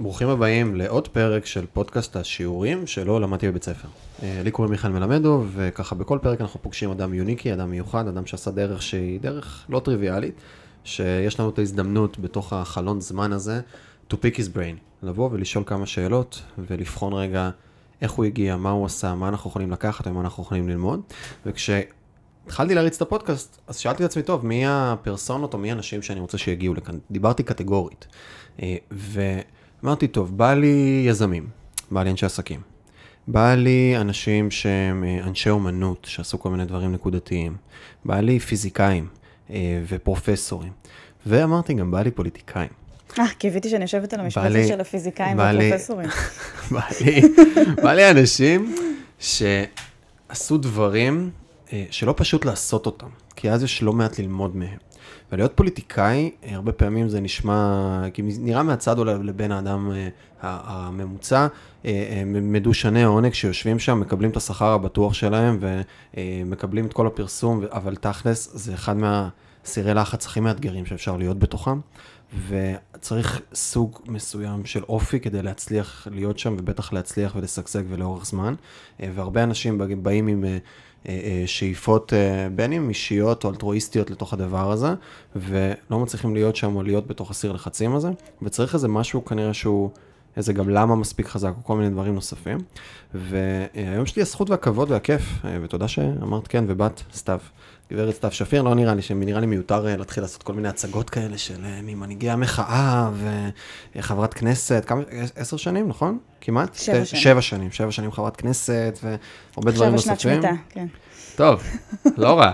ברוכים הבאים לעוד פרק של פודקאסט השיעורים שלא למדתי בבית ספר. אה, לי קוראים מיכאל מלמדו, וככה בכל פרק אנחנו פוגשים אדם יוניקי, אדם מיוחד, אדם שעשה דרך שהיא דרך לא טריוויאלית, שיש לנו את ההזדמנות בתוך החלון זמן הזה, to pick his brain, לבוא ולשאול כמה שאלות ולבחון רגע איך הוא הגיע, מה הוא עשה, מה אנחנו יכולים לקחת ומה אנחנו יכולים ללמוד. וכשהתחלתי להריץ את הפודקאסט, אז שאלתי את עצמי, טוב, מי הפרסונות או מי האנשים שאני רוצה שיגיעו לכאן? דיברתי קטגורית. אה, ואמרתי, טוב, בא לי יזמים, בא לי אנשי עסקים, בא לי אנשים שהם אה, אנשי אומנות, שעשו כל מיני דברים נקודתיים, בא לי פיזיקאים אה, ופרופסורים, ואמרתי גם, בא לי פוליטיקאים. אה, קיוויתי שאני יושבת על המשפט לי- של הפיזיקאים והפרופסורים. בא לי, בא לי אנשים שעשו דברים אה, שלא פשוט לעשות אותם, כי אז יש לא מעט ללמוד מהם. ולהיות פוליטיקאי, אה, הרבה פעמים זה נשמע, כי נראה מהצד אולי לבן האדם אה, הממוצע, אה, מדושני העונג שיושבים שם, מקבלים את השכר הבטוח שלהם ומקבלים את כל הפרסום, אבל תכלס זה אחד מהסירי לחץ הכי מאתגרים שאפשר להיות בתוכם. וצריך סוג מסוים של אופי כדי להצליח להיות שם, ובטח להצליח ולשגשג ולאורך זמן. והרבה אנשים בא- באים עם שאיפות, אה, בין אם אישיות או אלטרואיסטיות לתוך הדבר הזה, ולא מצליחים להיות שם או להיות בתוך הסיר לחצים הזה, וצריך איזה משהו כנראה שהוא... איזה גם למה מספיק חזק, או כל מיני דברים נוספים. והיום יש לי הזכות והכבוד והכיף, אה, ותודה שאמרת כן ובאת, סתיו. גברת סתיו שפיר, לא נראה לי, שנראה לי מיותר אה, להתחיל לעשות כל מיני הצגות כאלה של אה, ממנהיגי המחאה וחברת כנסת, כמה, עשר שנים, נכון? כמעט? שבע שנים. שבע שנים, שבע שנים חברת כנסת והרבה דברים עכשיו נוספים. השנת שמיטה, כן. טוב, לא רע,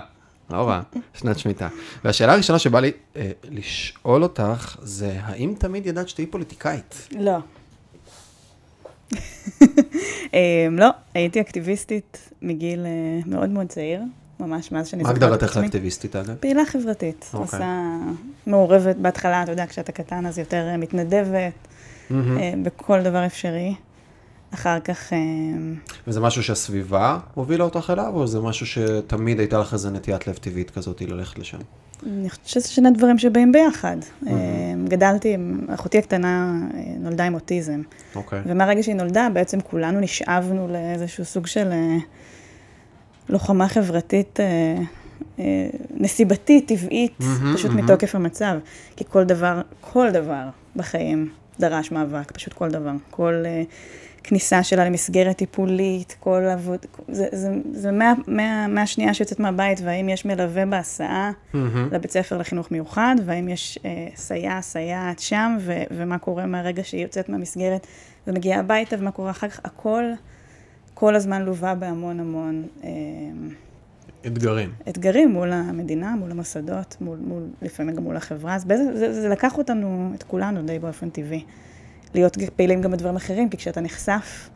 לא רע, שנת שמיטה. והשאלה הראשונה שבא לי אה, לשאול אותך, זה האם תמיד ידעת שתהיי פוליטיקאית? לא. אמ, לא, הייתי אקטיביסטית מגיל אה, מאוד מאוד צעיר, ממש מאז שאני מה זוכרת את הגדרתך עצמי. לאקטיביסטית אגב? פעילה חברתית. אוקיי. עושה מעורבת בהתחלה, אתה יודע, כשאתה קטן אז יותר אה, מתנדבת. אה, בכל דבר אפשרי. אחר כך, אה, וזה משהו שהסביבה הובילה אותך אליו, או זה משהו שתמיד הייתה לך איזה נטיית לב טבעית כזאת ללכת לשם? אני חושבת שזה שני דברים שבאים ביחד. אה, גדלתי, אחותי הקטנה נולדה עם אוטיזם. אוקיי. ומהרגע שהיא נולדה, בעצם כולנו נשאבנו לאיזשהו סוג של לוחמה חברתית אה, אה, נסיבתית, טבעית, מהמם, פשוט מהמם. מתוקף המצב. כי כל דבר, כל דבר בחיים דרש מאבק, פשוט כל דבר. כל אה, כניסה שלה למסגרת טיפולית, כל עבוד, זה, זה, זה מה, מה, מהשנייה שיוצאת מהבית, והאם יש מלווה בהסעה מהמם. לבית ספר לחינוך מיוחד, והאם יש אה, סייע, סייעת שם, ו- ומה קורה מהרגע שהיא יוצאת מהמסגרת ומגיעה הביתה, ומה קורה אחר כך, הכל כל הזמן לווה בהמון המון אה, אתגרים. אתגרים מול המדינה, מול המוסדות, מול, מול, לפעמים גם מול החברה, אז באיזה, זה, זה לקח אותנו, את כולנו די באופן טבעי, להיות פעילים גם בדברים אחרים, כי כשאתה נחשף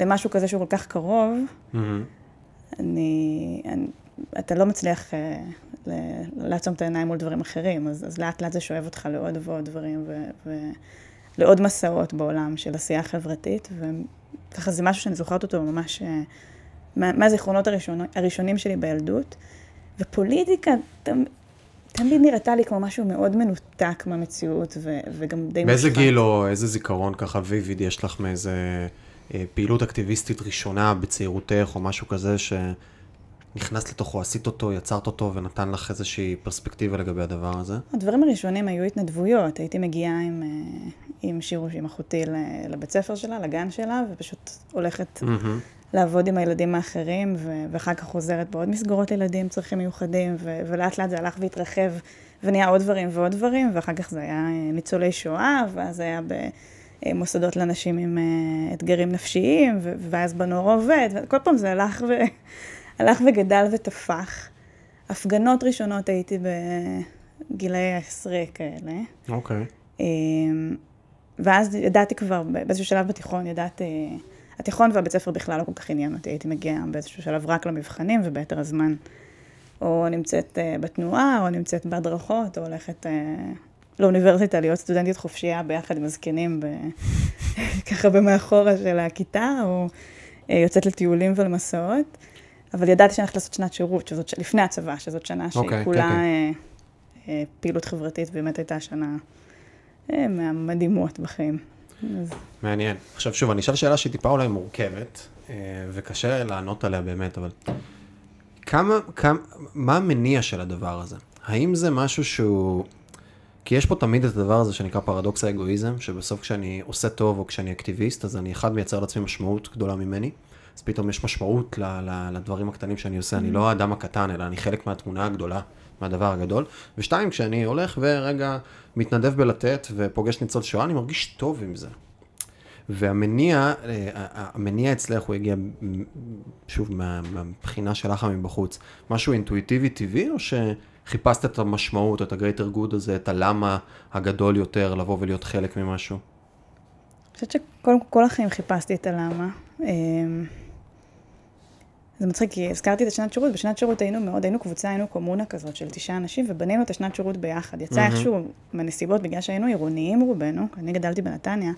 למשהו כזה שהוא כל כך קרוב, מהמם. אני, אני, אתה לא מצליח אה, ל, לעצום את העיניים מול דברים אחרים, אז, אז לאט לאט זה שואב אותך לעוד ועוד דברים, ו, ולעוד מסעות בעולם של עשייה חברתית, וככה זה משהו שאני זוכרת אותו ממש אה, מה- מהזיכרונות הראשון, הראשונים שלי בילדות, ופוליטיקה תמ, תמיד נראתה לי כמו משהו מאוד מנותק מהמציאות, ו, וגם די באיזה. גיל או איזה זיכרון ככה ויביד יש לך מאיזה אה, פעילות אקטיביסטית ראשונה בצעירותך, או משהו כזה שנכנסת לתוכו, עשית אותו, יצרת אותו, ונתן לך איזושהי פרספקטיבה לגבי הדבר הזה? הדברים הראשונים היו התנדבויות. הייתי מגיעה עם, אה, עם שירוש, עם אחותי לבית ספר שלה, לגן שלה, ופשוט הולכת מהמם. לעבוד עם הילדים האחרים, ו- ואחר כך חוזרת בעוד מסגרות לילדים צרכים מיוחדים, ו- ולאט לאט זה הלך והתרחב, ונהיה עוד דברים ועוד דברים, ואחר כך זה היה אה, ניצולי שואה, ואז היה במוסדות לאנשים עם אה, אתגרים נפשיים, ו- ואז בנוער העובד, וכל פעם זה הלך, ו- הלך וגדל ותפח. הפגנות ראשונות הייתי בגילאי העשרה כאלה. אוקיי. אמ, ואז ידעתי כבר, באיזשהו שלב בתיכון, ידעתי, התיכון והבית ספר בכלל לא כל כך עניין אותי, הייתי מגיעה באיזשהו שלב רק למבחנים, וביתר הזמן או נמצאת אה, בתנועה, או נמצאת בהדרכות, או הולכת אה, לאוניברסיטה להיות סטודנטית חופשייה ביחד עם הזקנים, ב... ככה במאחורה של הכיתה, או אה, יוצאת לטיולים ולמסעות. אבל ידעתי שאני הולכת לעשות שנת שירות, שזאת, ש- לפני הצבא, שזאת שנה שהיא אוקיי, כולה כן. אה, פעילות חברתית, ובאמת הייתה שנה אה, מהמדהימות בחיים. אז מעניין. עכשיו שוב, אני אשאל שאלה שהיא טיפה אולי מורכבת, אה, וקשה לענות עליה באמת, אבל כמה, כמה, מה המניע של הדבר הזה? האם זה משהו שהוא... כי יש פה תמיד את הדבר הזה שנקרא פרדוקס האגואיזם, שבסוף כשאני עושה טוב או כשאני אקטיביסט, אז אני אחד מייצר לעצמי משמעות גדולה ממני, אז פתאום יש משמעות ל- ל- לדברים הקטנים שאני עושה, אני לא האדם הקטן, אלא אני חלק מהתמונה הגדולה, מהדבר הגדול. ושתיים, כשאני הולך ורגע מתנדב בלתת ופוגש ניצול שואה, אני מרגיש טוב עם זה. והמניע, אה, המניע אצלך הוא הגיע, שוב, מה- מהבחינה שלך מבחוץ, משהו אינטואיטיבי טבעי, או שחיפשת את המשמעות, את ה-greater good הזה, את הלמה הגדול יותר, לבוא ולהיות חלק ממשהו? אני חושבת שכל כל החיים חיפשתי את הלמה. זה מצחיק, כי הזכרתי את השנת שירות, בשנת שירות היינו מאוד, היינו קבוצה, היינו קומונה כזאת של תשעה אנשים, ובנינו את השנת שירות ביחד. יצא מהמם. איכשהו, בנסיבות, בגלל שהיינו עירוניים רובנו, אני גדלתי בנתניה,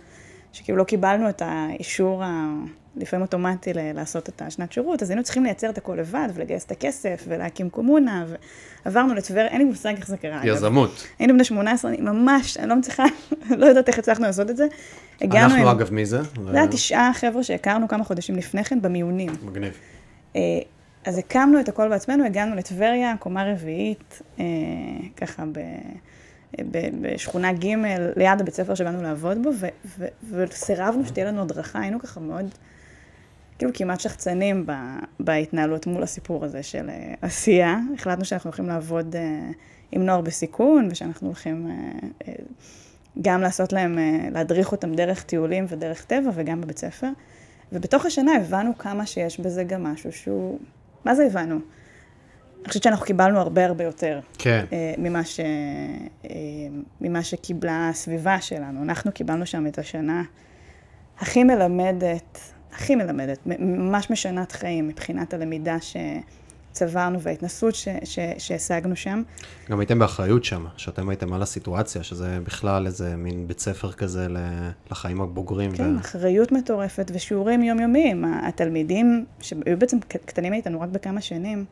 שכאילו לא קיבלנו את האישור ה... לפעמים אוטומטי ל- לעשות את השנת שירות, אז היינו צריכים לייצר את הכל לבד, ולגייס את הכסף, ולהקים קומונה, ועברנו לטבריה, אין לי מושג איך זה קרה. אגב. יזמות. היינו בני 18, אני ממש, אני לא מצליחה, לא יודעת איך הצלחנו לעשות את זה. הגענו אנחנו עם- אגב, מי זה? זה היה תשעה חבר'ה שהכרנו כמה חודשים לפני כן במיונים. מגניב. אה, אז הקמנו את הכל בעצמנו, הגענו לטבריה, קומה רביעית, אה, ככה ב, ב, בשכונה ג' ליד הבית ספר שבאנו לעבוד בו, וסירבנו שתהיה לנו הדרכה, היינו ככה מאוד, כאילו כמעט שחצנים ב, בהתנהלות מול הסיפור הזה של אה, עשייה. החלטנו שאנחנו הולכים לעבוד אה, עם נוער בסיכון, ושאנחנו הולכים אה, אה, גם לעשות להם, אה, להדריך אותם דרך טיולים ודרך טבע וגם בבית ספר. ובתוך השנה הבנו כמה שיש בזה גם משהו שהוא... מה זה הבנו? אני חושבת שאנחנו קיבלנו הרבה הרבה יותר כן. אה, ממה, ש... אה, ממה שקיבלה הסביבה שלנו. אנחנו קיבלנו שם את השנה הכי מלמדת, הכי מלמדת, ממש משנת חיים מבחינת הלמידה שצברנו וההתנסות ש... ש... שהשגנו שם. גם הייתם באחריות שם, שאתם הייתם על הסיטואציה, שזה בכלל איזה מין בית ספר כזה לחיים הבוגרים. כן, אחריות מטורפת ושיעורים יומיומיים. התלמידים, שהיו בעצם קטנים מאיתנו רק בכמה שנים,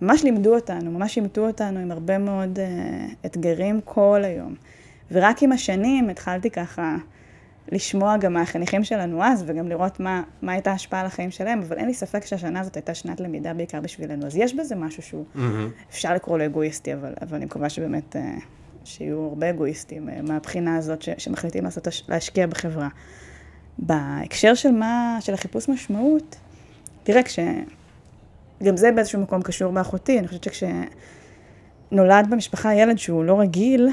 ממש לימדו אותנו, ממש שימטו אותנו עם הרבה מאוד uh, אתגרים כל היום. ורק עם השנים התחלתי ככה לשמוע גם מהחניכים שלנו אז, וגם לראות מה, מה הייתה ההשפעה על החיים שלהם, אבל אין לי ספק שהשנה הזאת הייתה שנת למידה בעיקר בשבילנו. אז יש בזה משהו שהוא, מהמם. אפשר לקרוא לו אגואיסטי, אבל, אבל אני מקווה שבאמת, אה, שיהיו הרבה אגואיסטים אה, מהבחינה הזאת ש, שמחליטים לעשות, הש- להשקיע בחברה. בהקשר של מה, של החיפוש משמעות, תראה, כש... גם זה באיזשהו מקום קשור באחותי, אני חושבת שכשנולד במשפחה ילד שהוא לא רגיל,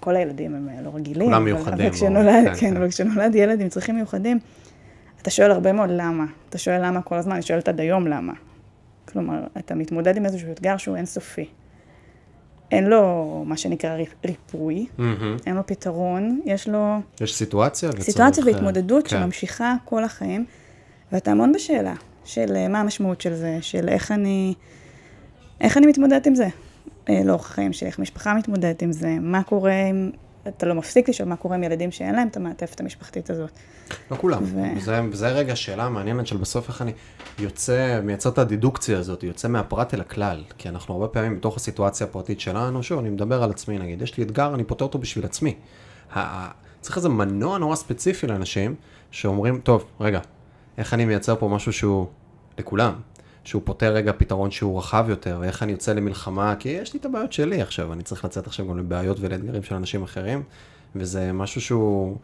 כל הילדים הם אה, לא רגילים, כולם מיוחדים, אבל כשנולד, ברור, כן, כן, כן. אבל כשנולד ילד עם צרכים מיוחדים, אתה שואל הרבה מאוד למה. אתה שואל למה כל הזמן, אני שואלת עד היום למה. כלומר, אתה מתמודד עם איזשהו אתגר שהוא אינסופי. אין לו מה שנקרא ריפ- ריפוי, מהמם. אין לו פתרון, יש לו יש סיטואציה? סיטואציה וצריך, והתמודדות כן. שממשיכה כל החיים, ואתה המון בשאלה של אה, מה המשמעות של זה, של איך אני, איך אני מתמודדת עם זה אה, לאורך החיים שלי, איך המשפחה מתמודדת עם זה, מה קורה אם, אתה לא מפסיק לשאול מה קורה עם ילדים שאין להם את המעטפת המשפחתית הזאת. לא כולם. ו- וזה, וזה רגע שאלה מעניינת של בסוף איך אני יוצא, מייצר את הדידוקציה הזאת, יוצא מהפרט אל הכלל. כי אנחנו הרבה פעמים בתוך הסיטואציה הפרטית שלנו, שוב, אני מדבר על עצמי נגיד, יש לי אתגר, אני פותר אותו בשביל עצמי. צריך איזה מנוע נורא ספציפי לאנשים, שאומרים, טוב, רגע, איך אני מייצר פה משהו שהוא לכולם? שהוא פותר רגע פתרון שהוא רחב יותר, ואיך אני יוצא למלחמה, כי יש לי את הבעיות שלי עכשיו, אני צריך לצאת עכשיו גם לבעיות ולאתגרים של אנשים אחרים, וזה משהו שהוא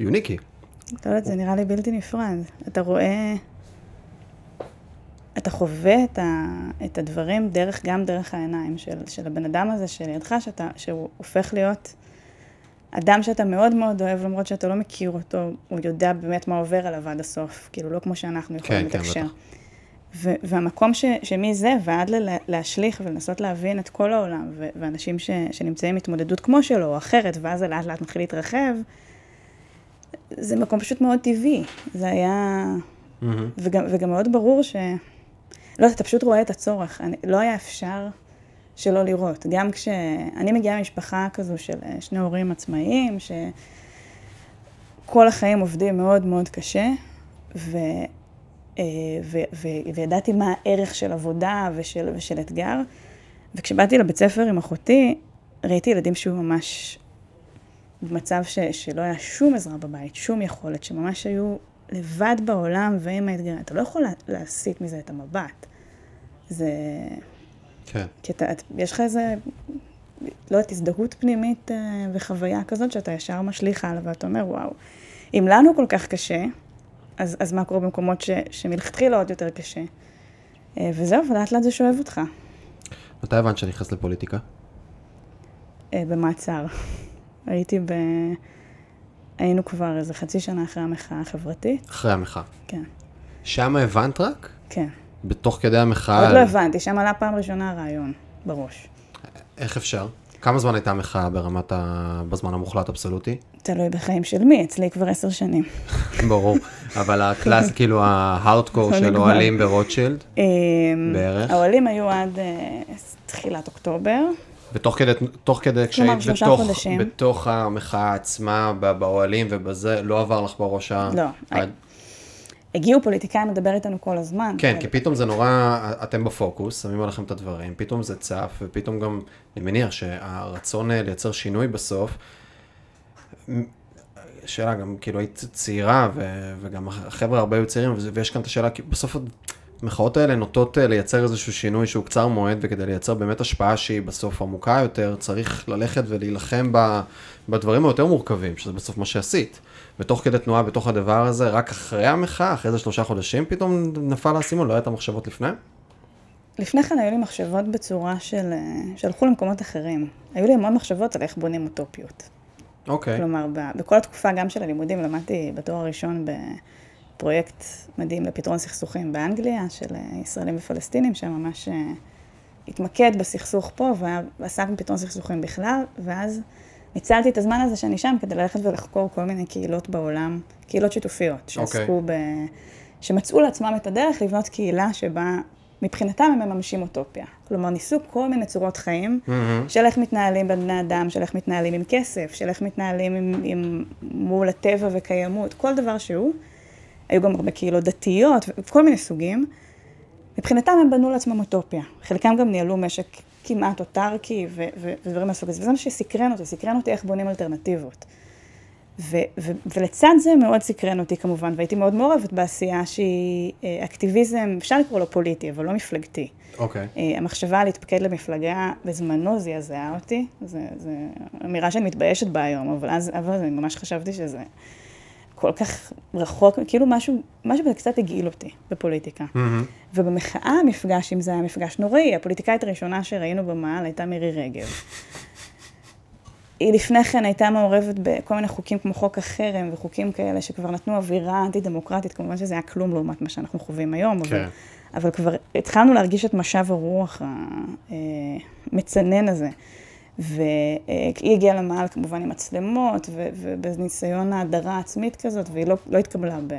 יוניקי. לא יודעת, זה נראה לי בלתי נפרד. אתה רואה, אתה חווה את, ה, את הדברים דרך, גם דרך העיניים של, של הבן אדם הזה שלידך, שאתה, שהוא הופך להיות אדם שאתה מאוד מאוד אוהב, למרות שאתה לא מכיר אותו, הוא יודע באמת מה עובר עליו עד הסוף, כאילו לא כמו שאנחנו יכולים כן, לתקשר. בטח. ו- והמקום ש- שמזה ועד ל- להשליך ולנסות להבין את כל העולם, ו- ואנשים ש- שנמצאים התמודדות כמו שלו או אחרת, ואז זה לאט לאט מתחיל להתרחב, זה מקום פשוט מאוד טבעי. זה היה... מהמם. וגם, וגם מאוד ברור ש... לא אתה פשוט רואה את הצורך. אני, לא היה אפשר שלא לראות. גם כשאני מגיעה ממשפחה כזו של אה, שני הורים עצמאיים, שכל החיים עובדים מאוד מאוד קשה, ו... אה, וידעתי מה הערך של עבודה ושל, ושל אתגר. וכשבאתי לבית ספר עם אחותי, ראיתי ילדים שהיו ממש במצב ש, שלא היה שום עזרה בבית, שום יכולת, שממש היו לבד בעולם ועם האתגרים. אתה לא יכול לה, להסיט מזה את המבט. זה... כן. כי אתה, את- יש לך איזה, לא יודעת, הזדהות פנימית אה, וחוויה כזאת שאתה ישר משליך הלאה ואתה אומר, וואו, אם לנו כל כך קשה, אז, אז מה קורה במקומות ש, שמלכתחילה עוד יותר קשה? אה, וזהו, ולאט לאט זה שואב אותך, מתי הבנת שאני נכנס לפוליטיקה? אה, במעצר. הייתי ב... היינו כבר איזה חצי שנה אחרי המחאה החברתית, אחרי המחאה. כן, שם הבנת רק? כן. בתוך כדי המחאה? עוד לא הבנתי, שם עלה פעם ראשונה הרעיון בראש. איך אפשר? כמה זמן הייתה המחאה ברמת ה... בזמן המוחלט אבסולוטי? תלוי בחיים של מי, אצלי כבר עשר שנים. ברור. אבל הקלאס, כאילו ההארדקור לא של. אוהלים ברוטשילד, אמ, בערך? האוהלים היו עד אה, תחילת אוקטובר. ותוך כדי, תוך כדי כשהיית בתוך. בתוך המחאה עצמה, באוהלים ובזה, לא עבר לך בראש ה... לא. הגיעו פוליטיקאים לדבר איתנו כל הזמן. כן, כי פתאום זה נורא, אתם בפוקוס, שמים עליכם את הדברים, פתאום זה צף, ופתאום גם, אני מניח שהרצון אה, לייצר שינוי בסוף, שאלה גם, כאילו היית צעירה, ו- וגם החבר'ה הרבה היו צעירים, ויש כאן את השאלה, כי בסוף המחאות האלה נוטות אה, לייצר איזשהו שינוי שהוא קצר מועד, וכדי לייצר באמת השפעה שהיא בסוף עמוקה יותר, צריך ללכת ולהילחם ב- בדברים היותר מורכבים, שזה בסוף מה שעשית. ותוך כדי תנועה בתוך הדבר הזה, רק אחרי המחאה, אחרי איזה שלושה חודשים, פתאום נפל האסימון, לא הייתה מחשבות לפני? לפני כן היו לי מחשבות בצורה של... אה, שהלכו למקומות אחרים. היו לי המון מחשבות על איך בונים אוטופיות. אוקיי. כלומר, ב- בכל התקופה גם של הלימודים למדתי בתואר הראשון בפרויקט מדהים לפתרון סכסוכים באנגליה, של אה, ישראלים ופלסטינים, שממש אה, התמקד בסכסוך פה ועסק בפתרון סכסוכים בכלל, ואז ניצלתי את הזמן הזה שאני שם כדי ללכת ולחקור כל מיני קהילות בעולם, קהילות שיתופיות, שעסקו ב... שמצאו לעצמם את הדרך לבנות קהילה שבה מבחינתם הם מממשים אוטופיה. כלומר, ניסו כל מיני צורות חיים, מהמם. של איך מתנהלים בין בני אדם, של איך מתנהלים עם כסף, של איך מתנהלים עם, עם, מול הטבע וקיימות, כל דבר שהוא. היו גם הרבה קהילות דתיות, כל מיני סוגים. מבחינתם הם בנו לעצמם אוטופיה. חלקם גם ניהלו משק כמעט אוטרקי ו- ו- ודברים מהסוג הזה, וזה מה שסקרן אותי, סקרן אותי איך בונים אלטרנטיבות. ו- ו- ולצד זה מאוד סקרן אותי כמובן, והייתי מאוד מעורבת בעשייה שהיא אה, אקטיביזם, אפשר לקרוא לו פוליטי, אבל לא מפלגתי. אוקיי. אה, המחשבה להתפקד למפלגה בזמנו זעזעה אותי, זו אמירה שאני מתביישת בה היום, אבל אז אבל אני ממש חשבתי שזה כל כך רחוק, כאילו משהו, משהו בזה קצת הגעיל אותי בפוליטיקה. מהמם. ובמחאה המפגש עם זה היה מפגש נוראי, הפוליטיקאית הראשונה שראינו במעל הייתה מירי רגב. היא לפני כן הייתה מעורבת בכל מיני חוקים כמו חוק החרם וחוקים כאלה שכבר נתנו אווירה אנטי-דמוקרטית, כמובן שזה היה כלום לעומת מה שאנחנו חווים היום, אבל, כן. אבל כבר התחלנו להרגיש את משב הרוח המצנן הזה. והיא הגיעה למעל כמובן עם מצלמות ובניסיון ההדרה עצמית כזאת, והיא לא, לא התקבלה ב...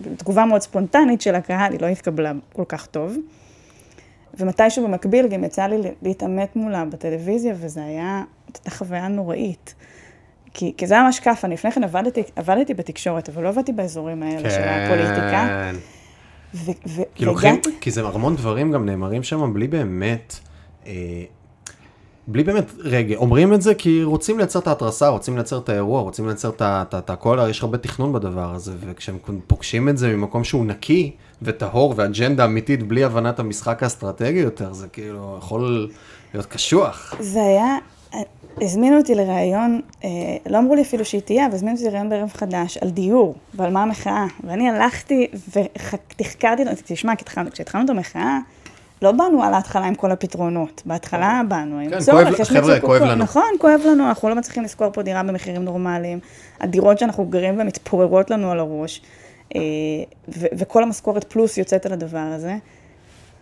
בתגובה מאוד ספונטנית של הקהל, היא לא התקבלה כל כך טוב. ומתישהו במקביל גם יצא לי להתעמת מולה בטלוויזיה, וזה היה, הייתה חוויה נוראית. כי, כי זה היה ממש כאפה, אני לפני כן עבדתי, עבדתי בתקשורת, אבל לא עבדתי באזורים האלה של הפוליטיקה. כן. ו- ו- כי לוקחים, והגעתי- כי זה המון דברים גם נאמרים שם בלי באמת, אה, בלי באמת, רגע, אומרים את זה כי רוצים לייצר את ההתרסה, רוצים לייצר את האירוע, רוצים לייצר את הכל, יש הרבה תכנון בדבר הזה, וכשהם פוגשים את זה ממקום שהוא נקי וטהור ואג'נדה אמיתית בלי הבנת המשחק האסטרטגי יותר, זה כאילו יכול להיות קשוח. זה היה, הזמינו אותי לראיון, אה, לא אמרו לי אפילו שהיא תהיה, אבל הזמינו אותי לראיון בערב חדש על דיור ועל מה המחאה. ואני הלכתי ותחקרתי, תשמע, כשהתחלנו את המחאה, לא באנו על ההתחלה עם כל הפתרונות. בהתחלה באנו עם כן, צורך, כואב- יש חבר'ה. כואב לנו. נכון, כואב לנו, אנחנו לא מצליחים לשכור פה דירה במחירים נורמליים. הדירות שאנחנו גרים בהן מתפוררות לנו על הראש, אה, ו- וכל המשכורת פלוס יוצאת על הדבר הזה.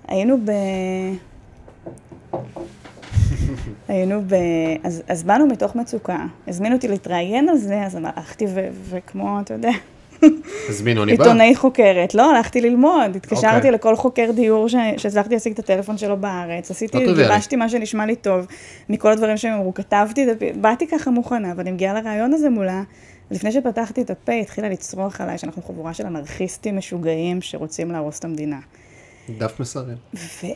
היינו ב... היינו ב... אז, אז באנו מתוך מצוקה, הזמינו אותי להתראיין על זה, אז הלכתי. וכמו, אתה יודע, הזמינו, אני בא. עיתונאי חוקרת, לא, הלכתי ללמוד, התקשרתי אוקיי. לכל חוקר דיור ש... שהצלחתי להשיג את הטלפון שלו בארץ, עשיתי, לא. גיבשתי מה שנשמע לי טוב, מכל הדברים שהם אמרו, כתבתי, באתי ככה מוכנה, אבל אני מגיעה לרעיון הזה מולה, לפני שפתחתי את הפה, התחילה לצרוח עליי שאנחנו חבורה של אנרכיסטים משוגעים שרוצים להרוס את המדינה. דף מסרים. ו...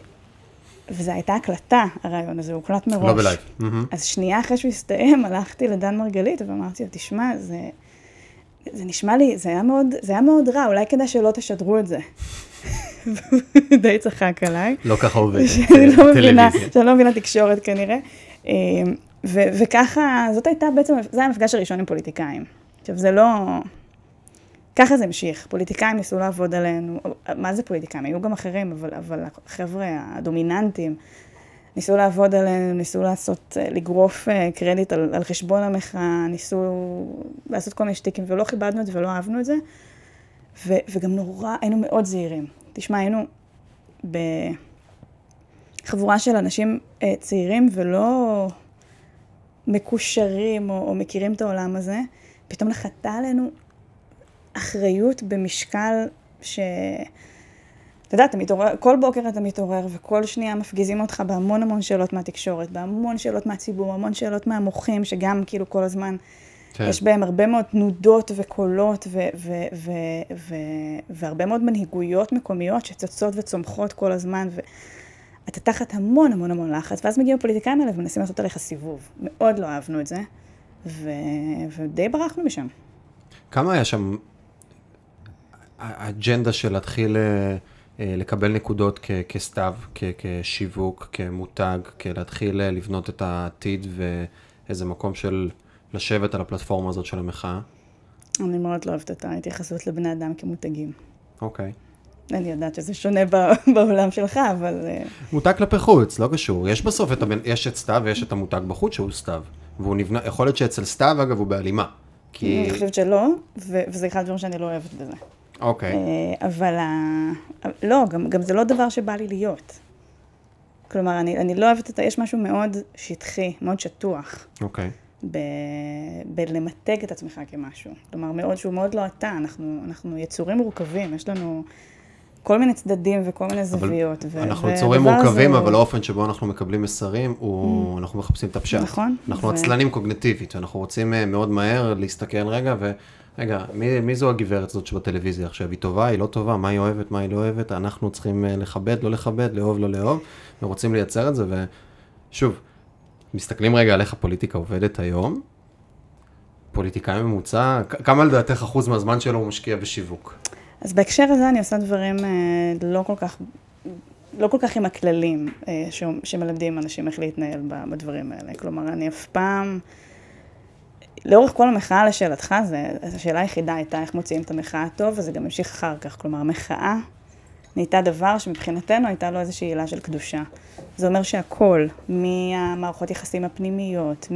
וזו הייתה הקלטה, הרעיון הזה, הוא הוקלט מראש. לא בלייב. אז שנייה אחרי שהוא הסתיים, הלכתי לדן מרגלית ואמרתי לו, תשמע, זה, זה נשמע לי, זה היה, מאוד, זה היה מאוד רע, אולי כדאי שלא תשדרו את זה. די צחק עליי. לא ככה עובד. שאני לא מבינה, טלוויזיה. שאני לא מבינה תקשורת כנראה. אה, ו- וככה, זאת הייתה בעצם, זה היה המפגש הראשון עם פוליטיקאים. עכשיו, זה לא... ככה זה המשיך. פוליטיקאים ניסו לעבוד עלינו, מה זה פוליטיקאים? היו גם אחרים, אבל, אבל החבר'ה הדומיננטיים ניסו לעבוד עלינו, ניסו לעשות, אה, לגרוף אה, קרדיט על, על חשבון המחאה, ניסו לעשות כל מיני שטיקים, ולא כיבדנו את זה ולא אהבנו את זה. ו, וגם נורא, היינו מאוד זהירים. תשמע, היינו בחבורה של אנשים אה, צעירים ולא מקושרים או, או מכירים את העולם הזה. פתאום נחתה עלינו אחריות במשקל ש... אתה יודע, אתה מתעורר, כל בוקר אתה מתעורר וכל שנייה מפגיזים אותך בהמון המון שאלות מהתקשורת, בהמון שאלות מהציבור, המון שאלות מהמוחים, שגם כאילו כל הזמן כן. יש בהם הרבה מאוד תנודות וקולות ו- ו- ו- ו- והרבה מאוד מנהיגויות מקומיות שצצות וצומחות כל הזמן, ואתה תחת המון המון המון לחץ, ואז מגיעים הפוליטיקאים האלה ומנסים לעשות עליך סיבוב. מאוד לא אהבנו את זה, ו- ודי ברחנו משם. כמה היה שם האג'נדה של להתחיל אה, לקבל נקודות כ- כסתיו, כ- כשיווק, כמותג, כלהתחיל אה, לבנות את העתיד ואיזה מקום של לשבת על הפלטפורמה הזאת של המחאה? אני מאוד לא אוהבת את ההתייחסות לבני אדם כמותגים. אוקיי. אני יודעת שזה שונה בעולם שלך, אבל... אה, מותג כלפי חוץ, לא קשור. יש בסוף את, הבן, יש את סתיו ויש את המותג בחוץ שהוא סתיו. והוא נבנה, יכול להיות שאצל סתיו, אגב, הוא בהלימה. כי... אני חושבת שלא, וזה אחד הדברים שאני לא אוהבת בזה. אוקיי. אה, אבל ה... לא, גם, גם זה לא דבר שבא לי להיות. כלומר, אני, אני לא אוהבת את ה... יש משהו מאוד שטחי, מאוד שטוח, אוקיי. ב... בלמתג את עצמך כמשהו. כלומר, מאוד, שהוא מאוד לא אתה, אנחנו, אנחנו יצורים מורכבים, יש לנו כל מיני צדדים וכל מיני זוויות. ו- אנחנו יצורים מורכבים, הוא- אבל האופן שבו אנחנו מקבלים מסרים, הוא... אנחנו מחפשים את הפשט. נכון. אנחנו ו- עצלנים קוגנטיבית, ואנחנו רוצים אה, מאוד מהר להסתכל רגע, ורגע, מי, מי זו הגברת הזאת שבטלוויזיה עכשיו? היא טובה, היא לא טובה, מה היא אוהבת, מה היא לא אוהבת? אנחנו צריכים אה, לכבד, לא לכבד, לאהוב, לא לאהוב, ורוצים לייצר את זה, ושוב, מסתכלים רגע על איך הפוליטיקה עובדת היום, פוליטיקאי ממוצע, כמה לדעתך אחוז מהזמן שלו הוא משקיע בשיווק? אז בהקשר הזה אני עושה דברים אה, לא כל כך, לא כל כך עם הכללים אה, שמלמדים אנשים איך להתנהל בדברים האלה. כלומר, אני אף פעם, לאורך כל המחאה לשאלתך, זה, השאלה היחידה הייתה איך מוציאים את המחאה טוב, וזה גם המשיך אחר כך. כלומר, המחאה נהייתה דבר שמבחינתנו הייתה לו איזושהי עילה של קדושה. זה אומר שהכל, מהמערכות יחסים הפנימיות,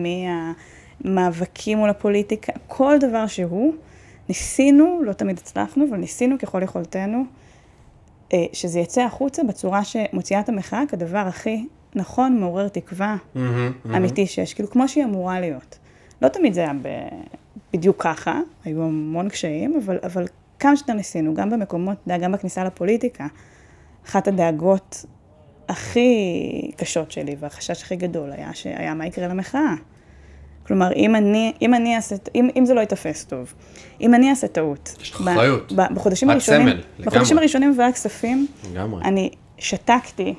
מהמאבקים מול הפוליטיקה, כל דבר שהוא, ניסינו, לא תמיד הצלחנו, אבל ניסינו ככל יכולתנו, אה, שזה יצא החוצה בצורה שמוציאה את המחאה כדבר הכי נכון, מעורר תקווה, אמיתי שיש, כאילו כמו שהיא אמורה להיות. לא תמיד זה היה ב... בדיוק ככה, היו המון קשיים, אבל, אבל כמה שיותר ניסינו, גם במקומות, גם בכניסה לפוליטיקה, אחת הדאגות הכי קשות שלי והחשש הכי גדול היה, שהיה מה יקרה למחאה. כלומר, אם אני, אם אני אעשה, אם, אם זה לא ייתפס טוב, אם אני אעשה טעות, יש לך אחריות. בחודשים הראשונים, סמל. בחודשים הראשונים בוועדת כספים, לגמרי. אני שתקתי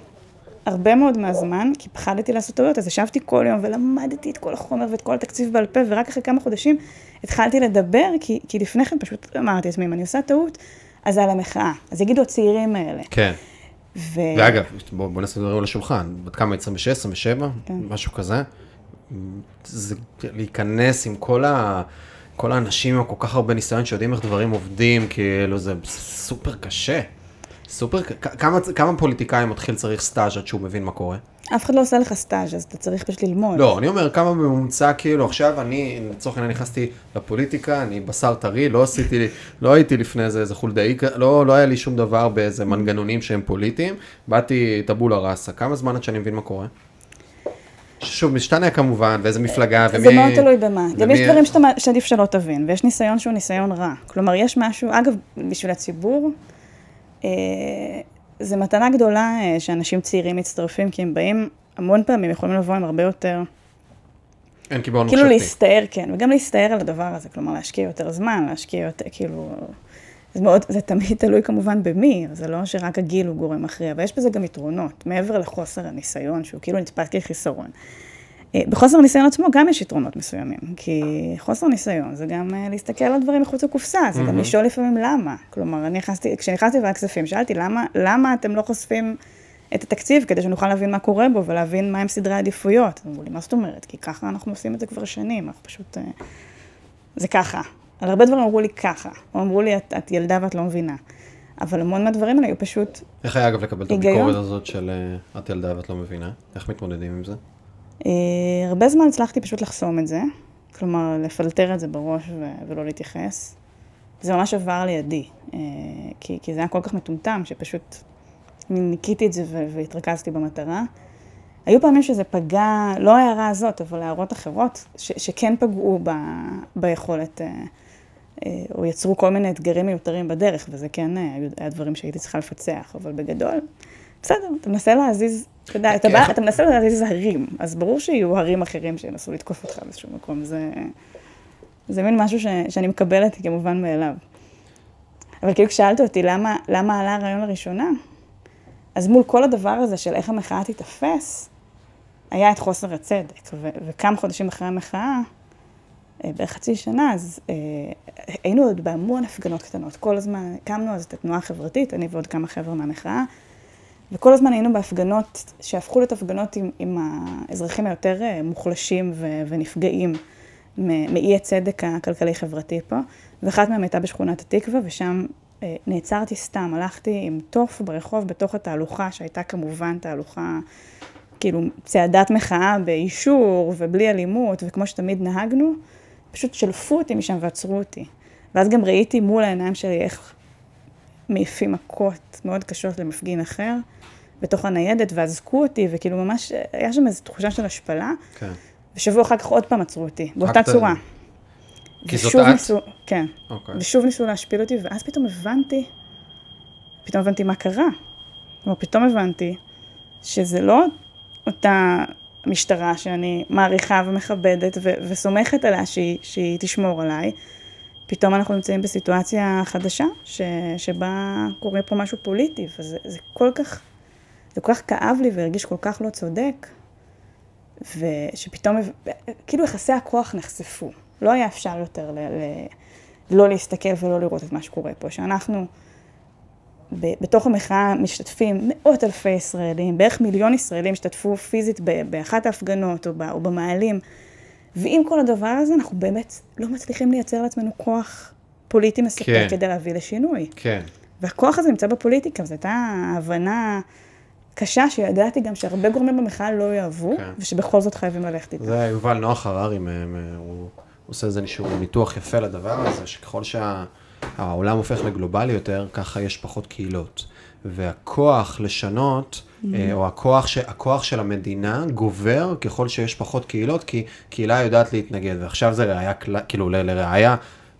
הרבה מאוד מהזמן, כי פחדתי לעשות טעויות, אז ישבתי כל יום ולמדתי את כל החומר ואת כל התקציב בעל פה, ורק אחרי כמה חודשים התחלתי לדבר, כי, כי לפני כן פשוט אמרתי לעצמי, אם אני עושה טעות, אז על המחאה. אז יגידו הצעירים האלה. כן. ו... ואגב, בוא, בוא נעשה דברים על השולחן, בת כמה, 26, 27, כן. משהו כזה. זה להיכנס עם כל, ה, כל האנשים עם כל כך הרבה ניסיון שיודעים איך דברים עובדים, כאילו זה סופר קשה. סופר, כמה, כמה פוליטיקאי מתחיל צריך סטאז' עד שהוא מבין מה קורה? אף אחד לא עושה לך סטאז', אז אתה צריך פשוט ללמוד. לא, אני אומר כמה בממוצע, כאילו עכשיו אני, לצורך העניין נכנסתי לפוליטיקה, אני בשר טרי, לא עשיתי, לא הייתי לפני זה איזה חולדאי, לא, לא היה לי שום דבר באיזה מנגנונים שהם פוליטיים, באתי טבולה ראסה, כמה זמן עד שאני מבין מה קורה? שוב, משתנה כמובן, ואיזה מפלגה, ומי... זה מאוד תלוי במה. גם יש דברים שאתה, שעדיף שלא תבין, ויש ניסיון שהוא ניסיון רע. כלומר, יש משהו, אגב, בשביל הציבור, אה, זה מתנה גדולה אה, שאנשים צעירים מצטרפים, כי הם באים, המון פעמים יכולים לבוא עם הרבה יותר, אין קיבעון כאילו מחשבתי. להסתער, כן, וגם להסתער על הדבר הזה, כלומר, להשקיע יותר זמן, להשקיע יותר, כאילו, זה מאוד, זה תמיד תלוי כמובן במי, זה לא שרק הגיל הוא גורם מכריע, אבל יש בזה גם יתרונות, מעבר לחוסר הניסיון, שהוא כאילו נתפס כחיסרון. אה, בחוסר הניסיון עצמו גם יש יתרונות מסוימים, כי חוסר ניסיון זה גם אה, להסתכל על דברים מחוץ לקופסה, זה גם לשאול לפעמים למה. כלומר, אני נכנסתי, כשנכנסתי לוועדת כספים, שאלתי למה, למה אתם לא חושפים את התקציב כדי שנוכל להבין מה קורה בו ולהבין מהם סדרי העדיפויות. אמרו לי, מה זאת אומרת? כי ככה אנחנו עושים את זה כבר שנים, אנחנו פשוט... אה, זה ככה. על הרבה דברים אמרו לי ככה, או אמרו לי, את, את ילדה ואת לא מבינה. אבל המון מהדברים האלה היו פשוט... איך היה אגב לקבל את? הביקורת הזאת של את ילדה ואת לא מבינה? איך מתמודדים עם זה? אה, הרבה זמן הצלחתי פשוט לחסום את זה, כלומר, לפלטר את זה בראש ולא להתייחס. זה ממש עבר לידי, אה, כי, כי זה היה כל כך מטומטם, שפשוט ניקיתי את זה והתרכזתי במטרה. היו פעמים שזה פגע, לא ההערה הזאת, אבל הערות אחרות, ש- שכן פגעו ב- ביכולת, אה, או יצרו כל מיני אתגרים מיותרים בדרך, וזה כן היה דברים שהייתי צריכה לפצח, אבל בגדול, בסדר, אתה מנסה להזיז, אתה יודע, אתה, בא, אתה מנסה להזיז הרים, אז ברור שיהיו הרים אחרים שינסו לתקוף אותך באיזשהו מקום, זה, זה מין משהו ש, שאני מקבלת כמובן מאליו. אבל כאילו כששאלת אותי למה, למה עלה הרעיון לראשונה, אז מול כל הדבר הזה של איך המחאה תיתפס, היה את חוסר הצדק, ו- וכמה חודשים אחרי המחאה, אה, בערך חצי שנה, אז אה, היינו עוד בהמון הפגנות קטנות. כל הזמן. הקמנו אז את התנועה החברתית, אני ועוד כמה חבר'ה מהמחאה, וכל הזמן היינו בהפגנות שהפכו להיות הפגנות עם, עם האזרחים היותר אה, מוחלשים ו- ונפגעים מאי הצדק הכלכלי-חברתי פה, ואחת מהן הייתה בשכונת התקווה, ושם אה, נעצרתי סתם, הלכתי עם תוף ברחוב בתוך התהלוכה, שהייתה כמובן תהלוכה, כאילו צעדת מחאה באישור ובלי אלימות, וכמו שתמיד נהגנו, פשוט שלפו אותי משם ועצרו אותי. ואז גם ראיתי מול העיניים שלי איך מעיפים מכות מאוד קשות למפגין אחר, בתוך הניידת, ואזקו אותי, וכאילו ממש, היה שם איזו תחושה של השפלה, כן. ושבוע אחר כך עוד פעם עצרו אותי, באותה צורה. כי זאת את? ניסו, כן. אוקיי. ושוב ניסו להשפיל אותי, ואז פתאום הבנתי, פתאום הבנתי מה קרה. כלומר, פתאום הבנתי שזה לא אותה משטרה שאני מעריכה ומכבדת ו- וסומכת עליה שהיא, שהיא תשמור עליי. פתאום אנחנו נמצאים בסיטואציה חדשה, ש- שבה קורה פה משהו פוליטי, וזה זה כל כך, זה כל כך כאב לי והרגיש כל כך לא צודק, ושפתאום, כאילו יחסי הכוח נחשפו. לא היה אפשר יותר ל- ל- לא להסתכל ולא לראות את מה שקורה פה, שאנחנו ב- בתוך המחאה משתתפים מאות אלפי ישראלים, בערך מיליון ישראלים השתתפו פיזית ב- באחת ההפגנות או, ב- או במאהלים, ועם כל הדבר הזה אנחנו באמת לא מצליחים לייצר לעצמנו כוח פוליטי מספק כן. כדי להביא לשינוי. כן. והכוח הזה נמצא בפוליטיקה, זו הייתה הבנה קשה שידעתי גם שהרבה גורמים במחאה לא יאהבו, כן. ושבכל זאת חייבים ללכת איתה. זה יובל נוח הררי, הוא עושה איזה ניתוח יפה לדבר הזה, שככל שהעולם הופך לגלובלי יותר, ככה יש פחות קהילות. והכוח לשנות, אה, או הכוח, ש, הכוח של המדינה גובר ככל שיש פחות קהילות, כי קהילה יודעת להתנגד. ועכשיו זה ראייה, כאילו לראייה,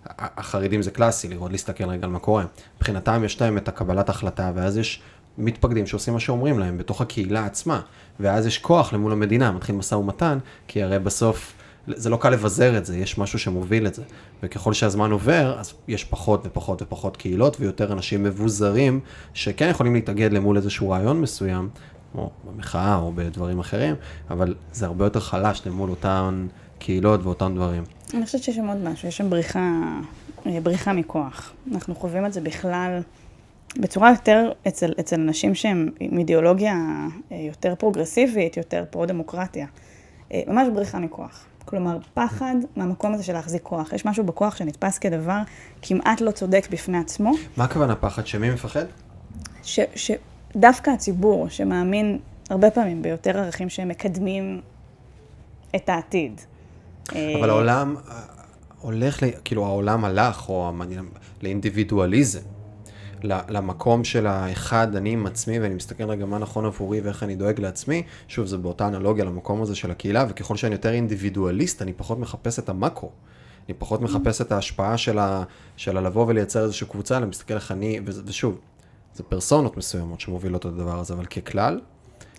החרדים זה קלאסי, לראות, להסתכל רגע על מה קורה. מבחינתם יש להם את הקבלת החלטה, ואז יש מתפקדים שעושים מה שאומרים להם בתוך הקהילה עצמה, ואז יש כוח למול המדינה, מתחיל משא ומתן, כי הרי בסוף זה לא קל לבזר את זה, יש משהו שמוביל את זה. וככל שהזמן עובר, אז יש פחות ופחות ופחות קהילות, ויותר אנשים מבוזרים, שכן יכולים להתאגד למול איזשהו רעיון מסוים, כמו במחאה או בדברים אחרים, אבל זה הרבה יותר חלש למול אותן קהילות ואותם דברים. אני חושבת שיש שם עוד משהו, יש שם בריחה, בריחה מכוח. אנחנו חווים את זה בכלל בצורה יותר אצל, אצל אנשים שהם עם אידיאולוגיה אה, יותר פרוגרסיבית, יותר פרו-דמוקרטיה. אה, ממש בריחה מכוח. כלומר, פחד מהמקום הזה של להחזיק כוח. יש משהו בכוח שנתפס כדבר כמעט לא צודק בפני עצמו, מה הכוונה פחד? שמי מפחד? ש, שדווקא הציבור שמאמין הרבה פעמים ביותר ערכים שהם מקדמים את העתיד. אבל אה, העולם הולך, ל- כאילו העולם הלך, או לאינדיבידואליזם. למקום של האחד, אני עם עצמי, ואני מסתכל רגע מה נכון עבורי ואיך אני דואג לעצמי. שוב, זה באותה אנלוגיה למקום הזה של הקהילה, וככל שאני יותר אינדיבידואליסט, אני פחות מחפש את המקרו. אני פחות מחפש את ההשפעה של, ה, של הלבוא ולייצר איזושהי קבוצה, אלא מסתכל איך אני, ושוב, זה פרסונות מסוימות שמובילות את הדבר הזה, אבל ככלל,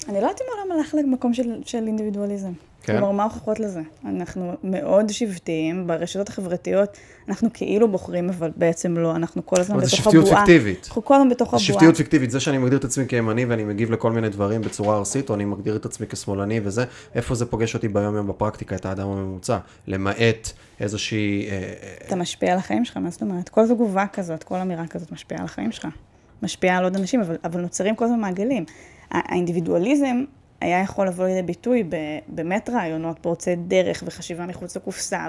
אני לא יודעת אם העולם הלך למקום של, של אינדיבידואליזם. כן. כלומר, מה ההוכחות לזה? אנחנו מאוד שבטיים, ברשתות החברתיות אנחנו כאילו בוחרים, אבל בעצם לא, אנחנו כל הזמן בתוך הבועה. שבטיות פיקטיבית. אנחנו כל הזמן בתוך זה הבועה. שבטיות פיקטיבית, זה שאני מגדיר את עצמי כימני ואני מגיב לכל מיני דברים בצורה ארסית, או אני מגדיר את עצמי כשמאלני וזה, איפה זה פוגש אותי ביום יום בפרקטיקה, את האדם הממוצע, למעט איזושהי... אה, אה, אתה משפיע על החיים שלך, מה זאת אומרת? כל תגובה כזאת, כל אמירה כזאת משפיעה על החיים שלך. משפיעה על עוד אנשים, אבל, אבל נוצרים כל הזמן מעגלים. הא- האינדיבידואליזם היה יכול לבוא לידי ביטוי באמת רעיונות פורצי דרך וחשיבה מחוץ לקופסה,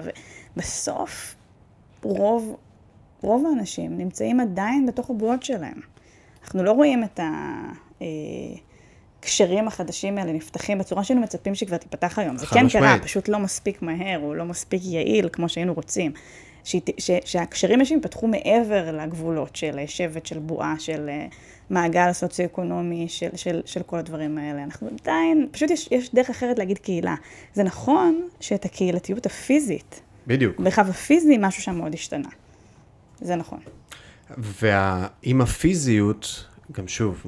ובסוף רוב, רוב האנשים נמצאים עדיין בתוך הבועות שלהם. אנחנו לא רואים את הקשרים החדשים האלה נפתחים בצורה שהיינו מצפים שכבר תיפתח היום. זה כן. קרה, פשוט לא מספיק מהר, או לא מספיק יעיל כמו שהיינו רוצים. ש, שהקשרים האלה ייפתחו מעבר לגבולות של שבט, של בועה, של אה, מעגל סוציו-אקונומי, של, של, של כל הדברים האלה. אנחנו עדיין, פשוט יש, יש דרך אחרת להגיד קהילה. זה נכון שאת הקהילתיות הפיזית, בדיוק. המרחב הפיזי, משהו שם מאוד השתנה. זה נכון. ועם הפיזיות, גם שוב,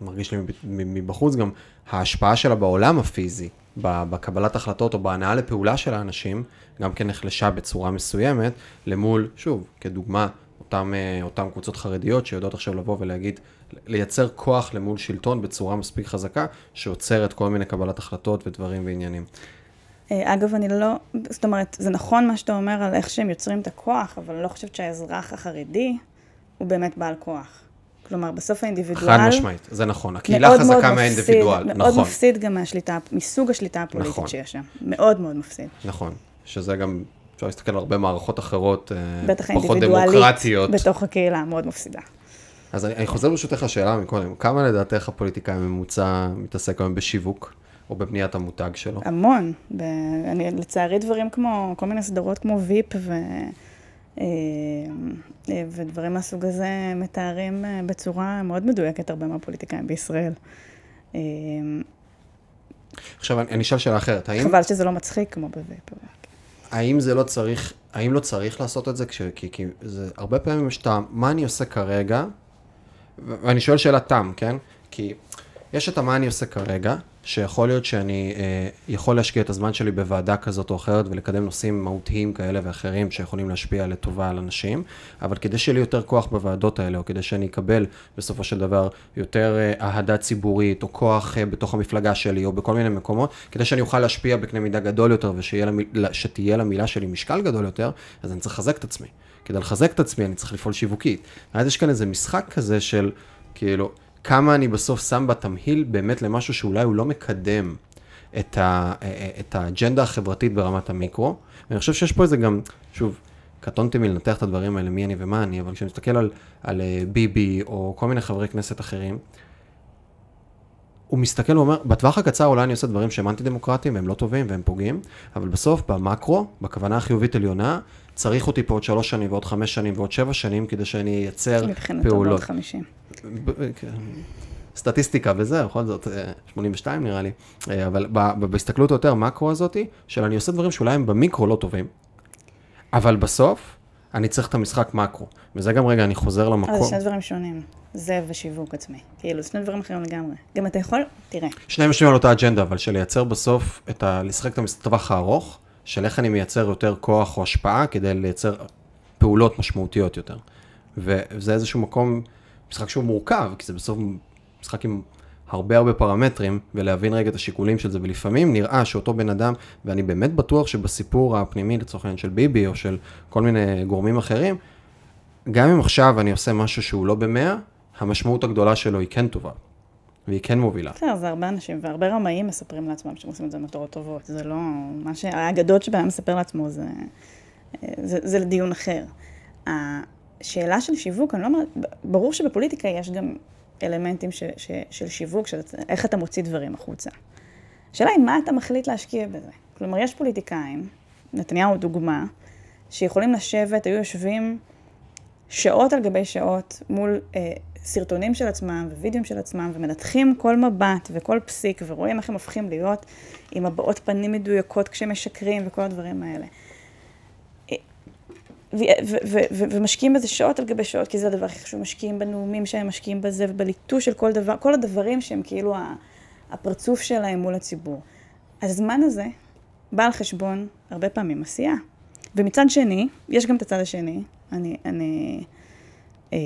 מרגיש לי מב- מבחוץ גם, ההשפעה שלה בעולם הפיזי, בקבלת החלטות או בהנאה לפעולה של האנשים, גם כן נחלשה בצורה מסוימת, למול, שוב, כדוגמה, אותם, אה, אותם קבוצות חרדיות שיודעות עכשיו לבוא ולהגיד, לייצר כוח למול שלטון בצורה מספיק חזקה, שעוצרת כל מיני קבלת החלטות ודברים ועניינים. אה, אגב, אני לא, זאת אומרת, זה נכון מה שאתה אומר על איך שהם יוצרים את הכוח, אבל אני לא חושבת שהאזרח החרדי הוא באמת בעל כוח. כלומר, בסוף האינדיבידואל... חד משמעית, זה נכון. הקהילה מאוד מאוד חזקה מפסיד- מהאינדיבידואל, מאוד נכון. מפסיד גם מהשליטה, מסוג השליטה הפוליטית נכון. שיש שם. מאוד מאוד מפסיד. נכון, שזה גם, אפשר להסתכל על הרבה מערכות אחרות, אה, בטח פחות דמוקרטיות. בתוך הקהילה, מאוד מפסידה. אז אני, אני חוזר ברשותך לשאלה מקודם, כמה לדעתך הפוליטיקאי הממוצע מתעסק היום בשיווק, או בבניית המותג שלו? המון. ב... אני, לצערי דברים כמו, כל מיני סדרות כמו ויפ ו... אה, אה, ודברים מהסוג הזה מתארים בצורה מאוד מדויקת הרבה מהפוליטיקאים בישראל. עכשיו, אני, אני אשאל שאלה אחרת, האם, חבל שזה לא מצחיק כמו בוויפ. האם זה לא צריך, האם לא צריך לעשות את זה, כש, כי, כי זה, הרבה פעמים יש ה, מה אני עושה כרגע, ואני שואל שאלה תם, כן? כי יש את המה אני עושה כרגע, שיכול להיות שאני אה, יכול להשקיע את הזמן שלי בוועדה כזאת או אחרת ולקדם נושאים מהותיים כאלה ואחרים שיכולים להשפיע לטובה על אנשים, אבל כדי שיהיה לי יותר כוח בוועדות האלה, או כדי שאני אקבל בסופו של דבר יותר אה, אהדה ציבורית, או כוח אה, בתוך המפלגה שלי, או בכל מיני מקומות, כדי שאני אוכל להשפיע בקנה מידה גדול יותר ושתהיה למילה שלי משקל גדול יותר, אז אני צריך לחזק את עצמי. כדי לחזק את עצמי אני צריך לפעול שיווקית. ואז יש כאן איזה משחק כזה של, כאילו, כמה אני בסוף שם בתמהיל באמת למשהו שאולי הוא לא מקדם את, ה, את האג'נדה החברתית ברמת המיקרו. ואני חושב שיש פה איזה גם, שוב, קטונתי מלנתח את הדברים האלה, מי אני ומה אני, אבל כשאני מסתכל על, על אה, ביבי או כל מיני חברי כנסת אחרים, הוא מסתכל ואומר, בטווח הקצר אולי אני עושה דברים שהם אנטי דמוקרטיים והם לא טובים והם פוגעים, אבל בסוף במקרו, בכוונה החיובית עליונה, צריך אותי פה עוד שלוש שנים ועוד חמש שנים ועוד שבע שנים כדי שאני אייצר פעולות. בעוד 50. ב- כן. סטטיסטיקה וזה, בכל זאת, אה, 82 נראה לי, אה, אבל בהסתכלות היותר מקרו הזאתי, של אני עושה דברים שאולי הם במיקרו לא טובים, אבל בסוף אני צריך את המשחק מקרו, וזה גם רגע, אני חוזר למקום. זה שני דברים שונים. זה ושיווק עצמי. כאילו, שני דברים אחרים לגמרי. גם אתה יכול, תראה, שניהם יושבים על אותה אג'נדה, אבל של לייצר בסוף את ה... לשחק את הטווח הארוך, של איך אני מייצר יותר כוח או השפעה כדי לייצר פעולות משמעותיות יותר. וזה איזשהו מקום, משחק שהוא מורכב, כי זה בסוף משחק עם הרבה הרבה פרמטרים, ולהבין רגע את השיקולים של זה, ולפעמים נראה שאותו בן אדם, ואני באמת בטוח שבסיפור הפנימי לצורך העניין של ביבי, או של כל מיני גורמים אחרים, גם אם עכשיו אני עושה משהו שהוא לא במאה, המשמעות הגדולה שלו היא כן טובה, והיא כן מובילה. בסדר, זה הרבה אנשים, והרבה רמאים מספרים לעצמם שהם עושים את זה מטרות טובות. זה לא... מה שהאגדות שבהם מספר לעצמו זה, זה, זה לדיון אחר. השאלה של שיווק, אני לא אומרת, ברור שבפוליטיקה יש גם אלמנטים ש, ש, של שיווק, של איך אתה מוציא דברים החוצה. השאלה היא מה אתה מחליט להשקיע בזה. כלומר, יש פוליטיקאים, נתניהו דוגמה, שיכולים לשבת, היו יושבים שעות על גבי שעות מול אה, סרטונים של עצמם ווידאוים של עצמם, ומנתחים כל מבט וכל פסיק, ורואים איך הם הופכים להיות עם הבעות פנים מדויקות כשהם משקרים וכל הדברים האלה. ומשקיעים בזה שעות על גבי שעות, כי זה הדבר הכי חשוב, משקיעים בנאומים שהם משקיעים בזה, ובליטוש של כל דבר, כל הדברים שהם כאילו הפרצוף שלהם מול הציבור. הזמן הזה בא על חשבון הרבה פעמים עשייה. ומצד שני, יש גם את הצד השני, אני, אני, אה,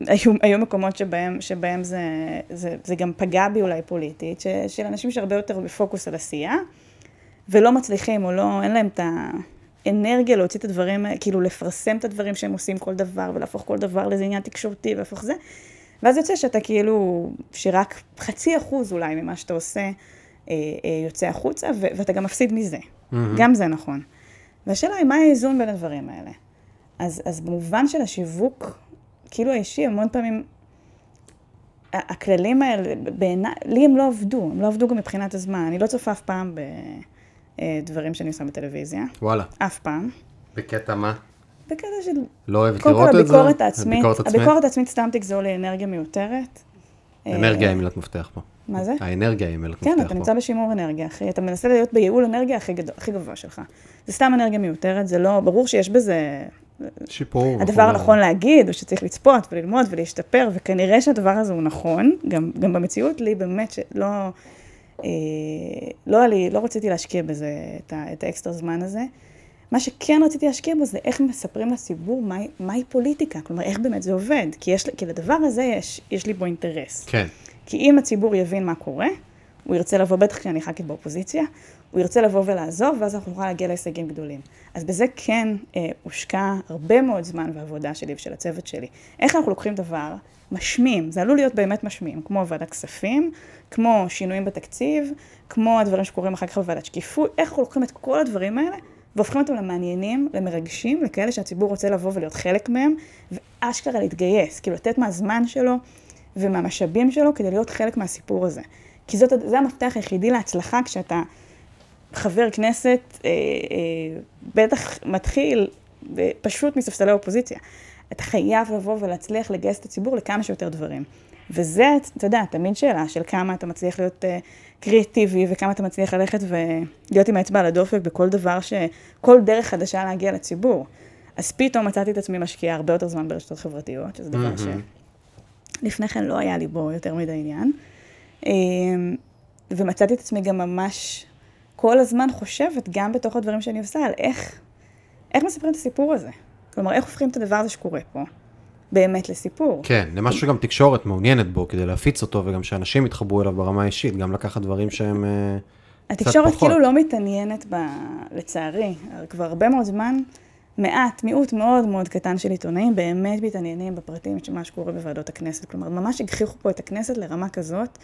היו, היו מקומות שבהם, שבהם זה, זה, זה גם פגע בי אולי פוליטית, ש, של אנשים שהרבה יותר בפוקוס על עשייה, ולא מצליחים, או לא, אין להם את האנרגיה להוציא את הדברים, כאילו לפרסם את הדברים שהם עושים כל דבר, ולהפוך כל דבר לאיזה עניין תקשורתי, ולהפוך זה. ואז יוצא שאתה כאילו, שרק חצי אחוז אולי ממה שאתה עושה אה, אה, יוצא החוצה, ו- ואתה גם מפסיד מזה. Mm-hmm. גם זה נכון. והשאלה היא, מה האיזון בין הדברים האלה? אז, אז במובן של השיווק, כאילו האישי, המון פעמים, הכללים האלה, בעיניי, לי הם לא עבדו, הם לא עבדו גם מבחינת הזמן. אני לא צופה אף פעם בדברים שאני עושה בטלוויזיה. וואלה. אף פעם. בקטע מה? בקטע של... לא אוהבת קודם כל לראות את זה? הביקורת העצמית, הביקורת עצמית? הביקורת העצמית סתם תגזול לי אנרגיה מיותרת. אנרגיה אה, היא מילת מפתח פה. מה זה? האנרגיה היא מילת כן, מפתח אתה פה. נמצא בשימור אנרגיה, אחי, אתה מנסה להיות בייעול אנרגיה הכי גבוה שלך. זה סתם אנרגיה מיותרת, זה לא, ברור שיש בזה, שיפור. הדבר. הנכון להגיד, או שצריך לצפות וללמוד ולהשתפר, וכנראה שהדבר הזה הוא נכון, גם, גם במציאות לי באמת שלא, אה, לא, לי, לא רציתי להשקיע בזה את, ה, את האקסטרה זמן הזה. מה שכן רציתי להשקיע בו זה איך מספרים לציבור מהי, מהי פוליטיקה, כלומר איך באמת זה עובד, כי, יש, כי לדבר הזה יש, יש לי בו אינטרס. כן. כי אם הציבור יבין מה קורה, הוא ירצה לבוא, בטח כשאני ח"כית באופוזיציה, הוא ירצה לבוא ולעזוב, ואז אנחנו נוכל להגיע להישגים גדולים. אז בזה כן אה, הושקע הרבה מאוד זמן ועבודה שלי ושל הצוות שלי. איך אנחנו לוקחים דבר משמים, זה עלול להיות באמת משמים, כמו ועדת כספים, כמו שינויים בתקציב, כמו הדברים שקורים אחר כך בוועדת שקיפות, איך אנחנו לוקחים את כל הדברים האלה והופכים אותם למעניינים, למרגשים, לכאלה שהציבור רוצה לבוא ולהיות חלק מהם, ואשכרה להתגייס, כאילו לתת מהזמן שלו ומהמשאבים שלו כדי להיות חלק מהסיפור הזה. כי זאת, זה המפתח היחידי להצלחה כשאתה חבר כנסת, אה, אה, בטח מתחיל אה, פשוט מספסלי האופוזיציה. אתה חייב לבוא ולהצליח לגייס את הציבור לכמה שיותר דברים. וזה, אתה יודע, תמיד שאלה של כמה אתה מצליח להיות אה, קריאטיבי וכמה אתה מצליח ללכת ולהיות עם האצבע על הדופק בכל דבר ש... כל דרך חדשה להגיע לציבור. אז פתאום מצאתי את עצמי משקיעה הרבה יותר זמן ברשתות חברתיות, שזה דבר ש... לפני כן לא היה לי בו יותר מדי עניין. אמ, ומצאתי את עצמי גם ממש כל הזמן חושבת, גם בתוך הדברים שאני עושה, על איך, איך מספרים את הסיפור הזה. כלומר, איך הופכים את הדבר הזה שקורה פה באמת לסיפור. כן, למשהו שגם תקשורת מעוניינת בו כדי להפיץ אותו, וגם שאנשים יתחברו אליו ברמה האישית, גם לקחת דברים שהם אה, קצת התקשורת פחות. כאילו לא מתעניינת ב... לצערי, כבר הרבה מאוד זמן, מעט, מיעוט מאוד מאוד קטן של עיתונאים באמת מתעניינים בפרטים של מה שקורה בוועדות הכנסת. כלומר, ממש הגחיכו פה את הכנסת לרמה כזאת,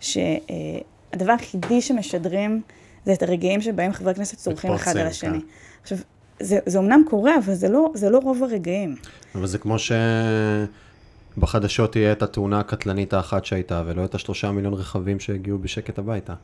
שהדבר היחידי שמשדרים זה את הרגעים שבהם חברי הכנסת צורכים אחד על השני. כן. עכשיו, זה, זה אומנם קורה, אבל זה לא, זה לא רוב הרגעים. אבל זה כמו שבחדשות תהיה את התאונה הקטלנית האחת שהייתה, ולא את השלושה מיליון רכבים שהגיעו בשקט הביתה.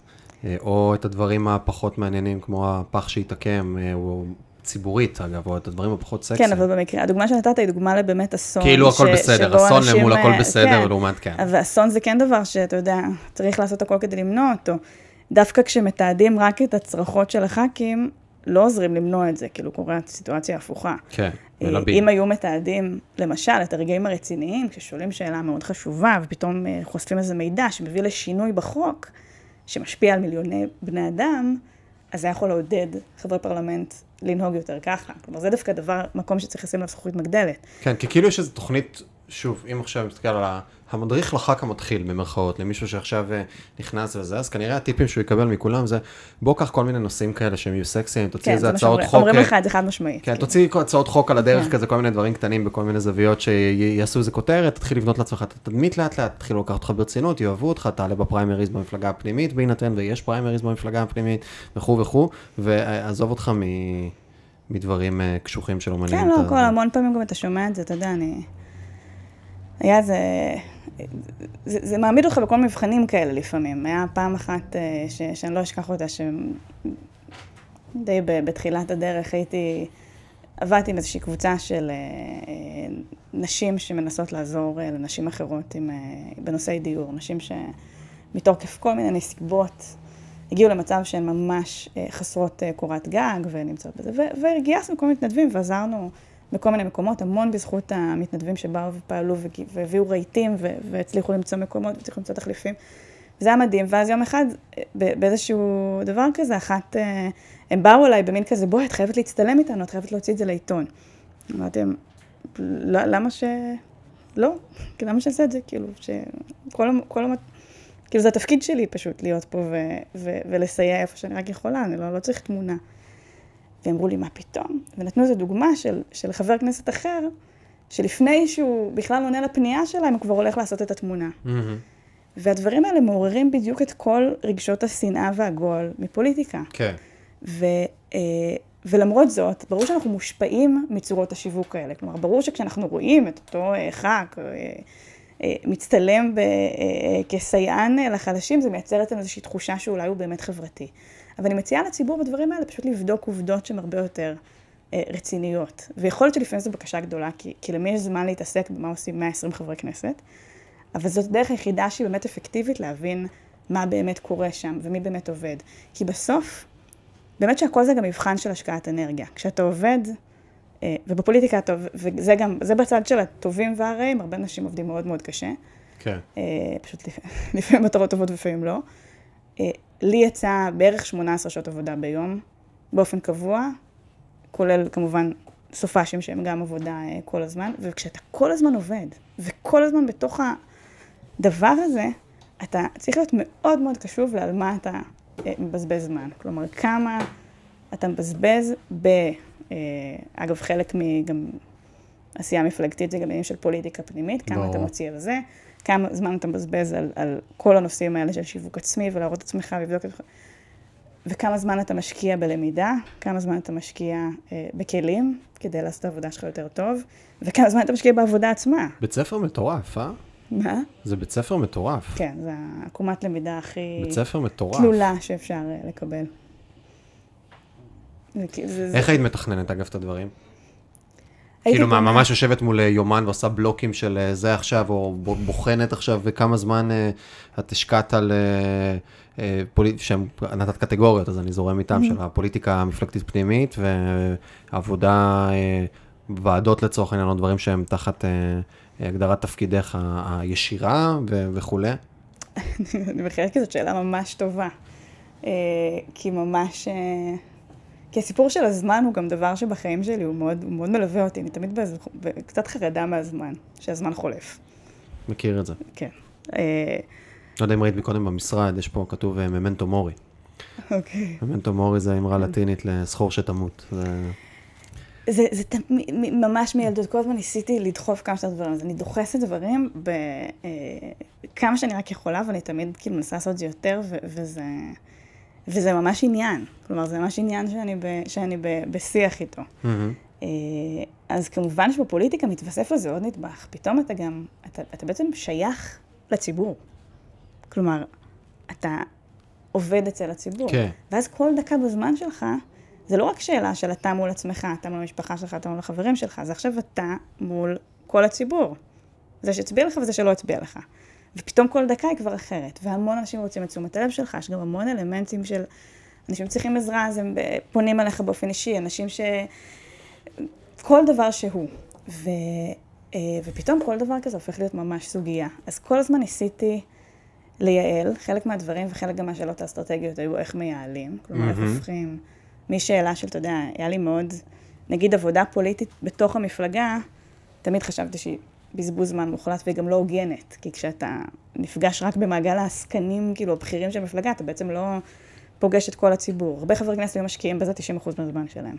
אה, או את הדברים הפחות מעניינים, כמו הפח שהתעקם, אה, או ציבורית אגב, או את הדברים הפחות סקסיים. כן, אבל במקרה, הדוגמה שנתת היא דוגמה לבאמת אסון. כאילו הכל ש- בסדר, אסון אנשים, למול הכל אה, בסדר, כן. לעומת כן. ואסון זה כן דבר שאתה יודע, צריך לעשות הכל כדי למנוע אותו. דווקא כשמתעדים רק את הצרחות של הח"כים, לא עוזרים למנוע את זה, כאילו קורה סיטואציה הפוכה. כן, אה, מלבים. אם היו מתעדים, למשל, את הרגעים הרציניים, כששואלים שאלה מאוד חשובה, ופתאום אה, חושפים איזה מידע שמביא לשינוי בחוק, שמשפיע על מיליוני בני אדם, אז זה יכול לעודד חברי פרלמנט לנהוג יותר ככה. כלומר, זה דווקא דבר, מקום שצריך לשים עליו זכוכית מגדלת. כן, כי כאילו יש איזו תוכנית, שוב, אם עכשיו מסתכל על ה- המדריך לח"כ המתחיל, במרכאות, למישהו שעכשיו אה, נכנס לזה, אז כנראה הטיפים שהוא יקבל מכולם זה, בוא קח כל מיני נושאים כאלה שהם יהיו סקסיים, תוציא כן, איזה הצעות חוק. אומרים אה, לך את זה חד משמעית. כן, כאילו. תוציא הצעות חוק על הדרך כן. כזה, כל מיני דברים קטנים בכל מיני זוויות שיעשו איזה כותרת, תתחיל לבנות לעצמך את התדמית לאט לאט, תתחילו לקחת אותך ברצינות, יאהבו אותך, תעלה בפריימריז במפלגה הפנימית, בהינתן ויש פריימריז במפלגה הפנימית, וכו' וכו', ועזוב אותך מ... מדברים אה, קשוחים שלא מעניינים. כן, את לא, ה- כל המון פעמים גם אתה שומע את זה, אתה יודע, אני... היה זה... זה, זה מעמיד אותך בכל מבחנים כאלה לפעמים. היה פעם אחת אה, ש, שאני לא אשכח אותה, שדי בתחילת הדרך הייתי... עבדתי עם איזושהי קבוצה של אה, אה, נשים שמנסות לעזור לנשים אחרות עם, בנושאי דיור. נשים שמתוקף כל מיני נסיבות הגיעו למצב שהן ממש חסרות קורת גג ונמצאות בזה. וגייסנו כל מיני מתנדבים ועזרנו בכל מיני מקומות, המון בזכות המתנדבים שבאו ופעלו והביאו רהיטים והצליחו למצוא מקומות והצליחו למצוא תחליפים. זה היה מדהים, ואז יום אחד, באיזשהו דבר כזה, אחת, אה, הם באו אליי במין כזה, בואי, את חייבת להצטלם איתנו, את חייבת להוציא את זה לעיתון. אמרתי להם, למה ש... לא, למה שאעשה את זה? כאילו, שכל... כל... כאילו, זה התפקיד שלי פשוט להיות פה ו... ו... ולסייע איפה שאני רק יכולה, אני לא, לא צריך תמונה. והם אמרו לי, מה פתאום? ונתנו איזו דוגמה של, של חבר כנסת אחר, שלפני שהוא בכלל עונה לפנייה שלהם, הוא כבר הולך לעשות את התמונה. Mm-hmm. והדברים האלה מעוררים בדיוק את כל רגשות השנאה והגועל מפוליטיקה. כן. ו, אה, ולמרות זאת, ברור שאנחנו מושפעים מצורות השיווק האלה. כלומר, ברור שכשאנחנו רואים את אותו אה, ח"כ אה, מצטלם ב, כסייען לחלשים, זה מייצר אצלנו איזושהי תחושה שאולי הוא באמת חברתי. אבל אני מציעה לציבור בדברים האלה פשוט לבדוק עובדות שהן הרבה יותר רציניות. ויכול להיות שלפעמים זו בקשה גדולה, כי, כי למי יש זמן להתעסק במה עושים 120 חברי כנסת. אבל זאת דרך היחידה שהיא באמת אפקטיבית להבין מה באמת קורה שם ומי באמת עובד. כי בסוף, באמת שהכל זה גם מבחן של השקעת אנרגיה. כשאתה עובד, אה, ובפוליטיקה טוב, וזה גם, זה בצד של הטובים והרעים, הרבה אנשים עובדים מאוד מאוד קשה. כן. אה, פשוט לפעמים מטרות טובות ולפעמים לא. אה, לי יצא בערך 18 שעות עבודה ביום, באופן קבוע, כולל כמובן סופאשים שהם גם עבודה כל הזמן, וכשאתה כל הזמן עובד, וכל הזמן בתוך הדבר הזה, אתה צריך להיות מאוד מאוד קשוב לעל מה אתה אה, מבזבז זמן. כלומר, כמה אתה מבזבז ב... אה, אגב, חלק מגם עשייה מפלגתית זה גם עניין של פוליטיקה פנימית, כמה ברור. אתה מוציא על זה, כמה זמן אתה מבזבז על, על כל הנושאים האלה של שיווק עצמי ולהראות את עצמך ולבדוק את... וכמה זמן אתה משקיע בלמידה, כמה זמן אתה משקיע אה, בכלים כדי לעשות את העבודה שלך יותר טוב, וכמה זמן אתה משקיע בעבודה עצמה. בית ספר מטורף, אה? מה? זה בית ספר מטורף. כן, זה עקומת למידה הכי... בית ספר מטורף. תלולה שאפשר אה, לקבל. איך היית מתכננת, אגב, את הדברים? כאילו, מה, ממש יושבת מול אה, יומן ועושה בלוקים של אה, זה עכשיו, או בוחנת עכשיו, וכמה זמן את השקעת על... שהם נתת קטגוריות, אז אני זורם איתם, של הפוליטיקה המפלגתית פנימית, ועבודה, ועדות לצורך העניין, או דברים שהם תחת הגדרת תפקידך הישירה וכולי? אני מחייבת כי זאת שאלה ממש טובה. אה, כי ממש... אה, כי הסיפור של הזמן הוא גם דבר שבחיים שלי הוא מאוד, הוא מאוד מלווה אותי. אני תמיד באיזה, קצת חרדה מהזמן, שהזמן חולף. מכיר את זה. כן. אה, לא יודע אם ראית מקודם במשרד, יש פה כתוב ממנטו מורי. אוקיי. ממנטו מורי זה אמרה לטינית לזכור שתמות. זה... זה, זה ת, מ, ממש מילדות, כל הזמן ניסיתי לדחוף כמה שיותר דברים, אז אני דוחסת דברים ב, אה, שאני רק יכולה, ואני תמיד כאילו מנסה לעשות את זה יותר, ו, וזה, וזה ממש עניין. כלומר, זה ממש עניין שאני, ב, שאני ב, בשיח איתו. Mm-hmm. אה, אז כמובן שבפוליטיקה מתווסף לזה עוד נדבך. פתאום אתה גם, אתה, אתה בעצם שייך לציבור. כלומר, אתה עובד אצל הציבור. כן. ואז כל דקה בזמן שלך, זה לא רק שאלה של אתה מול עצמך, אתה מול המשפחה שלך, אתה מול החברים שלך, זה עכשיו אתה מול כל הציבור. זה שהצביע לך וזה שלא הצביע לך. ופתאום כל דקה היא כבר אחרת, והמון אנשים רוצים את תשומת הלב שלך, יש גם המון אלמנטים של אנשים צריכים עזרה, אז הם פונים אליך באופן אישי, אנשים ש... כל דבר שהוא. ו... אה, ופתאום כל דבר כזה הופך להיות ממש סוגיה. אז כל הזמן ניסיתי לייעל, חלק מהדברים וחלק גם מהשאלות האסטרטגיות היו איך מייעלים, כלומר איך הופכים... משאלה של, אתה יודע, היה לי מאוד, נגיד עבודה פוליטית בתוך המפלגה, תמיד חשבתי שהיא בזבוז זמן מוחלט והיא גם לא הוגנת, כי כשאתה נפגש רק במעגל העסקנים, כאילו, הבכירים של המפלגה, אתה בעצם לא פוגש את כל הציבור. הרבה חברי כנסת היו משקיעים בזה 90% מהזמן שלהם.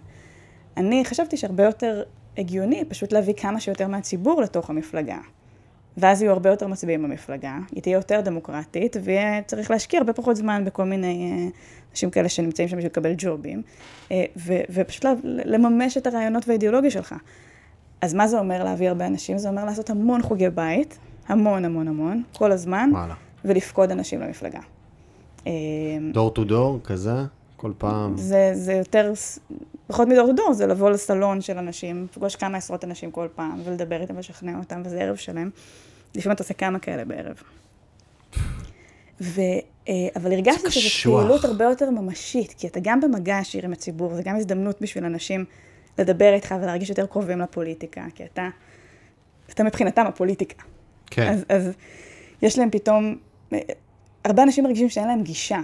אני חשבתי שהרבה יותר הגיוני פשוט להביא כמה שיותר מהציבור לתוך המפלגה. ואז יהיו הרבה יותר מצביעים במפלגה, היא תהיה יותר דמוקרטית, ויהיה צריך להשקיע הרבה פחות זמן בכל מיני אה, אנשים כאלה שנמצאים שם בשביל לקבל ג'ובים, אה, ופשוט לממש את הרעיונות והאידיאולוגיה שלך. אז מה זה אומר להביא הרבה אנשים? זה אומר לעשות המון חוגי בית, המון המון המון, כל הזמן, וואלה. ולפקוד אנשים למפלגה. דור טו דור, כזה? כל פעם. זה, זה יותר, פחות מדור טו דור, זה לבוא לסלון של אנשים, לפגוש כמה עשרות אנשים כל פעם, ולדבר איתם ולשכנע אותם, וזה ערב שלם. לפעמים אתה עושה כמה כאלה בערב. ו, אה, אבל הרגשתי שזו פעילות הרבה יותר ממשית, כי אתה גם במגע עשיר עם הציבור, זה גם הזדמנות בשביל אנשים לדבר איתך ולהרגיש יותר קרובים לפוליטיקה, כי אתה, אתה מבחינתם הפוליטיקה. כן. אז, אז יש להם פתאום, הרבה אנשים מרגישים שאין להם גישה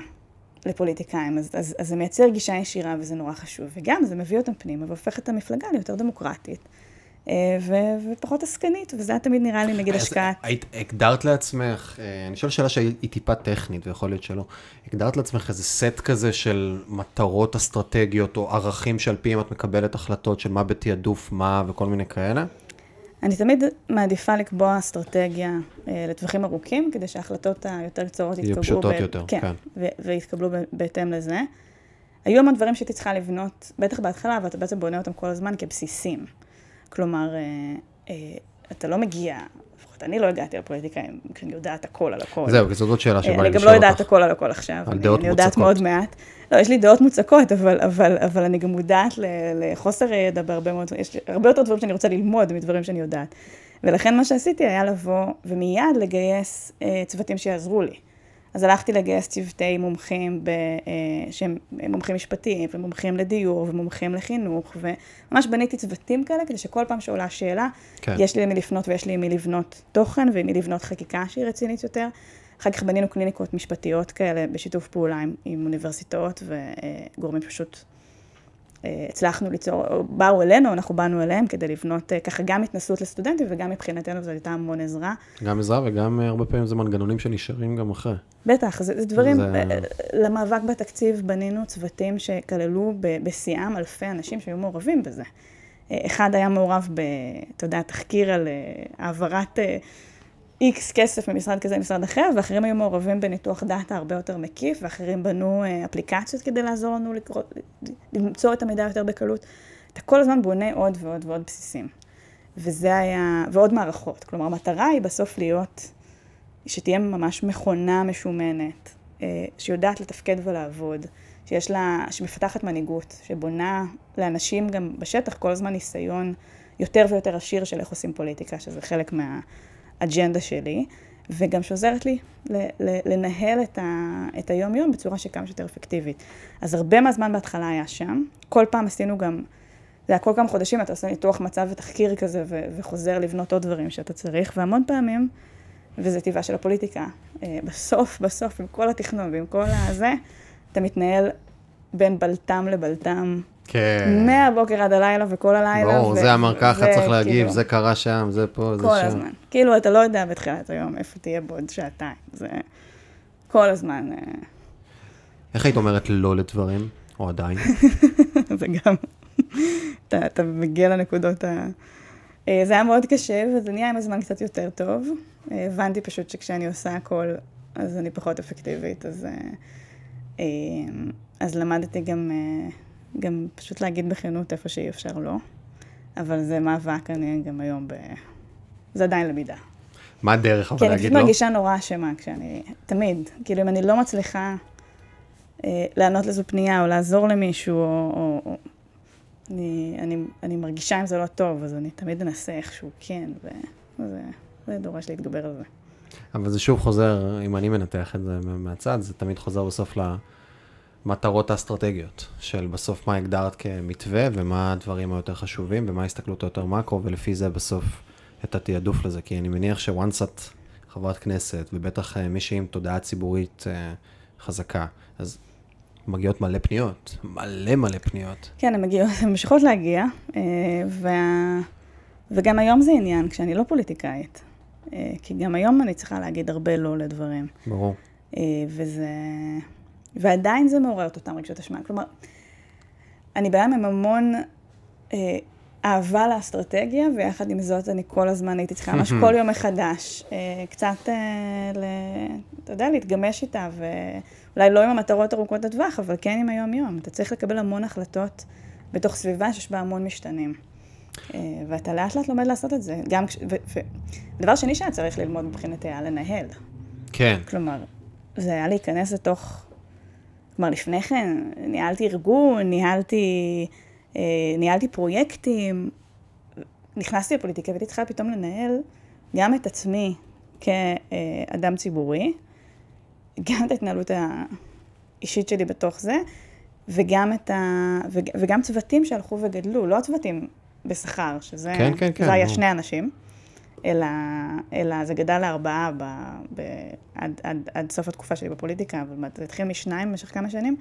לפוליטיקאים, אז, אז, אז זה מייצר גישה ישירה וזה נורא חשוב. וגם זה מביא אותם פנימה והופך את המפלגה ליותר דמוקרטית. אה, ו- ופחות עסקנית, וזה היה תמיד נראה לי נגיד השקעת. היית, הגדרת לעצמך, אה, אני שואל שאלה שהיא טיפה טכנית, ויכול להיות שלא, הגדרת לעצמך איזה סט כזה של מטרות אסטרטגיות או ערכים שעל פיהם את מקבלת החלטות של מה בתעדוף מה וכל מיני כאלה? אני תמיד מעדיפה לקבוע אסטרטגיה אה, לטווחים ארוכים, כדי שההחלטות היותר קצרות יהיו יתקבלו... פשוטות ב- יותר, כן. ו- ויתקבלו ב- בהתאם לזה. היו המון דברים שהייתי צריכה לבנות, בטח בהתחלה, אבל אתה בעצם בונה אותם כל הזמן כבסיסים. כלומר, אה, אה, אתה לא מגיע, לפחות אני לא הגעתי לפוליטיקאים, כשאני יודעת הכל על הכל. זהו, כי זאת שאלה שבא לי אני לשאול גם אותך. לא יודעת הכל על הכל עכשיו, על אני, דעות אני יודעת מוצקות. מאוד מעט. לא, יש לי דעות מוצקות, אבל, אבל, אבל אני גם מודעת לחוסר ידע בהרבה מאוד, יש לי הרבה יותר דברים שאני רוצה ללמוד מדברים שאני יודעת. ולכן מה שעשיתי היה לבוא ומיד לגייס אה, צוותים שיעזרו לי. אז הלכתי לגייס צוותי מומחים ב, אה, שהם מומחים משפטיים, ומומחים לדיור, ומומחים לחינוך, וממש בניתי צוותים כאלה, כדי שכל פעם שעולה שאלה, כן. יש לי למי לפנות ויש לי עם מי לבנות תוכן ועם מי לבנות חקיקה שהיא רצינית יותר. אחר כך בנינו קליניקות משפטיות כאלה בשיתוף פעולה עם, עם אוניברסיטאות וגורמים פשוט אה, הצלחנו ליצור, או באו אלינו, אנחנו באנו אליהם כדי לבנות אה, ככה גם התנסות לסטודנטים וגם מבחינתנו זו הייתה המון עזרה. גם עזרה וגם אה, הרבה פעמים זה מנגנונים שנשארים גם אחרי. בטח, זה, זה דברים, זה- זה... למאבק בתקציב בנינו צוותים שכללו בשיאם אלפי אנשים שהיו מעורבים בזה. אה, אחד היה מעורב ב, אתה יודע, תחקיר על אה, העברת איקס כסף ממשרד כזה למשרד אחר, ואחרים היו מעורבים בניתוח דאטה הרבה יותר מקיף, ואחרים בנו אה, אפליקציות כדי לעזור לנו לקרוא, למצוא את המידע יותר בקלות. אתה כל הזמן בונה עוד ועוד ועוד בסיסים. וזה היה, ועוד מערכות. כלומר, המטרה היא בסוף להיות, שתהיה ממש מכונה משומנת, אה, שיודעת לתפקד ולעבוד, שיש לה, שמפתחת מנהיגות, שבונה לאנשים גם בשטח כל הזמן ניסיון יותר ויותר עשיר של איך עושים פוליטיקה, שזה חלק מהאג'נדה שלי, וגם שעוזרת לי לנהל את, ה, את היום-יום בצורה שכמה שיותר אפקטיבית. אז הרבה מהזמן בהתחלה היה שם, כל פעם עשינו גם, זה היה כל כמה חודשים, אתה עושה ניתוח מצב ותחקיר כזה, ו- וחוזר לבנות עוד דברים שאתה צריך, והמון פעמים, וזה טבעה של הפוליטיקה, אה, בסוף, בסוף, עם כל התכנון ועם כל הזה, אתה מתנהל בין בלטם לבלטם, כן. מהבוקר עד הלילה וכל הלילה. ברור, ו- זה אמר ככה, צריך להגיב, כאילו- זה קרה שם, זה פה, זה שם. כל הזמן. כאילו, אתה לא יודע בתחילת היום איפה תהיה בעוד שעתיים. זה כל הזמן, אה, איך היית אומרת לא לדברים? או עדיין? זה גם, אתה, אתה מגיע לנקודות ה... אה, זה היה מאוד קשה, וזה נהיה עם הזמן קצת יותר טוב. אה, הבנתי פשוט שכשאני עושה הכל, אז אני פחות אפקטיבית, אז, אז למדתי גם, אה, גם פשוט להגיד בכנות איפה שאי אפשר לא. אבל זה מאבק, אני גם היום ב... זה עדיין למידה. מה הדרך אבל כי אני להגיד פשוט לא? מרגישה נורא אשמה כשאני, תמיד, כאילו אם אני לא מצליחה אה, לענות לאיזו פנייה או לעזור למישהו, או, או, או אני, אני, אני מרגישה אם זה לא טוב, אז אני תמיד אנסה איכשהו כן, וזה זה דורש להתגבר על זה. אבל זה שוב חוזר, אם אני מנתח את זה מהצד, זה תמיד חוזר בסוף למטרות האסטרטגיות, של בסוף מה הגדרת כמתווה, ומה הדברים היותר חשובים, ומה ההסתכלות היותר מקרו, ולפי זה בסוף את התעדוף לזה. כי אני מניח שוואנס את חברת כנסת, ובטח אה, מישהי עם תודעה ציבורית אה, חזקה, אז מגיעות מלא פניות, מלא מלא פניות. כן, הן מגיעות, הן ממשיכות להגיע, אה, וה... וגם היום זה עניין, כשאני לא פוליטיקאית. כי גם היום אני צריכה להגיד הרבה לא לדברים. ברור. וזה... ועדיין זה מעורר את אותם רגשות אשמה. כלומר, אני באה עם המון אה, אהבה לאסטרטגיה, ויחד עם זאת אני כל הזמן הייתי צריכה ממש כל יום מחדש, אה, קצת, אה, ל... אתה יודע, להתגמש איתה, ואולי לא עם המטרות ארוכות הטווח, אבל כן עם היום-יום. אתה צריך לקבל המון החלטות בתוך סביבה שיש בה המון משתנים. אה, ואתה לאט לאט לומד לעשות את זה. גם כש... ו... ו... דבר שני שהיה צריך ללמוד מבחינתי היה לנהל. כן. כלומר, זה היה להיכנס לתוך... כלומר, לפני כן ניהלתי ארגון, ניהלתי, אה, ניהלתי פרויקטים, נכנסתי לפוליטיקה והייתי צריכה פתאום לנהל גם את עצמי כאדם ציבורי, גם את ההתנהלות האישית שלי בתוך זה, וגם, ה... וג- וגם צוותים שהלכו וגדלו, לא צוותים בשכר, שזה כן, כן, כן, היה ברור. שני אנשים, אלא, אלא זה גדל לארבעה ב, ב, עד, עד, עד סוף התקופה שלי בפוליטיקה, אבל זה התחיל משניים במשך כמה שנים,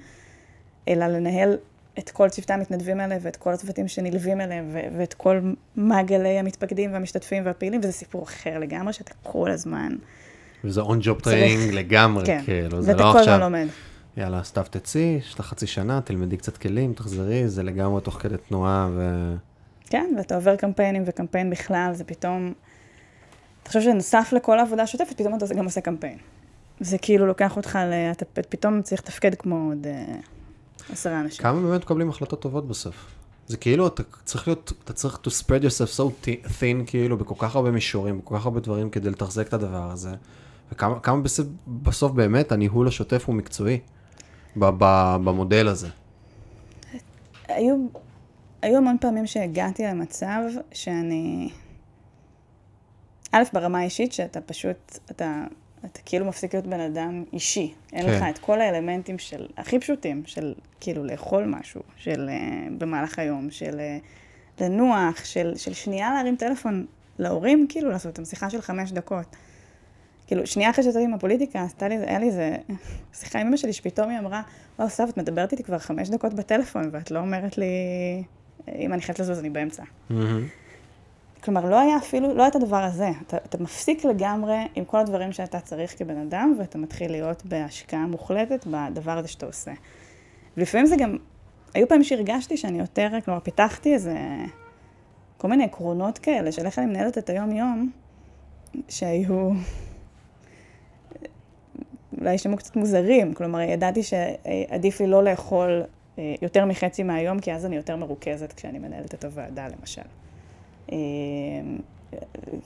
אלא לנהל את כל צוותי המתנדבים האלה ואת כל הצוותים שנלווים אליהם ו- ואת כל מעגלי המתפקדים והמשתתפים והפעילים, וזה סיפור אחר לגמרי, שאתה כל הזמן... וזה on job training לגמרי, כן, כאילו, זה ואתה לא כל עכשיו, הזמן לומד. יאללה, סתיו תצאי, יש לך חצי שנה, תלמדי קצת כלים, תחזרי, זה לגמרי תוך כדי תנועה ו... כן, ואתה עובר קמפיינים, וקמפיין בכלל, זה פתאום... אתה חושב שנוסף לכל העבודה השוטפת, פתאום אתה גם עושה קמפיין. זה כאילו לוקח אותך, ל... אתה פתאום צריך לתפקד כמו עוד אה, עשרה אנשים. כמה באמת מקבלים החלטות טובות בסוף? זה כאילו, אתה צריך להיות, אתה צריך to spread yourself so thin, כאילו, בכל כך הרבה מישורים, בכל כך הרבה דברים כדי לתחזק את הדבר הזה. וכמה כמה בסוף, בסוף באמת הניהול השוטף הוא מקצועי ב- ב- במודל הזה. היו, היו המון פעמים שהגעתי למצב שאני... א', ברמה האישית, שאתה פשוט, אתה, אתה כאילו מפסיק להיות בן אדם אישי. אין כן. לך את כל האלמנטים של, הכי פשוטים, של כאילו לאכול משהו, של uh, במהלך היום, של uh, לנוח, של, של שנייה להרים טלפון להורים, כאילו לעשות איתם שיחה של חמש דקות. כאילו, שנייה אחרי שיצאתי מהפוליטיקה, עשתה לי, היה לי איזה שיחה עם אמא שלי, שפתאום היא אמרה, וואו, סתיו, את מדברת איתי כבר חמש דקות בטלפון, ואת לא אומרת לי, אם אני חייבת לזוז, אני באמצע. כלומר, לא היה אפילו, לא היה את הדבר הזה. אתה, אתה מפסיק לגמרי עם כל הדברים שאתה צריך כבן אדם, ואתה מתחיל להיות בהשקעה מוחלטת בדבר הזה שאתה עושה. ולפעמים זה גם, היו פעמים שהרגשתי שאני יותר, כלומר, פיתחתי איזה, כל מיני עקרונות כאלה, של איך אני מנהלת את היום-יום, שהיו, אולי יישמעו קצת מוזרים. כלומר, ידעתי שעדיף לי לא לאכול אה, יותר מחצי מהיום, כי אז אני יותר מרוכזת כשאני מנהלת את הוועדה, למשל.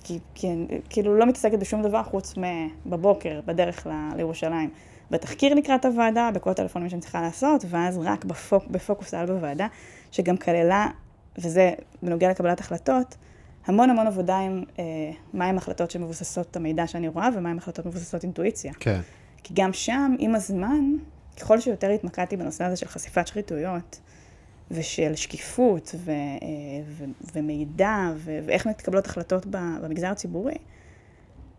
כי, כי כאילו לא מתעסקת בשום דבר חוץ מבבוקר, בדרך ל, לירושלים. בתחקיר לקראת הוועדה, בכל הטלפונים שאני צריכה לעשות, ואז רק בפוק, בפוקוס על בוועדה, שגם כללה, וזה בנוגע לקבלת החלטות, המון המון עבודה עם אה, מהם החלטות שמבוססות את המידע שאני רואה, ומהם החלטות מבוססות אינטואיציה. כן. כי גם שם, עם הזמן, ככל שיותר התמקדתי בנושא הזה של חשיפת שחיתויות, ושל שקיפות, ו, אה, ו, ומידע, ו, ואיך מתקבלות החלטות במגזר הציבורי,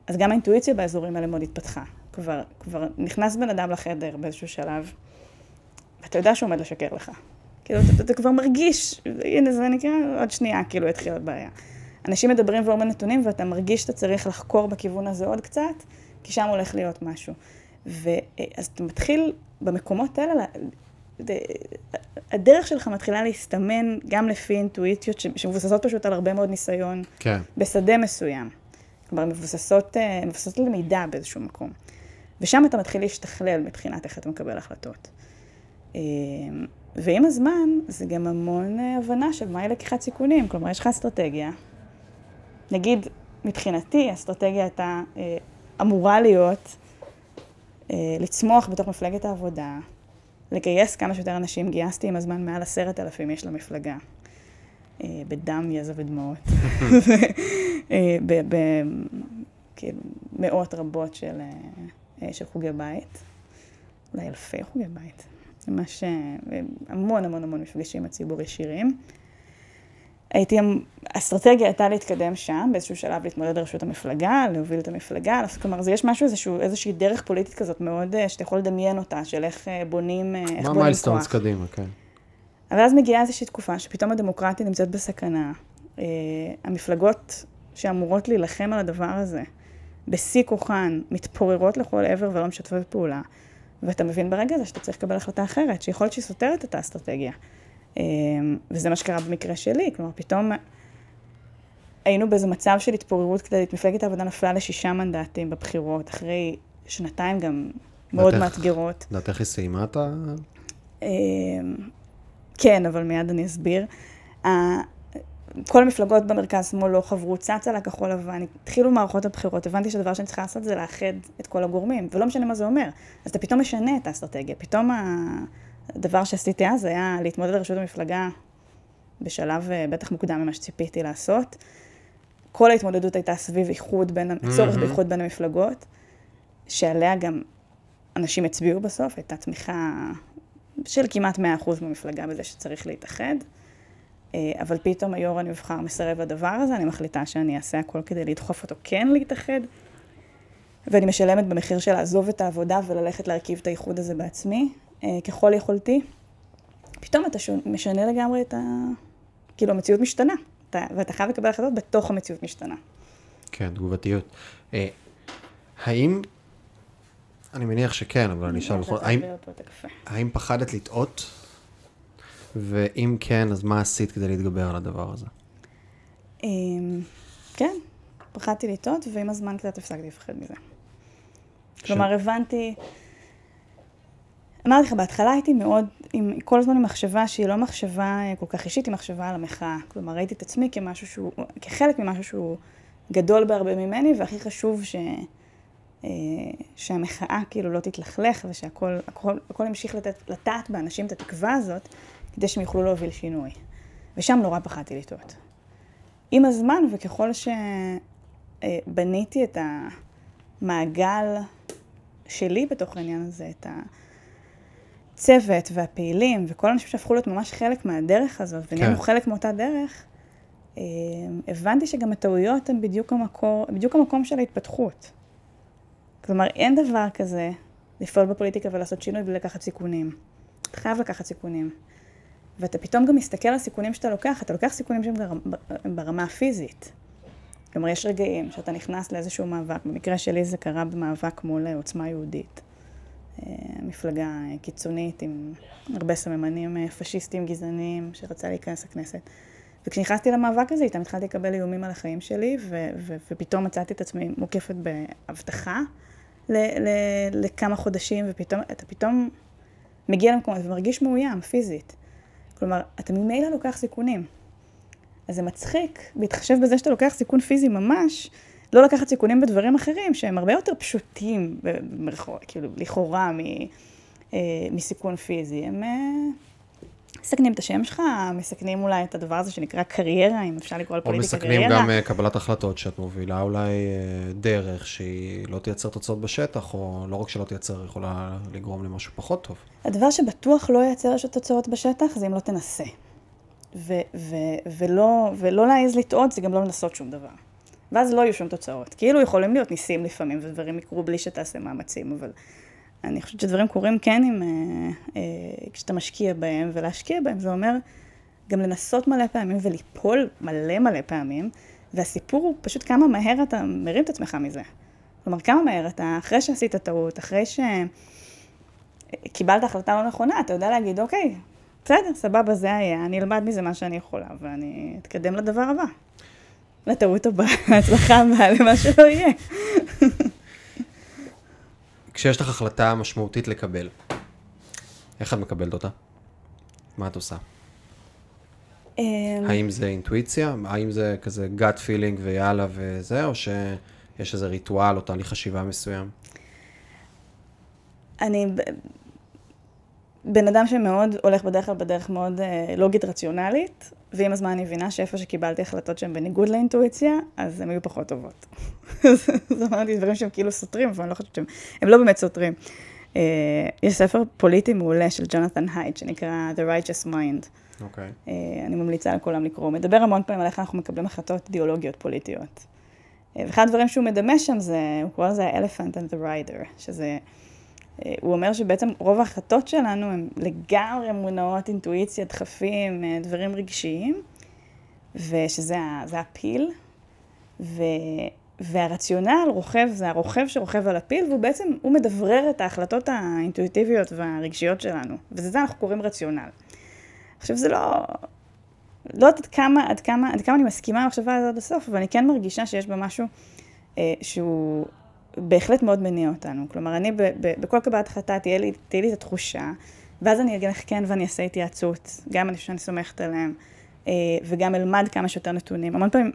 אז גם האינטואיציה באזורים האלה מאוד התפתחה. כבר, כבר נכנס בן אדם לחדר באיזשהו שלב, ואתה יודע שהוא עומד לשקר לך. כאילו, אתה, אתה כבר מרגיש, הנה זה נקרא, עוד שנייה, כאילו, התחילה בעיה. אנשים מדברים ואומרים נתונים, ואתה מרגיש שאתה צריך לחקור בכיוון הזה עוד קצת, כי שם הולך להיות משהו. ואז אתה מתחיל במקומות האלה, הדרך שלך מתחילה להסתמן גם לפי אינטואיציות שמבוססות פשוט על הרבה מאוד ניסיון כן. בשדה מסוים. כלומר, מבוססות, מבוססות על מידע באיזשהו מקום. ושם אתה מתחיל להשתכלל מבחינת איך אתה מקבל החלטות. ועם הזמן, זה גם המון הבנה של מהי לקיחת סיכונים. כלומר, יש לך אסטרטגיה. נגיד, מבחינתי, האסטרטגיה הייתה אמורה להיות לצמוח בתוך מפלגת העבודה, לגייס כמה שיותר אנשים, גייסתי עם הזמן מעל עשרת אלפים יש למפלגה. בדם, יזע ודמעות. במאות רבות של, של חוגי בית, אולי אלפי חוגי בית. ממש המון המון המון מפגשים הציבור ישירים. הייתי, האסטרטגיה הייתה להתקדם שם, באיזשהו שלב להתמודד לראשות המפלגה, להוביל את המפלגה, כלומר, יש משהו, איזשהו, איזושהי דרך פוליטית כזאת מאוד, שאתה יכול לדמיין אותה, של איך בונים, איך בונים כוח. מה מיילסטונס קדימה, כן. אבל אז מגיעה איזושהי תקופה שפתאום הדמוקרטיה נמצאת בסכנה. Uh, המפלגות שאמורות להילחם על הדבר הזה, בשיא כוחן, מתפוררות לכל עבר ולא משתפות פעולה. ואתה מבין ברגע הזה שאתה צריך לקבל החלטה אחרת, שיכול להיות שהיא סותרת את האסטרטגיה. Uh, וזה מה שקרה במקרה שלי, כלומר, פתאום היינו באיזה מצב של התפוררות כללית. מפלגת העבודה נפלה לשישה מנדטים בבחירות, אחרי שנתיים גם מאוד מאתגרות. יודעת איך היא סיימה את ה... כן, אבל מיד אני אסביר. כל המפלגות במרכז-שמאל לא חברו, צצה לכחול לבן, התחילו מערכות הבחירות, הבנתי שהדבר שאני צריכה לעשות זה לאחד את כל הגורמים, ולא משנה מה זה אומר. אז אתה פתאום משנה את האסטרטגיה. פתאום הדבר שעשיתי אז היה להתמודד לראשות המפלגה בשלב בטח מוקדם ממה שציפיתי לעשות. כל ההתמודדות הייתה סביב איחוד בין, צורך mm-hmm. באיחוד בין המפלגות, שעליה גם אנשים הצביעו בסוף, הייתה תמיכה של כמעט 100% במפלגה בזה שצריך להתאחד. אה, אבל פתאום היו"ר הנבחר מסרב לדבר הזה, אני מחליטה שאני אעשה הכל כדי לדחוף אותו כן להתאחד. ואני משלמת במחיר של לעזוב את העבודה וללכת להרכיב את האיחוד הזה בעצמי, אה, ככל יכולתי. פתאום אתה משנה לגמרי את ה... כאילו, המציאות משתנה, אתה, ואתה חייב לקבל החלטות בתוך המציאות משתנה. כן, תגובתיות. אה, האם, אני מניח שכן, אבל אני אשאל בכל... האם, האם פחדת לטעות? ואם כן, אז מה עשית כדי להתגבר על הדבר הזה? אמ, כן, פחדתי לטעות, ועם הזמן קצת הפסקתי לפחד מזה. כלומר, הבנתי... אמרתי לך, בהתחלה הייתי מאוד, עם, כל הזמן עם מחשבה שהיא לא מחשבה אה, כל כך אישית, היא מחשבה על המחאה. כלומר, ראיתי את עצמי כמשהו שהוא, כחלק ממשהו שהוא גדול בהרבה ממני, והכי חשוב ש, אה, שהמחאה כאילו לא תתלכלך, ושהכול הכל, הכל ימשיך לתת, לטעת באנשים את התקווה הזאת, כדי שהם יוכלו להוביל שינוי. ושם נורא פחדתי לטעות. עם הזמן, וככל שבניתי את המעגל שלי בתוך העניין הזה, את הצוות והפעילים וכל האנשים שהפכו להיות ממש חלק מהדרך הזאת, כן. ונהיינו חלק מאותה דרך, אה, הבנתי שגם הטעויות הן בדיוק, המקור, בדיוק המקום של ההתפתחות. כלומר, אין דבר כזה לפעול בפוליטיקה ולעשות שינוי בלי לקחת סיכונים. אתה חייב לקחת סיכונים. ואתה פתאום גם מסתכל על הסיכונים שאתה לוקח, אתה לוקח סיכונים שהם ברמה הפיזית. כלומר, יש רגעים שאתה נכנס לאיזשהו מאבק, במקרה שלי זה קרה במאבק מול עוצמה יהודית. אה, מפלגה קיצונית עם הרבה סממנים אה, פשיסטיים גזעניים שרצה להיכנס לכנסת. וכשנכנסתי למאבק הזה איתם התחלתי לקבל איומים על החיים שלי, ו- ו- ופתאום מצאתי את עצמי מוקפת באבטחה ל- ל- לכמה חודשים, ופתאום, אתה פתאום מגיע למקומות ומרגיש מאוים פיזית. כלומר, אתה ממילא לוקח סיכונים. אז זה מצחיק, בהתחשב בזה שאתה לוקח סיכון פיזי ממש, לא לקחת סיכונים בדברים אחרים שהם הרבה יותר פשוטים, כאילו, לכאורה, מ, אה, מסיכון פיזי. הם אה, מסכנים את השם שלך, מסכנים אולי את הדבר הזה שנקרא קריירה, אם אפשר לקרוא לפוליטיקה קריירה. או מסכנים גם אה, קבלת החלטות שאת מובילה אולי דרך שהיא לא תייצר תוצאות בשטח, או לא רק שלא תייצר, יכולה לגרום למשהו פחות טוב. הדבר שבטוח לא ייצר תוצאות בשטח זה אם לא תנסה. ו- ו- ולא, ולא להעז לטעות זה גם לא לנסות שום דבר. ואז לא יהיו שום תוצאות. כאילו יכולים להיות ניסים לפעמים, ודברים יקרו בלי שתעשה מאמצים, אבל אני חושבת שדברים קורים כן עם, אה, אה, כשאתה משקיע בהם, ולהשקיע בהם זה אומר גם לנסות מלא פעמים וליפול מלא מלא פעמים, והסיפור הוא פשוט כמה מהר אתה מרים את עצמך מזה. כלומר, כמה מהר אתה, אחרי שעשית טעות, אחרי שקיבלת החלטה לא נכונה, אתה יודע להגיד, אוקיי, בסדר, סבבה, זה היה, אני אלמד מזה מה שאני יכולה, ואני אתקדם לדבר הבא. לטעות הבאה, הצלחה הבאה, למה שלא יהיה. כשיש לך החלטה משמעותית לקבל, איך את מקבלת אותה? מה את עושה? אמ, האם זה אינטואיציה? האם זה כזה gut feeling ויאללה וזה, או שיש איזה ריטואל או תהליך חשיבה מסוים? אני בן אדם שמאוד הולך בדרך כלל בדרך מאוד אה, לוגית רציונלית, ועם הזמן אני מבינה שאיפה שקיבלתי החלטות שהן בניגוד לאינטואיציה, אז הן היו פחות טובות. אז אמרתי דברים שהם כאילו סותרים, אבל אני לא חושבת שהם, הם לא באמת סותרים. Uh, יש ספר פוליטי מעולה של ג'ונתן הייד, שנקרא The Righteous Mind. אוקיי. Okay. Uh, אני ממליצה לכולם לקרוא. הוא מדבר המון פעמים על איך אנחנו מקבלים החלטות אידיאולוגיות פוליטיות. Uh, ואחד הדברים שהוא מדמה שם זה, הוא קורא לזה ה-elephant and the rider, שזה... אה, הוא אומר שבעצם רוב ההחלטות שלנו הן לגמרי מונעות אינטואיציה, דחפים, אה, דברים רגשיים, ושזה הפיל, ו, והרציונל רוכב, זה הרוכב שרוכב על הפיל, והוא בעצם, הוא מדברר את ההחלטות האינטואיטיביות והרגשיות שלנו, וזה אנחנו קוראים רציונל. עכשיו זה לא, לא יודעת עד כמה, עד כמה, עד כמה אני מסכימה עם המחשבה הזאת עד הסוף, אבל אני כן מרגישה שיש בה משהו אה, שהוא בהחלט מאוד מניע אותנו. כלומר, אני ב, ב, בכל קבלת החלטה תהיה לי, תהיה לי את התחושה, ואז אני אגיד לך כן ואני אעשה התייעצות, גם אני חושבת שאני סומכת עליהם, אה, וגם אלמד כמה שיותר נתונים. המון פעמים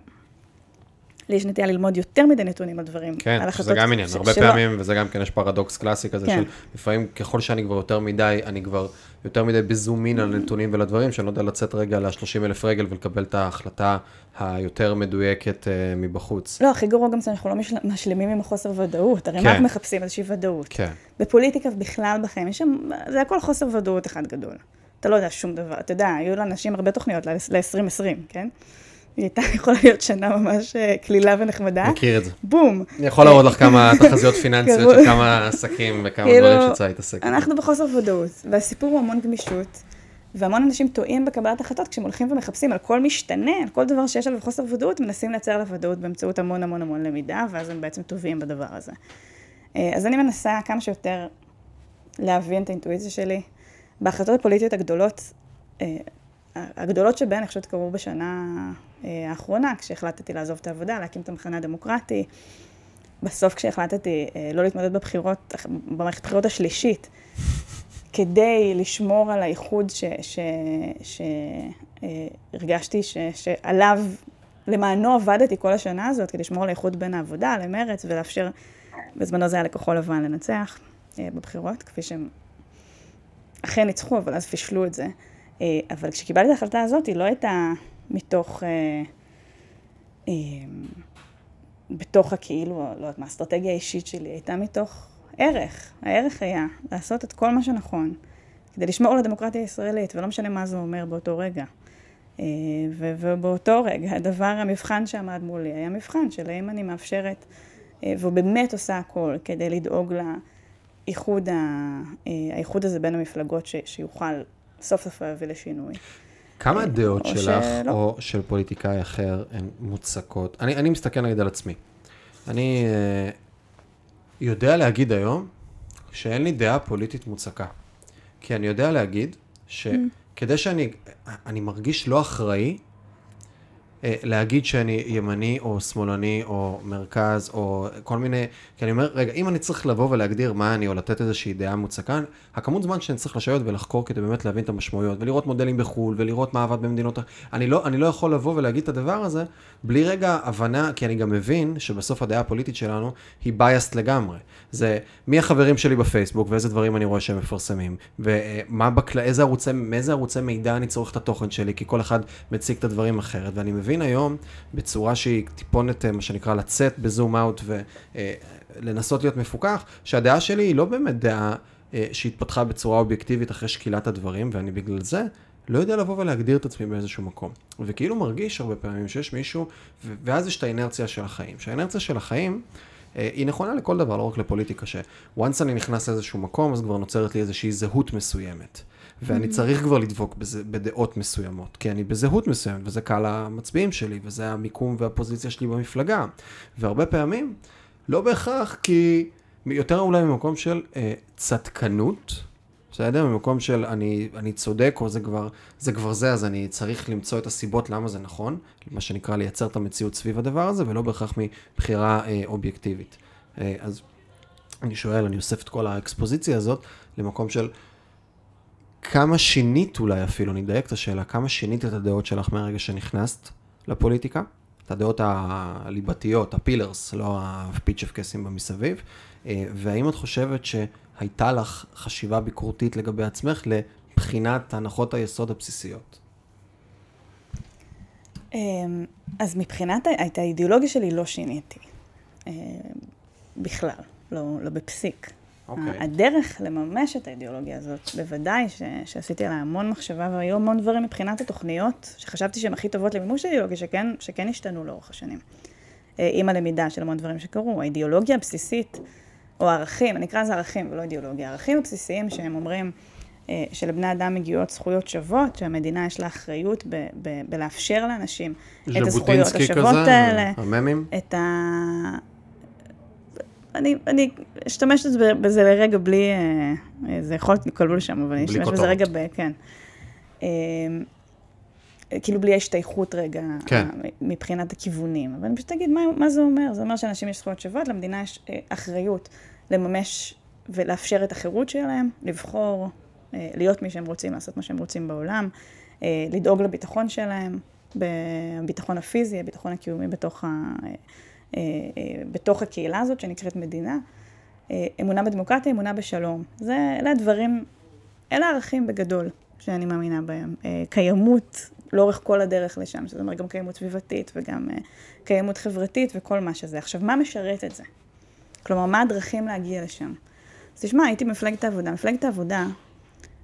לי יש נטייה ללמוד יותר מדי נתונים על דברים. כן, על שזה גם עניין, הרבה שלא. פעמים, וזה גם כן, יש פרדוקס קלאסי כזה, כן. של לפעמים ככל שאני כבר יותר מדי, אני כבר יותר מדי בזומין על נתונים ולדברים, שאני לא יודע לצאת רגע ל-30 אלף רגל ולקבל את ההחלטה היותר מדויקת uh, מבחוץ. לא, הכי גרוע גם זה, אנחנו לא משלימים עם החוסר ודאות, הרי כן. מה אנחנו מחפשים? איזושהי ודאות. כן. בפוליטיקה בכלל בחיים, יש שם, זה הכל חוסר ודאות אחד גדול. אתה לא יודע שום דבר. אתה יודע, היו לאנשים הרבה תוכניות ל-2020, כן? היא הייתה יכולה להיות שנה ממש אה, קלילה ונחמדה. מכיר את זה. בום. אני יכול להראות לך כמה תחזיות פיננסיות של כמה עסקים וכמה כאילו, דברים שצריך להתעסק. אנחנו בחוסר ודאות, והסיפור הוא המון גמישות, והמון אנשים טועים בקבלת החלטות כשהם הולכים ומחפשים על כל משתנה, על כל דבר שיש עליו חוסר ודאות, מנסים לייצר עליו ודאות באמצעות המון המון המון למידה, ואז הם בעצם טובים בדבר הזה. אה, אז אני מנסה כמה שיותר להבין את האינטואיציה שלי. בהחלטות הפוליטיות הגדולות, אה, הגדולות שבהן אני חושבת קרו בשנה אה, האחרונה, כשהחלטתי לעזוב את העבודה, להקים את המחנה הדמוקרטי. בסוף כשהחלטתי לא להתמודד בבחירות, במערכת הבחירות השלישית, כדי לשמור על האיחוד שהרגשתי שעליו, למענו עבדתי כל השנה הזאת, כדי לשמור על האיחוד בין העבודה למרץ ולאפשר, בזמנו זה היה לכחול לבן לנצח אה, בבחירות, כפי שהם אכן ניצחו, אבל אז פישלו את זה. אה, אבל כשקיבלתי את ההחלטה הזאת, היא לא הייתה מתוך, אה, בתוך הכאילו, לא יודעת מה, האסטרטגיה האישית שלי, הייתה מתוך ערך. הערך היה לעשות את כל מה שנכון כדי לשמור על הדמוקרטיה הישראלית, ולא משנה מה זה אומר באותו רגע. אה, ובאותו רגע, הדבר, המבחן שעמד מולי, היה מבחן של האם אני מאפשרת, אה, ובאמת עושה הכל כדי לדאוג לאיחוד אה, האיחוד הזה בין המפלגות, ש, שיוכל סוף סוף להביא לשינוי. כמה הדעות שלך, שלא. או של פוליטיקאי אחר, הן מוצקות? אני, אני מסתכל נגיד על עצמי. אני יודע להגיד היום שאין לי דעה פוליטית מוצקה. כי אני יודע להגיד שכדי mm. שאני, אני מרגיש לא אחראי להגיד שאני ימני או שמאלני או מרכז או כל מיני, כי אני אומר, רגע, אם אני צריך לבוא ולהגדיר מה אני או לתת איזושהי דעה מוצקה, הכמות זמן שאני צריך לשבת ולחקור כדי באמת להבין את המשמעויות ולראות מודלים בחו"ל ולראות מה עבד במדינות, אני לא, אני לא יכול לבוא ולהגיד את הדבר הזה בלי רגע הבנה, כי אני גם מבין שבסוף הדעה הפוליטית שלנו היא biased לגמרי. זה מי החברים שלי בפייסבוק ואיזה דברים אני רואה שהם מפרסמים, ומה בקל... איזה ערוצי, מאיזה ערוצי מידע אני צורך את התוכן שלי, כי כל אחד מציג את הדברים אחרת, ואני מבין היום בצורה שהיא טיפונת, מה שנקרא, לצאת בזום אאוט ולנסות להיות מפוקח, שהדעה שלי היא לא באמת דעה אה, שהתפתחה בצורה אובייקטיבית אחרי שקילת הדברים, ואני בגלל זה לא יודע לבוא ולהגדיר את עצמי באיזשהו מקום. וכאילו מרגיש הרבה פעמים שיש מישהו, ואז יש את האינרציה של החיים. שהאינרציה של החיים... אה, היא נכונה לכל דבר, לא רק לפוליטיקה, ש-once אני נכנס לאיזשהו מקום, אז כבר נוצרת לי איזושהי זהות מסוימת. ואני. צריך כבר לדבוק בזה, בדעות מסוימות, כי אני בזהות מסוימת, וזה קהל המצביעים שלי, וזה המיקום והפוזיציה שלי במפלגה. והרבה פעמים, לא בהכרח, כי יותר אולי ממקום של אה, צדקנות, בסדר? ממקום של אני, אני צודק, או זה כבר, זה כבר זה, אז אני צריך למצוא את הסיבות למה זה נכון, מה שנקרא לייצר את המציאות סביב הדבר הזה, ולא בהכרח מבחירה אה, אובייקטיבית. אה, אז אני שואל, אני אוסף את כל האקספוזיציה הזאת למקום של כמה שינית אולי אפילו, אני אדייק את השאלה, כמה שינית את הדעות שלך מהרגע שנכנסת לפוליטיקה? את הדעות הליבתיות, הפילרס, לא הפיצ'ף קסים במסביב, אה, והאם את חושבת ש... הייתה לך חשיבה ביקורתית לגבי עצמך לבחינת הנחות היסוד הבסיסיות? אמ, אז מבחינת את האידיאולוגיה שלי לא שיניתי. אמ, בכלל, לא, לא בפסיק. Okay. אוקיי. הדרך לממש את האידיאולוגיה הזאת, בוודאי ש, שעשיתי עליה המון מחשבה, והיו המון דברים מבחינת התוכניות, שחשבתי שהן הכי טובות למימוש האידיאולוגיה, שכן, שכן השתנו לאורך השנים. אה, עם הלמידה של המון דברים שקרו. האידיאולוגיה הבסיסית או ערכים, אני אקרא לזה ערכים ולא אידיאולוגיה, ערכים הבסיסיים שהם אומרים אה, שלבני אדם מגיעות זכויות שוות, שהמדינה יש לה אחריות ב- ב- בלאפשר לאנשים את הזכויות השוות כזה, האלה. הממים? את ה... אני, אני אשתמש בזה לרגע בלי, אה, זה יכול להיות מכל שם, אבל אני אשתמש בזה רגע ב... כן. אה, כאילו בלי ההשתייכות רגע, כן. מבחינת הכיוונים. אבל אני פשוט אגיד מה, מה זה אומר. זה אומר שאנשים יש זכויות שוות, למדינה יש אה, אחריות לממש ולאפשר את החירות שלהם, לבחור, אה, להיות מי שהם רוצים, לעשות מה שהם רוצים בעולם, אה, לדאוג לביטחון שלהם, בביטחון הפיזי, הביטחון הקיומי בתוך, ה, בתוך הקהילה הזאת שנקראת מדינה. אמונה בדמוקרטיה, אמונה בשלום. זה, אלה הדברים, אלה הערכים בגדול שאני מאמינה בהם. קיימות לאורך כל הדרך לשם, זאת אומרת גם קיימות סביבתית וגם קיימות חברתית וכל מה שזה. עכשיו, מה משרת את זה? כלומר, מה הדרכים להגיע לשם? אז תשמע, הייתי במפלגת העבודה. מפלגת העבודה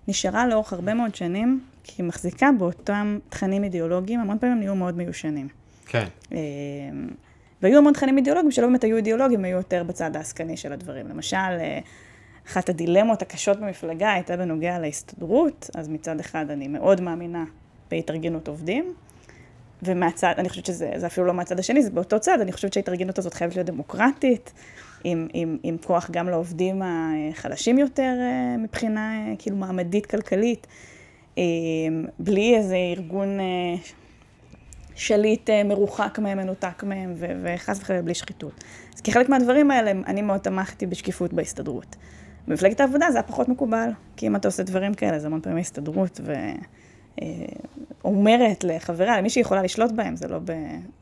נשארה לאורך הרבה מאוד שנים, כי היא מחזיקה באותם תכנים אידיאולוגיים, המון פעמים נהיו מאוד מיושנים. כן. והיו המון תכנים אידיאולוגיים שלא באמת היו אידיאולוגיים, היו יותר בצד העסקני של הדברים. למשל, אה, אחת הדילמות הקשות במפלגה הייתה בנוגע להסתדרות, אז מצד אחד אני מאוד מאמינה בהתארגנות עובדים, ומהצד, אני חושבת שזה אפילו לא מהצד השני, זה באותו צד, אני חושבת שההתארגנות הזאת חייבת להיות דמוקרטית, עם, עם, עם כוח גם לעובדים החלשים יותר אה, מבחינה אה, כאילו מעמדית כלכלית, בלי איזה ארגון שליט מרוחק מהם, מנותק מהם, וחס וחלילה בלי שחיתות. אז כחלק מהדברים האלה, אני מאוד תמכתי בשקיפות בהסתדרות. במפלגת העבודה זה היה פחות מקובל, כי אם אתה עושה דברים כאלה, זה המון פעמים הסתדרות, ואומרת אה, לחבריה, למי שיכולה לשלוט בהם, זה לא, ב...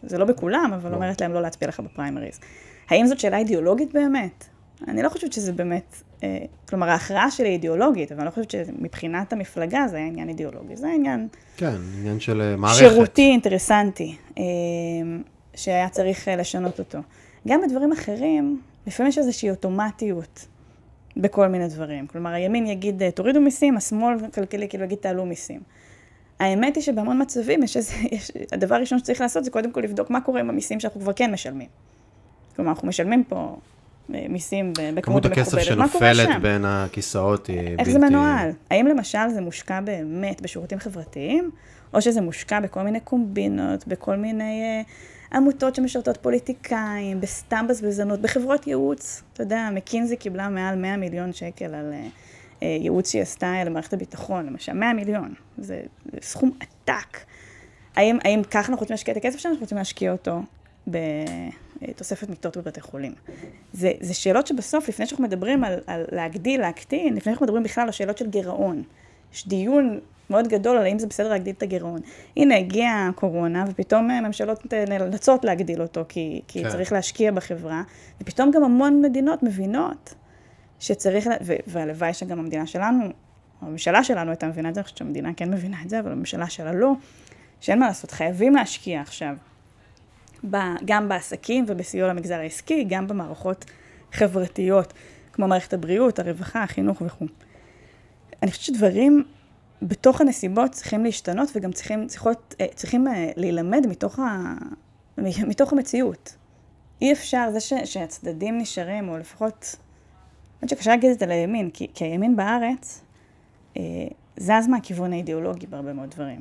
זה לא בכולם, אבל לא. אומרת להם לא להצביע לך בפריימריז. האם זאת שאלה אידיאולוגית באמת? אני לא חושבת שזה באמת, אה, כלומר, ההכרעה שלי אידיאולוגית, אבל אני לא חושבת שמבחינת המפלגה זה היה עניין אידיאולוגי, זה עניין... כן, עניין של אה, מערכת. שירותי, אינטרסנטי, שהיה צריך לשנות אותו. גם בדברים אחרים, לפעמים יש איזושהי אוטומטיות בכל מיני דברים. כלומר, הימין יגיד, אה, תורידו מיסים, השמאל הכלכלי כאילו יגיד, תעלו מיסים. האמת היא שבהמון מצבים, יש איזה, יש, הדבר הראשון שצריך לעשות זה קודם כל לבדוק מה קורה עם המיסים שאנחנו כבר כן משלמים. כלומר, אנחנו משלמים פה אה, מיסים בכמות שם? כמות הכסף שנופלת בין הכיסאות היא בלתי... איך זה מנוהל? האם למשל זה מושקע באמת בשירותים חברתיים, או שזה מושקע בכל מיני קומבינות, בכל מיני... Uh, עמותות שמשרתות פוליטיקאים, בסתם בזבזנות, בחברות ייעוץ. אתה יודע, מקינזי קיבלה מעל 100 מיליון שקל על uh, ייעוץ שהיא עשתה למערכת הביטחון, למשל, 100 מיליון. זה, זה סכום עתק. האם, האם ככה אנחנו רוצים להשקיע את הכסף שלנו, אנחנו רוצים להשקיע אותו בתוספת מיטות בבתי חולים? זה, זה שאלות שבסוף, לפני שאנחנו מדברים על, על להגדיל, להקטין, לפני שאנחנו מדברים בכלל על שאלות של גירעון. יש דיון מאוד גדול על האם זה בסדר להגדיל את הגירעון. הנה, הגיעה הקורונה, ופתאום אה, ממשלות אה, נאלצות להגדיל אותו, כי, כי כן. צריך להשקיע בחברה, ופתאום גם המון מדינות מבינות שצריך, ו- והלוואי שגם המדינה שלנו, הממשלה שלנו הייתה מבינה את זה, אני חושבת שהמדינה כן מבינה את זה, אבל הממשלה שלה לא, שאין מה לעשות, חייבים להשקיע עכשיו, גם בעסקים ובסיוע למגזר העסקי, גם במערכות חברתיות, כמו מערכת הבריאות, הרווחה, החינוך וכו'. אני חושבת שדברים בתוך הנסיבות צריכים להשתנות וגם צריכים, צריכות, אה, צריכים אה, להילמד מתוך, ה, מתוך המציאות. אי אפשר, זה ש, שהצדדים נשארים, או לפחות, חושבת שקשה להגיד את זה לימין, כי, כי הימין בארץ אה, זז מהכיוון האידיאולוגי בהרבה מאוד דברים.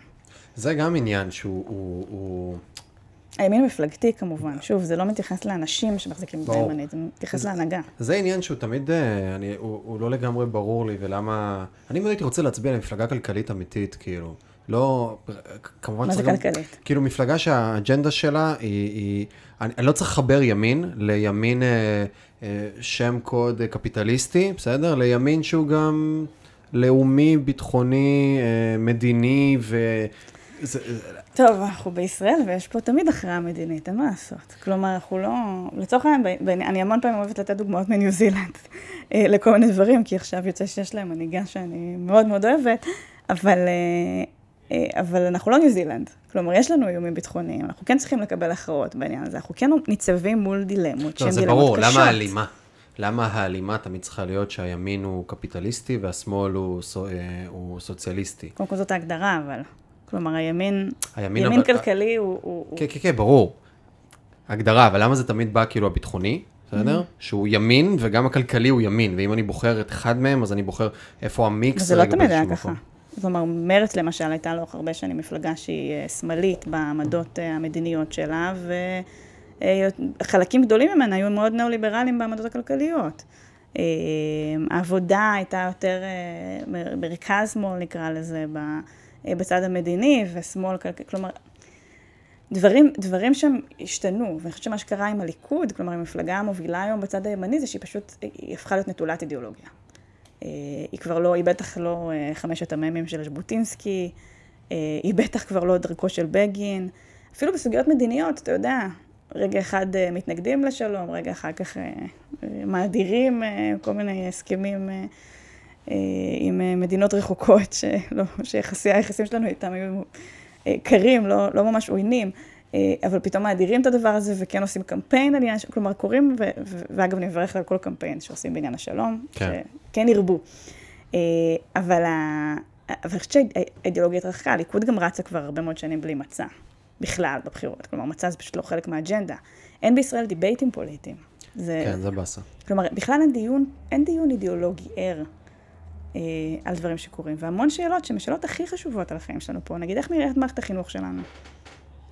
זה גם עניין שהוא... הוא, הוא... הימין מפלגתי כמובן, שוב, זה לא מתייחס לאנשים שמחזיקים את הימנית, זה מתייחס להנהגה. זה עניין שהוא תמיד, אה, אני, הוא, הוא לא לגמרי ברור לי, ולמה... אני מאוד הייתי רוצה להצביע למפלגה כלכלית אמיתית, כאילו. לא, כמובן... מה זה כלכלית? כאילו, מפלגה שהאג'נדה שלה היא... היא אני, אני לא צריך לחבר ימין לימין אה, אה, שם קוד קפיטליסטי, בסדר? לימין שהוא גם לאומי, ביטחוני, אה, מדיני, ו... זה, טוב, אנחנו בישראל ויש פה תמיד הכרעה מדינית, אין מה לעשות. כלומר, אנחנו לא... לצורך העניין, אני המון פעמים אוהבת לתת דוגמאות מניו זילנד אה, לכל מיני דברים, כי עכשיו יוצא שיש להם מנהיגה שאני מאוד מאוד אוהבת, אבל, אה, אה, אבל אנחנו לא ניו זילנד. כלומר, יש לנו איומים ביטחוניים, אנחנו כן צריכים לקבל הכרעות בעניין הזה, אנחנו כן ניצבים מול דילמות שהן דילמות ברור, קשות. זה ברור, למה ההלימה? למה ההלימה תמיד צריכה להיות שהימין הוא קפיטליסטי והשמאל הוא, הוא סוציאליסטי? קודם כל זאת ההגדרה, אבל. כלומר, הימין, הימין ימין אבל... כלכלי הוא... כן, כן, כן, ברור. הגדרה, אבל למה זה תמיד בא כאילו הביטחוני, בסדר? Mm-hmm. שהוא ימין וגם הכלכלי הוא ימין, ואם אני בוחר את אחד מהם, אז אני בוחר איפה המיקס. זה לא תמיד היה ככה. כלומר, מרצ למשל הייתה לאורך הרבה שנים מפלגה שהיא אה, שמאלית בעמדות אה, המדיניות שלה, וחלקים גדולים ממנה היו מאוד ניאו-ליברליים בעמדות הכלכליות. העבודה הייתה יותר מרכז שמאל, נקרא לזה, אה, בצד המדיני ושמאל כלומר, דברים, דברים שם השתנו, ואני חושבת שמה שקרה עם הליכוד, כלומר עם המפלגה המובילה היום בצד הימני, זה שהיא פשוט, היא הפכה להיות נטולת אידיאולוגיה. אה, היא כבר לא, היא בטח לא אה, חמשת המ"מים של ז'בוטינסקי, היא בטח כבר לא דרכו של בגין, אפילו בסוגיות מדיניות, אתה יודע, רגע אחד מתנגדים לשלום, רגע אחר כך מאדירים כל מיני הסכמים אה, עם אה, מדינות רחוקות, שלא, שיחסי היחסים שלנו איתם היו אה, קרים, לא, לא ממש עוינים, אבל פתאום מאדירים את הדבר הזה וכן עושים קמפיין על עניין, כלומר קוראים, ו, ו, ואגב אני מברכת על כל קמפיין שעושים בעניין השלום, כן. שכן ירבו. אה, אבל ה- אבל אני חושבת שהאידיאולוגיה התרחקה, הליכוד גם רצה כבר הרבה מאוד שנים בלי מצע, בכלל בבחירות. כלומר, מצע זה פשוט לא חלק מהאג'נדה. אין בישראל דיבייטים פוליטיים. זה, כן, זה באסה. כלומר, בכלל אין דיון, אין דיון אידיאולוגי ער אה, על דברים שקורים, והמון שאלות שהן השאלות הכי חשובות על החיים שלנו פה, נגיד איך נראית מערכת החינוך שלנו.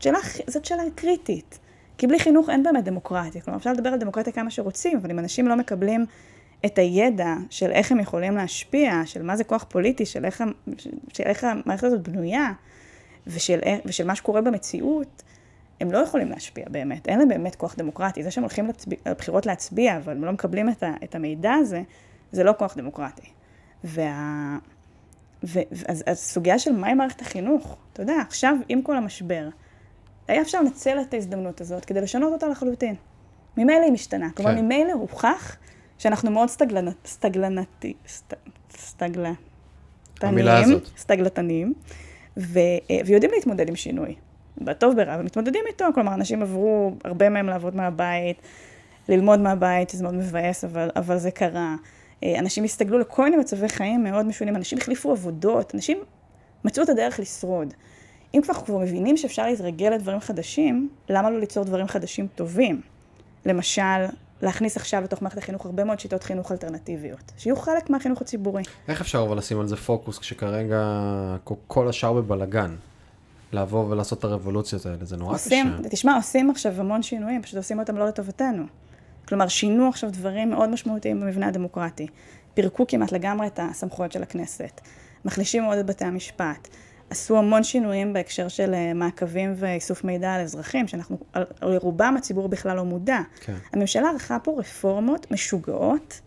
שאלה, זאת שאלה קריטית, כי בלי חינוך אין באמת דמוקרטיה, כלומר אפשר לדבר על דמוקרטיה כמה שרוצים, אבל אם אנשים לא מקבלים את הידע של איך הם יכולים להשפיע, של מה זה כוח פוליטי, של איך, של איך המערכת הזאת בנויה, ושל, ושל מה שקורה במציאות, הם לא יכולים להשפיע באמת, אין להם באמת כוח דמוקרטי. זה שהם הולכים לבחירות להצביע, אבל הם לא מקבלים את המידע הזה, זה לא כוח דמוקרטי. וה... ו... אז הסוגיה של מהי מערכת החינוך, אתה יודע, עכשיו עם כל המשבר, היה אפשר לנצל את ההזדמנות הזאת כדי לשנות אותה לחלוטין. ממילא היא משתנה. כלומר, כן. ממילא הוכח שאנחנו מאוד סטגלנט, סטגלנטי, סט, המילה הזאת. סטגלטניים, ו, ויודעים להתמודד עם שינוי. בטוב ברע, ומתמודדים איתו, כלומר, אנשים עברו, הרבה מהם לעבוד מהבית, ללמוד מהבית, שזה מאוד מבאס, אבל, אבל זה קרה. אה, אנשים הסתגלו לכל מיני מצבי חיים מאוד משונים, אנשים החליפו עבודות, אנשים מצאו את הדרך לשרוד. אם כבר כבר מבינים שאפשר להתרגל לדברים חדשים, למה לא ליצור דברים חדשים טובים? למשל, להכניס עכשיו לתוך מערכת החינוך הרבה מאוד שיטות חינוך אלטרנטיביות, שיהיו חלק מהחינוך הציבורי. איך אפשר אבל לשים על זה פוקוס כשכרגע כל- כל השאר בבלגן? לבוא ולעשות את הרבולוציות האלה, זה נורא עושים, קשה. תשמע, עושים עכשיו המון שינויים, פשוט עושים אותם לא לטובתנו. כלומר, שינו עכשיו דברים מאוד משמעותיים במבנה הדמוקרטי. פירקו כמעט לגמרי את הסמכויות של הכנסת. מחלישים מאוד את בתי המשפט. עשו המון שינויים בהקשר של אה, מעקבים ואיסוף מידע על אזרחים, שאנחנו, לרובם הציבור בכלל לא מודע. כן. הממשלה ערכה פה רפורמות משוגעות,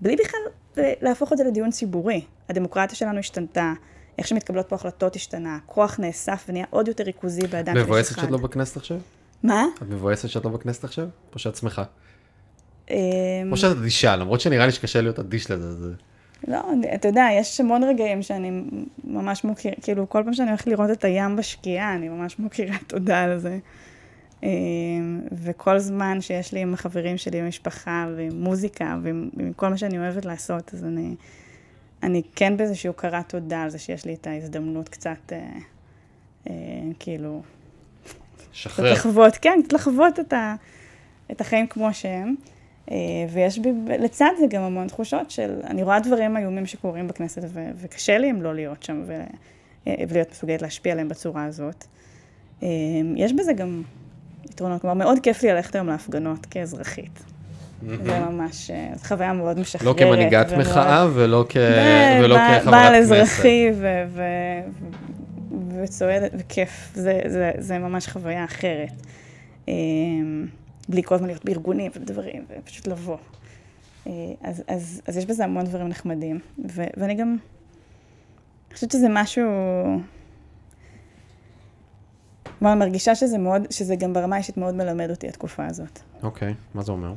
בלי בכלל אה, להפוך את זה לדיון ציבורי. הדמוקרטיה שלנו השתנתה, איך שמתקבלות פה החלטות השתנה, כוח נאסף ונהיה עוד יותר ריכוזי בידיים של איש מבואסת אחד. שאת לא בכנסת עכשיו? מה? את מבואסת שאת לא בכנסת עכשיו? או שאת שמחה? אמ, או שאת אדישה, למרות שנראה לי שקשה להיות אדיש לזה. זה- לא, אתה יודע, יש המון רגעים שאני ממש מוקירה, כאילו, כל פעם שאני הולכת לראות את הים בשקיעה, אני ממש מוקירה תודה על זה. אמ, וכל זמן שיש לי עם החברים שלי, עם המשפחה, ועם מוזיקה, ועם, כל מה שאני אוהבת לעשות, אז אני, אני כן באיזושהי הוקרת תודה על זה שיש לי את ההזדמנות קצת, אה, אה, כאילו, שחרר. לחוות, כן, לחוות את, ה, את החיים כמו שהם. אה, ויש בי, לצד זה גם המון תחושות של, אני רואה דברים איומים שקורים בכנסת, ו, וקשה לי אם לא להיות שם ו, אה, ולהיות מסוגלת להשפיע עליהם בצורה הזאת. אה, יש בזה גם יתרונות, כלומר, מאוד כיף לי ללכת היום להפגנות כאזרחית. זה ממש, זו חוויה מאוד משחררת. לא כמנהיגת ומאוד- מחאה ולא כ- ב- ולא בעל- כחברת בעל כנסת. אזרחי ו- ו- ו- וצועדת, וכיף, זה, זה, זה ממש חוויה אחרת. בלי כל הזמן להיות בארגונים ובדברים, ופשוט לבוא. אה, אז, אז, אז יש בזה המון דברים נחמדים, ו- ואני גם, חושבת שזה משהו, כלומר, אני מרגישה שזה מאוד, שזה גם ברמה האישית מאוד מלמד אותי התקופה הזאת. אוקיי, מה זה אומר?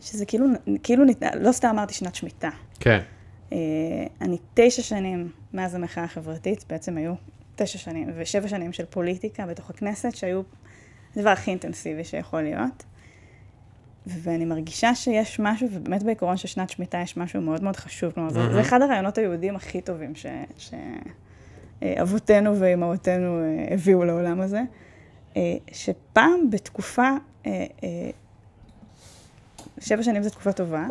שזה כאילו, כאילו, לא סתם אמרתי שנת שמיטה. כן. אה, אני תשע שנים מאז המחאה החברתית, בעצם היו תשע שנים, ושבע שנים של פוליטיקה בתוך הכנסת, שהיו הדבר הכי אינטנסיבי שיכול להיות. ואני מרגישה שיש משהו, ובאמת בעיקרון של שנת שמיטה יש משהו מאוד מאוד חשוב. כלומר, זה, זה אחד הרעיונות היהודיים הכי טובים ש- שאבותינו ואימהותינו אה, הביאו לעולם הזה. אה, שפעם בתקופה, אה, שבע שנים זו תקופה טובה,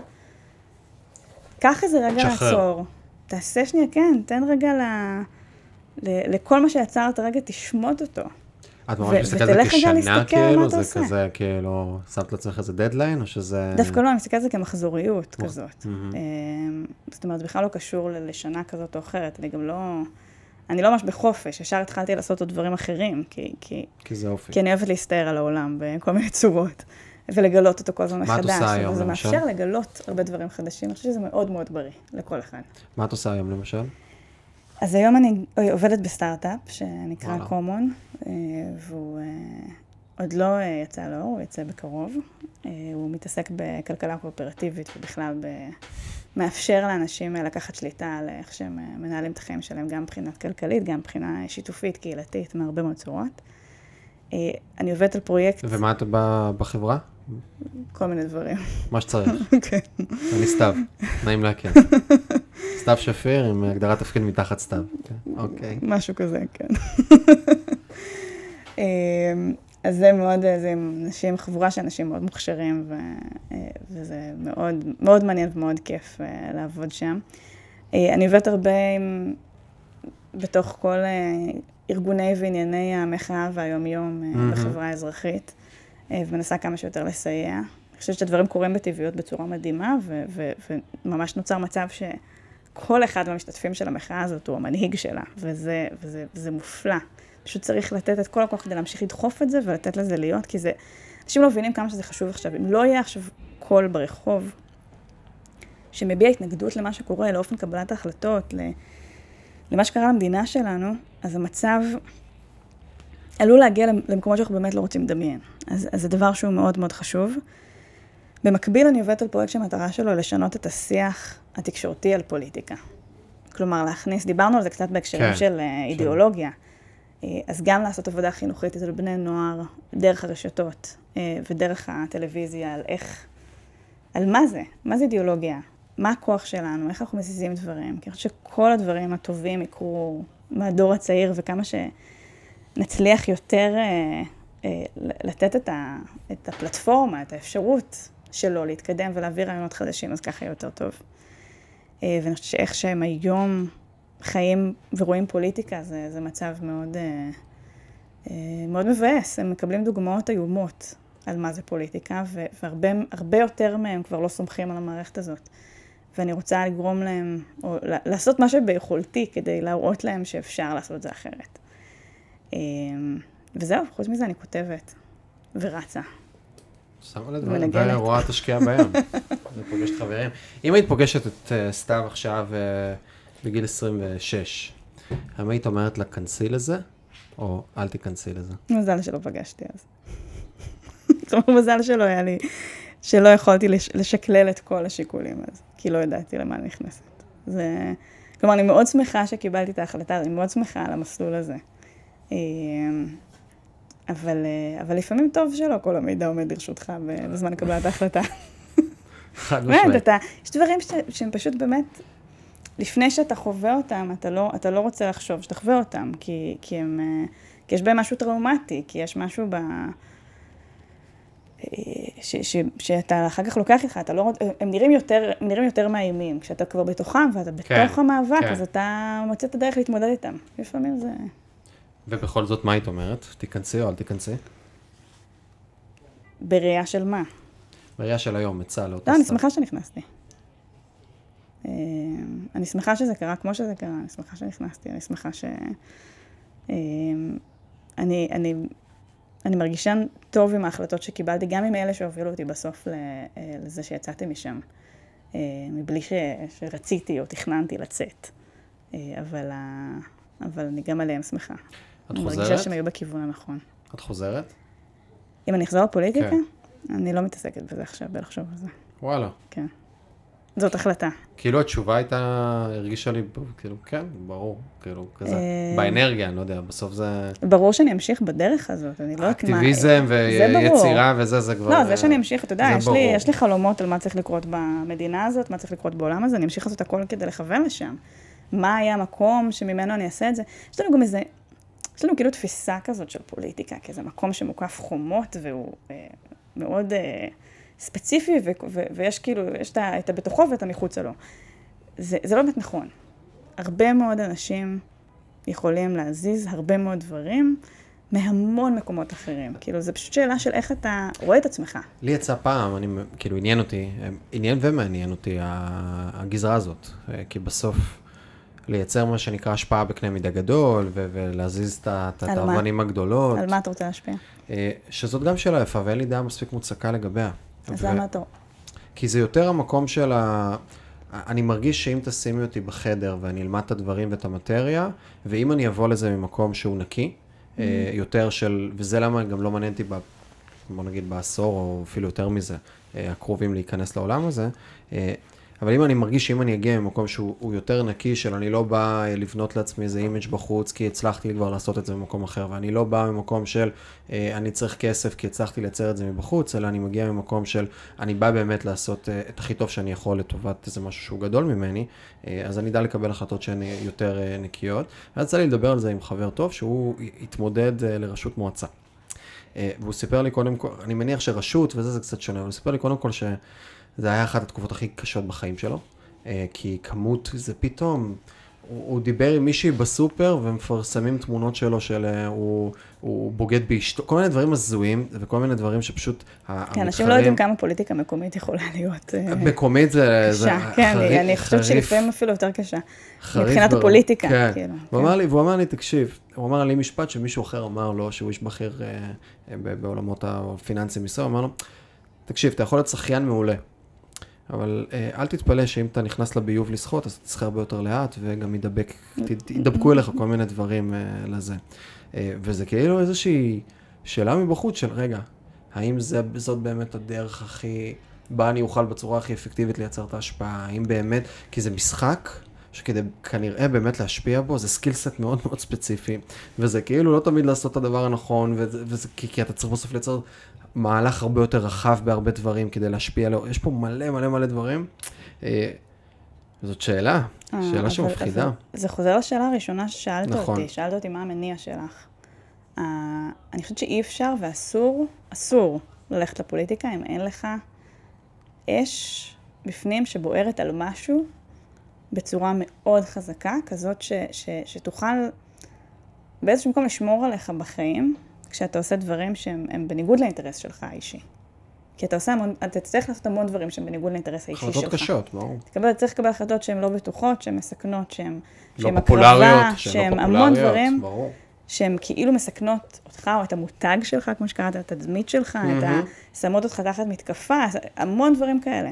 קח איזה רגע תשחרר. לעצור. תעשה שנייה, כן, תן רגע ל... ל... לכל מה שיצרת, רגע תשמוט אותו. את ממש מסתכלת על זה כשנה, כאילו? זה עושה. כזה, כאילו, שמת לעצמך איזה דדליין, או שזה... דווקא לא, אני מסתכלת על זה כמחזוריות מח- כזאת. אמ, זאת אומרת, בכלל לא קשור לשנה כזאת או אחרת. אני גם לא... אני לא ממש בחופש, ישר התחלתי לעשות עוד דברים אחרים, כי, כי, כי זה אופי. כי אני אוהבת להסתער על העולם בכל מיני צורות, ולגלות אותו כל הזמן מה את מחדש. עושה היום, למשל? מאפשר לגלות הרבה דברים חדשים, אני חושבת שזה מאוד מאוד בריא לכל אחד. מה את עושה היום, למשל? אז היום אני עובדת בסטארט-אפ שנקרא. קומון, והוא אה, עוד לא אה, יצא לאור, הוא יצא בקרוב. אה, הוא מתעסק בכלכלה קואופרטיבית ובכלל ב... מאפשר לאנשים אה, לקחת שליטה על איך שהם אה, מנהלים את החיים שלהם, גם מבחינה כלכלית, גם מבחינה שיתופית, קהילתית, מהרבה מאוד צורות. אה, אני עובדת על פרויקט, ומה את בחברה? כל מיני דברים. מה שצריך. כן. אני סתיו, נעים להכיר. סתיו שפיר עם הגדרת תפקיד מתחת סתיו. כן, אוקיי. משהו כזה, כן. אמ, אז זה מאוד, זה אנשים, חבורה של אנשים מאוד מוכשרים, ו, אה, וזה מאוד, מאוד מעניין ומאוד כיף אה, לעבוד שם. אה, אני עובדת הרבה עם, בתוך כל ארגוני וענייני המחאה והיומיום mm-hmm. בחברה האזרחית, ומנסה כמה שיותר לסייע. אני חושבת שהדברים קורים בטבעיות בצורה מדהימה, ו- ו- וממש נוצר מצב שכל אחד מהמשתתפים של המחאה הזאת הוא המנהיג שלה, וזה, וזה, וזה מופלא. פשוט צריך לתת את כל הכוח כדי להמשיך לדחוף את זה ולתת לזה להיות, כי זה... אנשים לא מבינים כמה שזה חשוב עכשיו. אם לא יהיה עכשיו קול ברחוב שמביע התנגדות למה שקורה, לאופן קבלת ההחלטות, למה שקרה למדינה שלנו, אז המצב עלול להגיע למקומות שאנחנו באמת לא רוצים לדמיין. אז, אז זה דבר שהוא מאוד מאוד חשוב. במקביל אני עובדת על פרויקט שהמטרה שלו לשנות את השיח התקשורתי על פוליטיקה. כלומר, להכניס, דיברנו על זה קצת בהקשרים כן, של אה, אידיאולוגיה. אה, אז גם לעשות עבודה חינוכית אצל בני נוער, דרך הרשתות אה, ודרך הטלוויזיה, על איך, על מה זה, מה זה אידיאולוגיה, מה הכוח שלנו, איך אנחנו מזיזים דברים. כי אני חושבת שכל הדברים הטובים יקרו מהדור הצעיר, וכמה שנצליח יותר לתת את, ה, את הפלטפורמה, את האפשרות שלו להתקדם ולהביא רעיונות חדשים, אז ככה יהיה יותר טוב. אה, ואני חושבת שאיך שהם היום חיים ורואים פוליטיקה, זה, זה מצב מאוד, אה, אה, מאוד מבאס. הם מקבלים דוגמאות איומות על מה זה פוליטיקה, והרבה יותר מהם כבר לא סומכים על המערכת הזאת. ואני רוצה לגרום להם, או לעשות מה שביכולתי כדי להראות להם שאפשר לעשות את זה אחרת. וזהו, חוץ מזה אני כותבת ורצה. שמה לדברים, ורואה תשקיע בים. אני פוגשת חברים. אם היית פוגשת את אה, סתיו עכשיו אה, בגיל 26, האם היית אומרת לה, כנסי לזה, או אל תיכנסי לזה? מזל שלא פגשתי אז. כלומר, מזל שלא היה לי, שלא יכולתי לשקלל את כל השיקולים אז, כי לא ידעתי למה אני נכנסת. זה... כלומר, אני מאוד שמחה שקיבלתי את ההחלטה, אני מאוד שמחה על המסלול הזה. אה, אבל, אה, אבל לפעמים טוב שלא כל המידע עומד לרשותך בזמן קבלת ההחלטה. חד משמעית. יש דברים ש, שהם פשוט באמת, לפני שאתה חווה אותם, אתה לא, אתה לא רוצה לחשוב שתחווה אותם, כי, כי, הם, אה, כי יש בהם משהו טראומטי, כי יש משהו ב... אה, ש, ש, שאתה אחר כך לוקח איתך, אתה לא, הם נראים יותר, הם נראים יותר מאיימים. כשאתה כבר בתוכם ואתה בתוך כן, המאבק, כן. אז אתה מוצא את הדרך להתמודד איתם. לפעמים זה... ובכל זאת, מה היית אומרת? תיכנסי או אל תיכנסי? בראייה של מה? בראייה של היום, צה"ל, לאותה לא, אני שמחה שנכנסתי. אה, אני שמחה שזה קרה כמו שזה קרה, אני שמחה שנכנסתי, אני שמחה ש... אה, אני, אני, אני מרגישה טוב עם ההחלטות שקיבלתי, גם עם אלה שהובילו אותי בסוף אה, לזה שיצאתי משם, מבלי ש, שרציתי או תכננתי לצאת. אבל, אבל אני גם עליהם שמחה. את חוזרת? אני מרגישה שהם היו בכיוון הנכון. את חוזרת? אם אני אחזור לפוליטיקה? כן. אני לא מתעסקת בזה עכשיו, בלחשוב על זה. וואלה. כן. זאת החלטה. כאילו התשובה הייתה, הרגישה לי, כאילו, כן, ברור, כאילו, כזה, אה, באנרגיה, אני לא יודע, בסוף זה... ברור שאני אמשיך בדרך הזאת, אני לא יודעת מה... אקטיביזם ויצירה וזה, זה כבר... לא, זה שאני אמשיך, אתה יודע, יש לי, יש לי חלומות על מה צריך לקרות במדינה הזאת, מה צריך לקרות בעולם הזה, אני אמשיך לעשות הכל כדי לכוון לשם. מה היה המקום שממנו אני אעשה את זה? יש לנו גם איזה יש לנו כאילו תפיסה כזאת של פוליטיקה, כאיזה מקום שמוקף חומות והוא אה, מאוד אה, ספציפי, ו- ו- ויש כאילו, יש את הבתוכו ואת המחוצה לו. זה, זה לא באמת נכון. הרבה מאוד אנשים יכולים להזיז הרבה מאוד דברים מהמון מקומות אחרים. כאילו, זו פשוט שאלה של איך אתה רואה את עצמך. לי יצא פעם, אני, כאילו, עניין אותי, עניין ומעניין אותי הגזרה הזאת, כי בסוף... לייצר מה שנקרא השפעה בקנה מידה גדול, ו- ולהזיז את האבנים הגדולות. על מה אתה רוצה להשפיע? אה, שזאת גם שאלה יפה, ואין לי דעה מספיק מוצקה לגביה. אז למה אתה... כי זה יותר המקום של ה... אני מרגיש שאם תשימי אותי בחדר ואני אלמד את הדברים ואת המטריה, ואם אני אבוא לזה ממקום שהוא נקי, mm-hmm. יותר של, וזה למה גם לא מעניין אותי, בוא נגיד בעשור או אפילו יותר מזה, אה, הקרובים להיכנס לעולם הזה, אבל אם אני מרגיש שאם אני אגיע ממקום שהוא יותר נקי, של אני לא בא אה, לבנות לעצמי איזה image בחוץ, כי הצלחתי כבר לעשות את זה במקום אחר, ואני לא בא ממקום של אה, אני צריך כסף כי הצלחתי לייצר את זה מבחוץ, אלא אני מגיע ממקום של אני בא באמת לעשות אה, את הכי טוב שאני יכול לטובת איזה משהו שהוא גדול ממני, אז אני אדע לקבל החלטות שהן יותר נקיות. ואז יצא לי לדבר על זה עם חבר טוב, שהוא התמודד לראשות מועצה. והוא סיפר לי קודם כל, אני מניח שרשות וזה זה קצת שונה, אבל הוא סיפר לי קודם כל שזה היה אחת התקופות הכי קשות בחיים שלו, אה, כי כמות זה פתאום, הוא, הוא דיבר עם מישהי בסופר ומפרסמים תמונות שלו של אה, הוא, הוא בוגד באשתו, כל מיני דברים הזויים וכל מיני דברים שפשוט כן, אנשים לא יודעים כמה פוליטיקה מקומית יכולה להיות אה, מקומית זה, זה קשה, כן, חריף, אני חושבת. שלפעמים אפילו יותר קשה, מבחינת ברור. הפוליטיקה, כן. כאילו. הוא כן. אמר לי, והוא אמר לי, תקשיב, הוא אמר לי משפט שמישהו אחר אמר לו, שהוא איש בכיר אה, בעולמות בישראל, הוא אמר לו, תקשיב, אתה יכול להיות שחיין מעולה, אבל אה, אל תתפלא שאם אתה נכנס לביוב לשחות, אז תשחה הרבה יותר לאט, וגם ידבק, ידבקו אליך כל מיני דברים אה, לזה. אה, וזה כאילו איזושהי שאלה מבחוץ של, רגע, האם זה, זאת באמת הדרך הכי, בה אני אוכל בצורה הכי אפקטיבית לייצר את ההשפעה? האם באמת, כי זה משחק, שכדי כנראה באמת להשפיע בו, זה skill set מאוד מאוד ספציפי, וזה כאילו לא תמיד לעשות את הדבר הנכון, וזה, וזה כי, כי אתה צריך בסוף לייצר מהלך הרבה יותר רחב בהרבה דברים כדי להשפיע, לו. יש פה מלא מלא מלא דברים. אה, זאת שאלה, אה, שאלה שמפחידה. זה חוזר לשאלה הראשונה ששאלת נכון. אותי, שאלת אותי מה המניע שלך. אה, אני חושבת שאי אפשר ואסור, אסור ללכת לפוליטיקה אם אין לך אש בפנים שבוערת על משהו בצורה מאוד חזקה, כזאת ש, ש, שתוכל באיזשהו מקום לשמור עליך בחיים, כשאתה עושה דברים שהם הם בניגוד לאינטרס שלך האישי. כי אתה עושה המון, אתה צריך לעשות המון דברים שהם בניגוד לאינטרס האישי שלך. החלטות קשות, ברור. תקבל, צריך לקבל החלטות שהן לא בטוחות, שהן מסכנות, שהן לא פופולריות, הקרבה, שהן לא המון דברים ברור. שהן כאילו מסכנות אותך או את המותג שלך, כמו שקראת, את התדמית שלך, את ה... שמות אותך תחת מתקפה, המון דברים כאלה.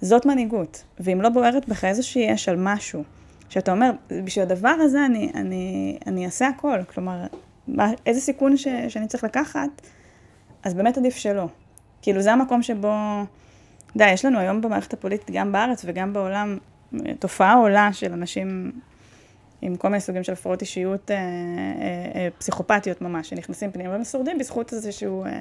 זאת מנהיגות. ואם לא בוערת בך איזושהי אש על משהו, שאתה אומר, בשביל הדבר הזה אני, אני, אני אעשה הכל. כלומר, מה, איזה סיכון ש, שאני צריך לקחת, אז באמת עדיף שלא. כאילו, זה המקום שבו... די, יש לנו היום במערכת הפוליטית, גם בארץ וגם בעולם, תופעה עולה של אנשים עם כל מיני סוגים של הפרעות אישיות אה, אה, אה, פסיכופתיות ממש, שנכנסים פנימה והם בזכות איזשהו אה,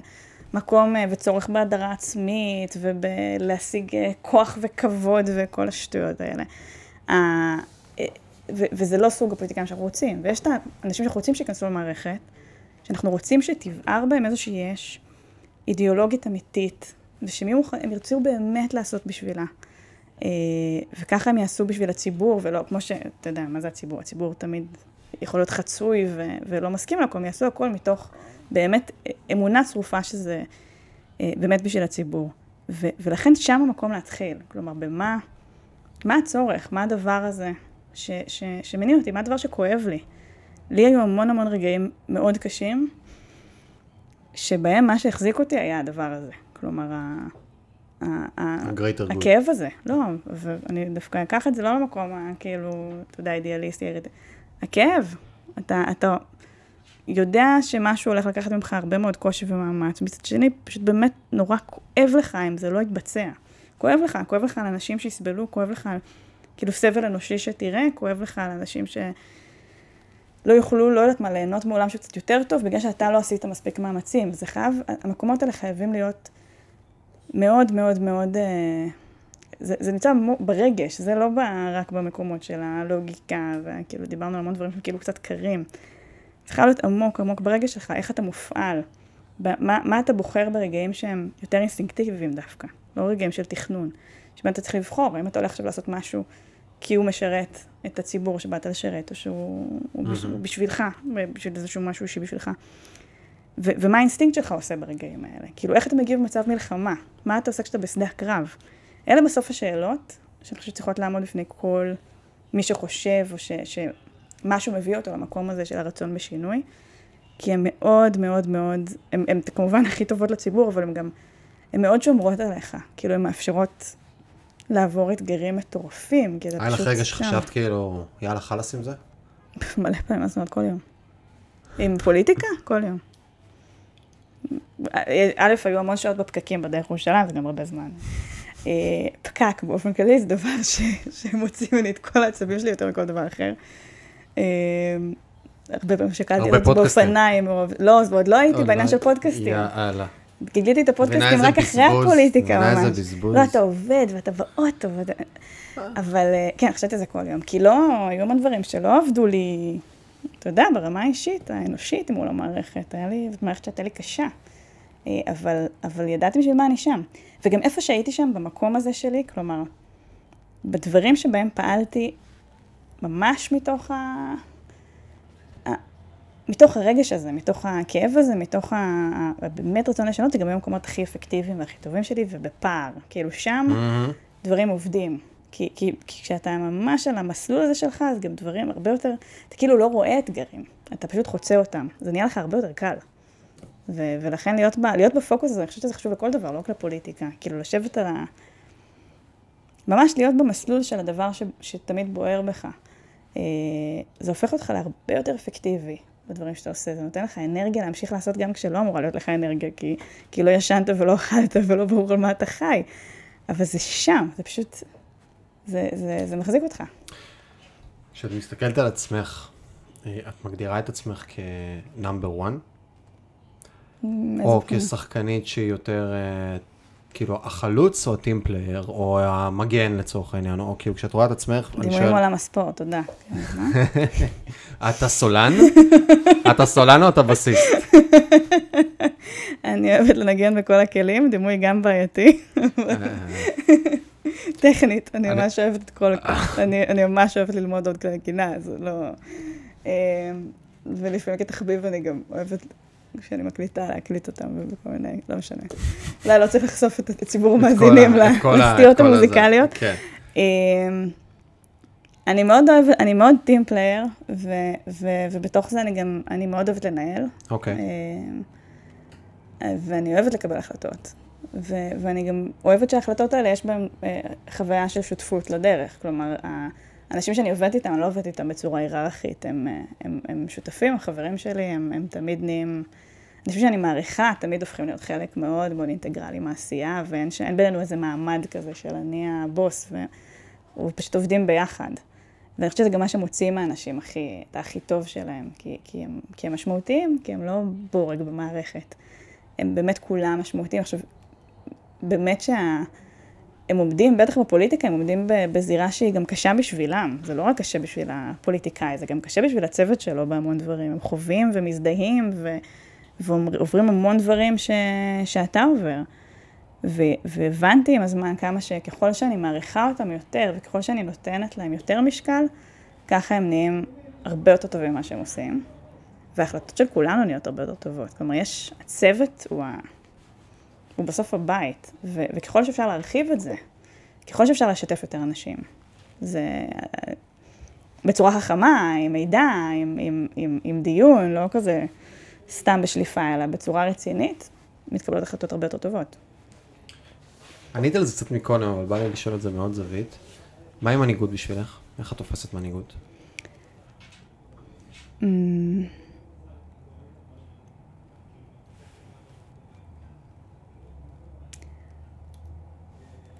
מקום אה, וצורך בהדרה עצמית ובלהשיג אה, כוח וכבוד וכל השטויות האלה. אה, אה, ו- וזה לא סוג הפוליטיקאים שאנחנו רוצים. ויש את האנשים שאנחנו רוצים שייכנסו למערכת, שאנחנו רוצים שתבער בהם איזושהי אש אידיאולוגית אמיתית, ושהם יהיו- הם ירצו באמת לעשות בשבילה. אה, וככה הם יעשו בשביל הציבור, ולא כמו שאתה יודע, מה זה הציבור? הציבור תמיד יכול להיות חצוי ו- ולא מסכים לכל, הם יעשו הכל מתוך באמת אמונה צרופה שזה אה, באמת בשביל הציבור. ו- ולכן שם המקום להתחיל. כלומר, במה, מה הצורך? מה הדבר הזה ש- ש- שמניע אותי? מה הדבר שכואב לי? לי היו המון המון רגעים מאוד קשים, שבהם מה שהחזיק אותי היה הדבר הזה. כלומר, ה... הכאב הזה, לא, ואני דווקא אקח את זה לא למקום הכאילו, אתה יודע, אידיאליסטי, הכאב, אתה, אתה יודע שמשהו הולך לקחת ממך הרבה מאוד קושי ומאמץ, מצד שני, פשוט באמת נורא כואב לך אם זה לא יתבצע. כואב לך, כואב לך על אנשים שיסבלו, כואב לך על כאילו סבל אנושי שתראה, כואב לך על אנשים שלא יוכלו, לא יודעת מה, ליהנות מעולם שקצת יותר טוב, בגלל שאתה לא עשית מספיק מאמצים. זה חייב, המקומות האלה חייבים להיות מאוד מאוד מאוד, אה, זה, זה נמצא ברגש, זה לא בא רק במקומות של הלוגיקה, וכאילו דיברנו על המון דברים שהם כאילו קצת קרים. זה חייב להיות עמוק עמוק ברגש שלך, איך אתה מופעל, ב- מה, אתה בוחר ברגעים שהם יותר אינסטינקטיביים דווקא, לא רגעים של תכנון, שבהם אתה צריך לבחור, האם אתה הולך עכשיו לעשות משהו כי הוא משרת את הציבור שבאת לשרת, או שהוא הוא בשבילך, בשביל איזשהו משהו אישי בשבילך. ו- ומה האינסטינקט שלך עושה ברגעים האלה? כאילו, איך אתה מגיב במצב מלחמה? מה אתה עושה כשאתה בשדה הקרב? אלה בסוף השאלות שאני חושבת שצריכות לעמוד בפני כל מי שחושב, או ש- שמשהו מביא אותו למקום הזה של הרצון בשינוי, כי הן מאוד מאוד מאוד, הן כמובן הכי טובות לציבור, אבל הן גם, הן מאוד שומרות עליך. כאילו, הן מאפשרות לעבור אתגרים מטורפים, כי אתה היה פשוט... לך רגע. שחשבת כאילו, יאללה, חלאס עם זה? מלא פעמים, אומרת? כל יום. עם פוליטיקה? כל יום. א', היו המון שעות בפקקים בדרך לירושלים, זה גם הרבה זמן. אה, פקק באופן כללי זה דבר ש, שמוציא ממני את כל העצבים שלי יותר מכל דבר אחר. אה, הרבה פעמים שקלתי זה פודקאסטים. באופניים, או- לא, אז עוד לא הייתי בעניין לא- של פודקאסטים. יאללה. גיליתי את הפודקאסטים רק אחרי הפוליטיקה ממש. איזה בזבוז. לא, אתה עובד ואתה באוטו, ואתה... אבל אה, כן, חשבתי על זה כל יום. כי לא, היו המון דברים שלא עבדו לי, אתה יודע, ברמה האישית, האנושית מול המערכת. היה לי, זאת מערכת שהייתה לי קשה. אה, אבל, אבל ידעתי בשביל מה אני שם. וגם איפה שהייתי שם, במקום הזה שלי, כלומר, בדברים שבהם פעלתי ממש מתוך. ה- מתוך הרגש הזה, מתוך הכאב הזה, מתוך ה... ה- באמת רצון לשנות, זה גם היו המקומות הכי אפקטיביים והכי טובים שלי, ובפער. כאילו שם מהמם. דברים עובדים. כי, כי, כי כשאתה ממש על המסלול הזה שלך, אז גם דברים הרבה יותר, אתה כאילו לא רואה אתגרים, אתה פשוט חוצה אותם. זה נהיה לך הרבה יותר קל. ו- ולכן להיות, ב- להיות בפוקוס הזה, אני חושבת שזה חשוב לכל דבר, לא רק לפוליטיקה. כאילו לשבת על ה... ממש להיות במסלול של הדבר ש- שתמיד בוער בך. אה, זה הופך אותך להרבה יותר אפקטיבי בדברים שאתה עושה. זה נותן לך אנרגיה להמשיך לעשות גם כשלא אמורה להיות לך אנרגיה, כי, כי לא ישנת ולא אכלת ולא ברור על מה אתה חי. אבל זה שם, זה פשוט, זה, זה, זה מחזיק אותך. כשאת מסתכלת על עצמך, אה, את מגדירה את עצמך כ number 1? או כשחקנית שהיא יותר, אה, כאילו, החלוץ או ה team player, או המגן לצורך העניין, או כאילו, כשאת רואה את עצמך, אני דימויים שואל, מעולם הספורט, תודה. כן, מה? את הסולן? את הסולן או את הבסיסט? אני אוהבת לנגן בכל הכלים, דימוי גם בעייתי. טכנית, אני ממש אוהבת את כל, אני אני ממש אוהבת ללמוד עוד כלי נגינה, זה לא... אה, ולפעמים כתחביב אני גם אוהבת, כשאני מקליטה, להקליט אותם ובכל מיני, לא משנה. אולי לא צריך לחשוף את את ציבור את כל המאזינים לסטיות. המוזיקליות. כן. אמ, אני מאוד אוהבת, אני מאוד team player, ו, ו, ובתוך זה אני גם, אני מאוד אוהבת לנהל, אוקיי. אמ, ואני אוהבת לקבל החלטות. ו, ואני גם אוהבת שההחלטות האלה, יש בהן אה, חוויה של שותפות לדרך. כלומר, האנשים שאני עובדת איתם, אני לא עובדת איתם בצורה היררכית, הם, אה, הם, הם שותפים, הם חברים שלי, הם, הם תמיד נהיים... אנשים שאני מעריכה, תמיד הופכים להיות חלק מאוד מאוד אינטגרלי מהעשייה, ואין ש- בינינו איזה מעמד כזה של אני הבוס, ופשוט עובדים ביחד. ואני חושבת שזה גם מה שמוציא מהאנשים הכי, את הכי טוב שלהם, כי, כי, הם, כי הם משמעותיים, כי הם לא בורג במערכת. הם באמת כולם משמעותיים. עכשיו, באמת שה... הם עומדים, בטח בפוליטיקה, הם עומדים בזירה שהיא גם קשה בשבילם. זה לא רק קשה בשביל הפוליטיקאי, זה גם קשה בשביל הצוות שלו בהמון דברים. הם חווים ומזדהים ו... ועוברים המון דברים ש... שאתה עובר. ו... והבנתי עם הזמן כמה שככל שאני מעריכה אותם יותר, וככל שאני נותנת להם יותר משקל, ככה הם נהיים הרבה יותר טובים ממה שהם עושים. וההחלטות של כולנו נהיות הרבה יותר טובות. כלומר, יש, הצוות הוא, ה... הוא בסוף הבית, ו... וככל שאפשר להרחיב את זה, ככל שאפשר לשתף יותר אנשים, זה בצורה חכמה, עם מידע, עם, עם, עם, עם דיון, לא כזה סתם בשליפה, אלא בצורה רצינית, מתקבלות החלטות הרבה יותר טובות. ענית על זה קצת מקודם, אבל בא לי לשאול את זה מאוד זווית. מהי מנהיגות בשבילך? איך את תופסת מנהיגות? Mm.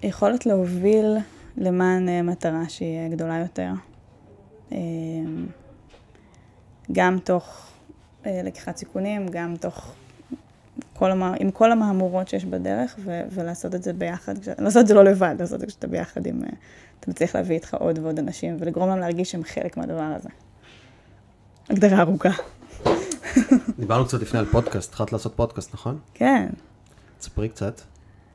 יכולת להוביל למען אה, מטרה שהיא אה, גדולה יותר. אה, גם תוך לקיחת סיכונים, גם תוך כל המה, עם כל המהמורות שיש בדרך, ו, ולעשות את זה ביחד, כש- לעשות את זה לא לבד, לעשות את זה כשאתה ביחד עם, אתה מצליח להביא איתך עוד ועוד אנשים, ולגרום להם להרגיש שהם חלק מהדבר הזה. הגדרה ארוכה. דיברנו קצת לפני על פודקאסט, התחלת לעשות פודקאסט, נכון? כן. תספרי קצת.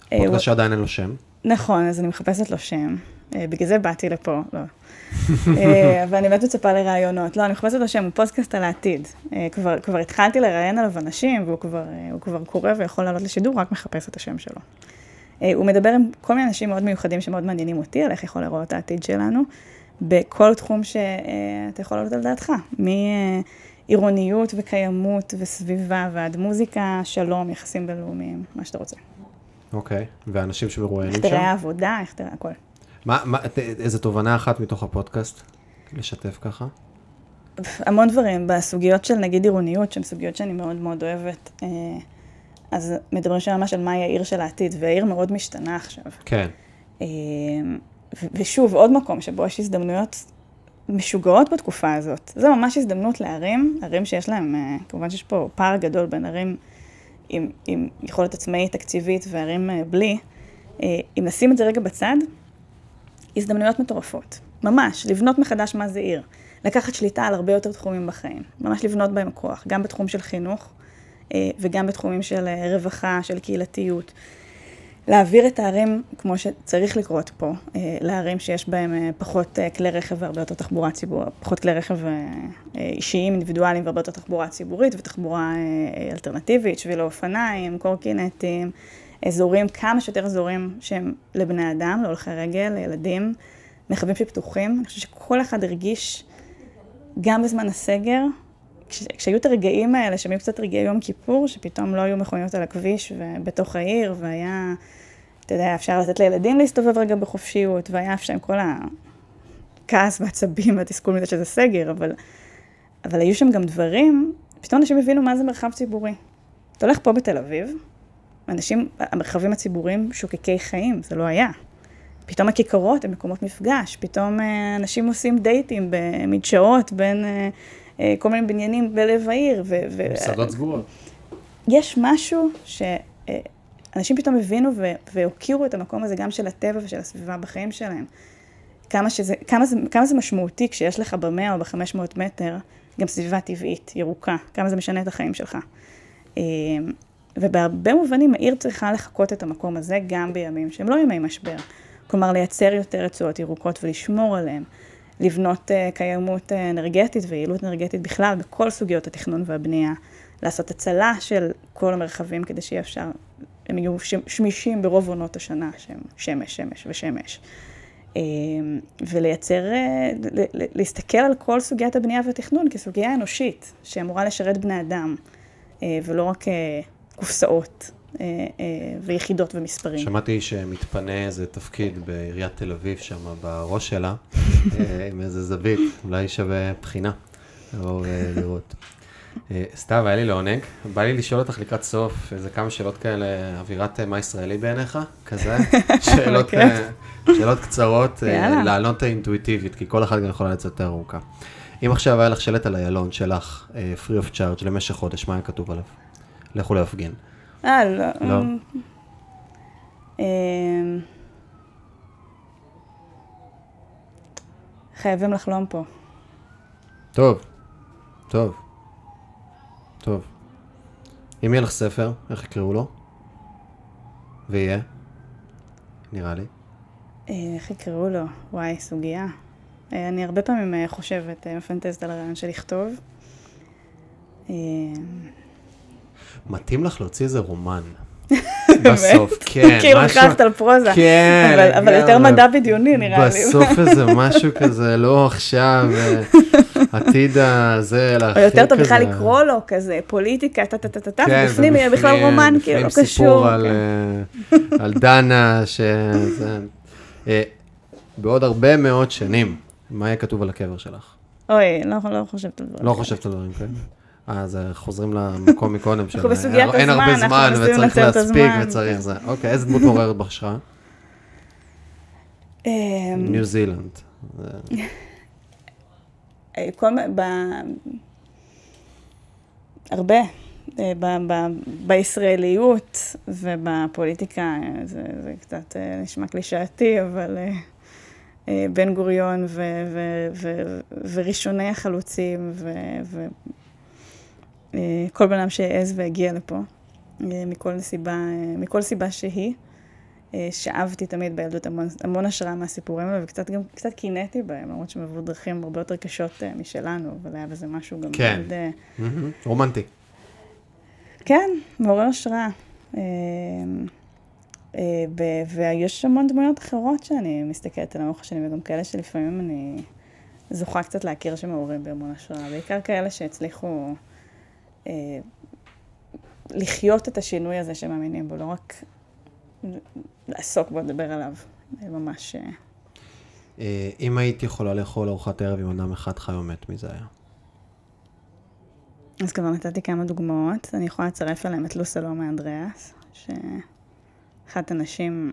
פודקאסט שעדיין אין לו שם. נכון, אז אני מחפשת לו שם. אה, בגלל זה באתי לפה, לא. אה, אבל אני באמת מצפה לראיונות. לא, אני מחפשת לו שם, הוא פודקאסט על העתיד. אה, כבר, כבר התחלתי לראיין עליו אנשים, והוא כבר, אה, כבר קורא ויכול לעלות לשידור, רק מחפש את השם שלו. אה, הוא מדבר עם כל מיני אנשים מאוד מיוחדים שמאוד מעניינים אותי, על איך יכול לראות העתיד שלנו, בכל תחום שאתה יכול לעלות על דעתך. מעירוניות וקיימות וסביבה ועד מוזיקה, שלום, יחסים בינלאומיים, מה שאתה רוצה. אוקיי. ואנשים שמרואיינים איך שם? תראה העבודה, איך תראה הכל. מה, מה, איזה תובנה אחת מתוך הפודקאסט? לשתף ככה? המון דברים, בסוגיות של נגיד עירוניות, שהן סוגיות שאני מאוד מאוד אוהבת, אה, אז מדברים שם ממש על מהי העיר של העתיד, והעיר מאוד משתנה עכשיו. כן. ושוב, עוד מקום שבו יש הזדמנויות משוגעות בתקופה הזאת. זו ממש הזדמנות לערים, ערים שיש להם, כמובן שיש פה פער גדול בין ערים עם, עם יכולת עצמאית תקציבית וערים בלי. אם נשים את זה רגע בצד, הזדמנויות מטורפות. ממש, לבנות מחדש מה זה עיר. לקחת שליטה על הרבה יותר תחומים בחיים. ממש לבנות בהם כוח, גם בתחום של חינוך אה, וגם בתחומים של אה, רווחה, של קהילתיות. להעביר את הערים, כמו שצריך לקרות פה, אה, לערים שיש בהם פחות כלי רכב והרבה יותר תחבורה ציבורית, פחות כלי רכב אישיים, אינדיבידואליים והרבה יותר תחבורה ציבורית ותחבורה אלטרנטיבית, שבילי אופניים, קורקינטים, אזורים, כמה שיותר אזורים שהם לבני אדם, להולכי רגל, לילדים, מרחבים שפתוחים. אני חושבת שכל אחד הרגיש, גם בזמן הסגר, כש, כשהיו את הרגעים האלה, שהם היו קצת רגעי יום כיפור, שפתאום לא היו מכוניות על הכביש ובתוך העיר, והיה, אתה יודע, אפשר לתת לילדים להסתובב רגע בחופשיות, והיה אפשר עם כל הכעס והעצבים והתסכול מזה שזה סגר, אבל, אבל היו שם גם דברים, פתאום אנשים הבינו מה זה מרחב ציבורי. אתה הולך פה בתל אביב, אנשים, המרחבים הציבוריים שוקקי חיים, זה לא היה. פתאום הכיכרות הן מקומות מפגש, פתאום אה, אנשים עושים דייטים במדשאות בין אה, כל מיני בניינים בלב העיר. מסעדות סגורות. יש משהו שאנשים פתאום הבינו והוקירו את המקום הזה גם של הטבע ושל הסביבה בחיים שלהם. כמה, שזה, כמה, זה, כמה זה משמעותי כשיש לך במאה או בחמש מאות מטר גם סביבה טבעית, ירוקה, כמה זה משנה את החיים שלך. ובהרבה מובנים העיר צריכה לחקות את המקום הזה גם בימים שהם לא ימי משבר. כלומר, לייצר יותר רצועות ירוקות ולשמור עליהן, לבנות uh, קיימות uh, אנרגטית ויעילות אנרגטית בכלל בכל סוגיות התכנון והבנייה, לעשות הצלה של כל המרחבים כדי שיהיה אפשר, הם יהיו שמישים ברוב עונות השנה, שהם שמש, שמש ושמש. Uh, ולייצר, uh, להסתכל על כל סוגיית הבנייה והתכנון כסוגיה אנושית, שאמורה לשרת בני אדם, ולא רק קופסאות. אה, אה, ויחידות ומספרים. שמעתי שמתפנה איזה תפקיד בעיריית תל אביב שם בראש שלה, אה, עם איזה זווית, אולי שווה בחינה, לבוא לראות. סתיו, היה לי לעונג. בא לי לשאול אותך לקראת סוף איזה כמה שאלות כאלה, אווירת מה ישראלי בעיניך? כזה? שאלות, שאלות קצרות, לענות אינטואיטיבית, כי כל אחד גם יכולה לצאת יותר ארוכה. אם עכשיו היה לך שלט על איילון שלך, free of charge, למשך חודש, מה היה כתוב עליו? לכו להפגין. אה, לא. לא. אמ, חייבים לחלום פה. טוב, טוב, טוב. אם יהיה לך ספר, איך יקראו לו? ויהיה? נראה לי. אה, איך יקראו לו? וואי, סוגיה. אה, אני הרבה פעמים אה, חושבת, מפנטזת על הרעיון של לכתוב. מתאים לך להוציא איזה רומן. בסוף, כן. כאילו נכנסת על פרוזה. כן. אבל יותר מדע בדיוני נראה לי. בסוף איזה משהו כזה, לא עכשיו, אה, עתיד הזה, או יותר טוב בכלל לקרוא לו כזה, פוליטיקה, טה-טה-טה-טה, כן, ובפנים יהיה בכלל רומן, כאילו, לא קשור. סיפור כן. אה, על דנה, שזה... אה, בעוד הרבה מאוד שנים, מה יהיה כתוב על הקבר שלך? אוי, לא, לא חושבת על דברים. לא חושבת על דברים כאלה. אז חוזרים למקום מקודם של... אנחנו בסוגיית הזמן, אין הרבה זמן וצריך להספיק וצריך זה. אוקיי, איזה דמות מעוררת בהשראה? אמ, ניו זילנד. הרבה. אה, בישראליות ובפוליטיקה, זה, זה קצת אה, נשמע קלישאתי, אבל אה, בן גוריון ו, ו, ו, וראשוני החלוצים אה, כל בן אדם שהעז והגיע לפה, אה, מכל סיבה, אה, מכל סיבה שהיא. שאבתי תמיד בילדות המון, המון השראה מהסיפורים האלה, וקצת גם, קצת קינאתי בהם, למרות שהם עברו דרכים הרבה יותר קשות משלנו, אבל היה בזה משהו גם כן. מאוד... Mm-hmm. רומנטי. כן, מעורר השראה. ויש המון דמויות אחרות שאני מסתכלת על המוח שלי, וגם כאלה שלפעמים אני זוכה קצת להכיר שמעוררים בהמון השראה, בעיקר כאלה שהצליחו... אה, לחיות את השינוי הזה שמאמינים בו, לא רק לעסוק בו, לדבר עליו, ממש... אה. אה, אם היית יכולה לאכול ארוחת ערב עם אדם אחד חי או מת, מי זה היה? אז כבר נתתי כמה דוגמאות, אני יכולה לצרף אליהם את לוסלו מאנדריאס, שאחת הנשים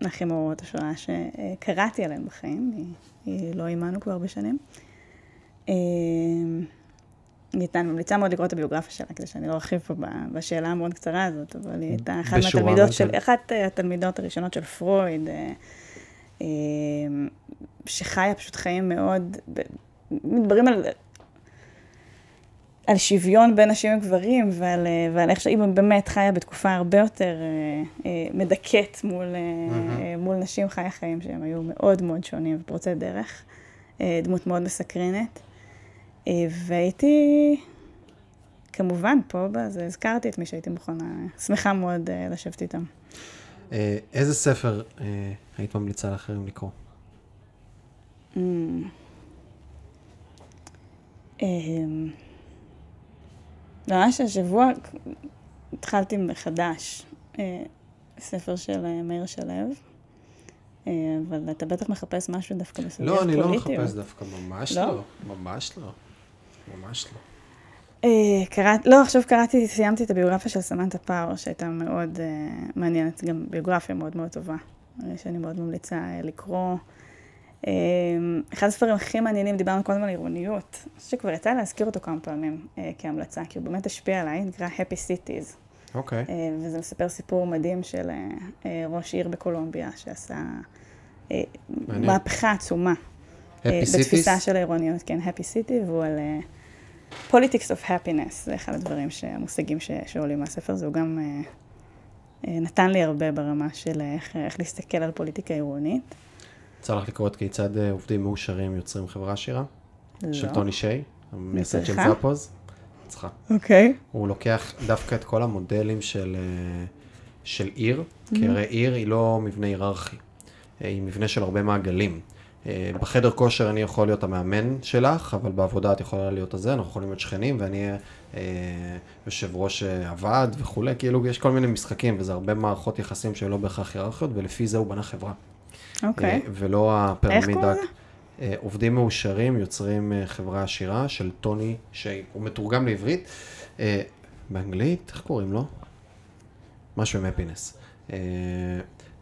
הכי מעוררות השראה שקראתי עליהן בחיים, היא, היא לא עימנו כבר הרבה שנים. אה, הייתה ממליצה מאוד לקרוא את הביוגרפיה שלה, כדי שאני לא ארחיב פה בשאלה המאוד קצרה הזאת, אבל היא הייתה אחת מהתלמידות של, אחת התלמידות הראשונות של פרויד, שחיה פשוט חיים מאוד, מדברים על על שוויון בין נשים וגברים ועל, אה, ועל איך שהיא באמת חיה בתקופה הרבה יותר אה, אה, מדכאת מול. מול נשים חיה חיים שהם היו מאוד מאוד שונים ופורצי דרך. דמות מאוד מסקרנת. והייתי, כמובן, פה בזה, הזכרתי את מי שהייתי מוכנה, שמחה מאוד לשבת איתם. איזה ספר היית ממליצה לאחרים לקרוא? ממש השבוע התחלתי מחדש אה, ספר של אה, מאיר שלו, אה, אבל אתה בטח מחפש משהו דווקא בסוגיות פוליטיות. לא, אני לא מחפש דווקא, ממש לא, לא ממש לא, ממש לא. קראת, לא, עכשיו קראתי, סיימתי את הביוגרפיה של סמנטה פאור, שהייתה מאוד מעניינת, גם ביוגרפיה מאוד מאוד טובה, שאני מאוד ממליצה לקרוא. אמ, אחד הספרים הכי מעניינים, דיברנו קודם על עירוניות, אני חושבת שכבר יצא להזכיר אותו כמה פעמים אה, כהמלצה, כי הוא באמת השפיע עליי, נקרא Happy Cities. אוקיי. Okay. אה, וזה מספר סיפור מדהים של אה, ראש עיר בקולומביה, שעשה מהפכה עצומה. Happy בתפיסה Cities? של העירוניות, כן, Happy City, והוא על Politics of Happiness, זה אחד הדברים, המושגים שעולים מהספר, הזה, הוא גם נתן לי הרבה ברמה של איך, איך להסתכל על פוליטיקה עירונית. יצא לך לקרוא את כיצד אה, עובדים מאושרים יוצרים חברה עשירה? לא. של טוני שיי, המייסד של זאפוז. צריכה. אוקיי. הוא לוקח דווקא את כל המודלים של, אה, של עיר, כי הרי עיר היא לא מבנה היררכי, אה, היא מבנה של הרבה מעגלים. בחדר כושר אני יכול להיות המאמן שלך, אבל בעבודה את יכולה להיות הזה, אנחנו יכולים להיות שכנים, ואני אהיה אה, יושב ראש הוועד וכולי, כאילו יש כל מיני משחקים, וזה הרבה מערכות יחסים שהן לא בהכרח היררכיות, ולפי זה הוא בנה חברה. אוקיי. Okay. ולא הפירמידה. איך קוראים לזה? אה, עובדים מאושרים יוצרים אה, חברה עשירה של טוני שיי. הוא מתורגם לעברית. אה, באנגלית, איך קוראים לו? משהו עם הפינס.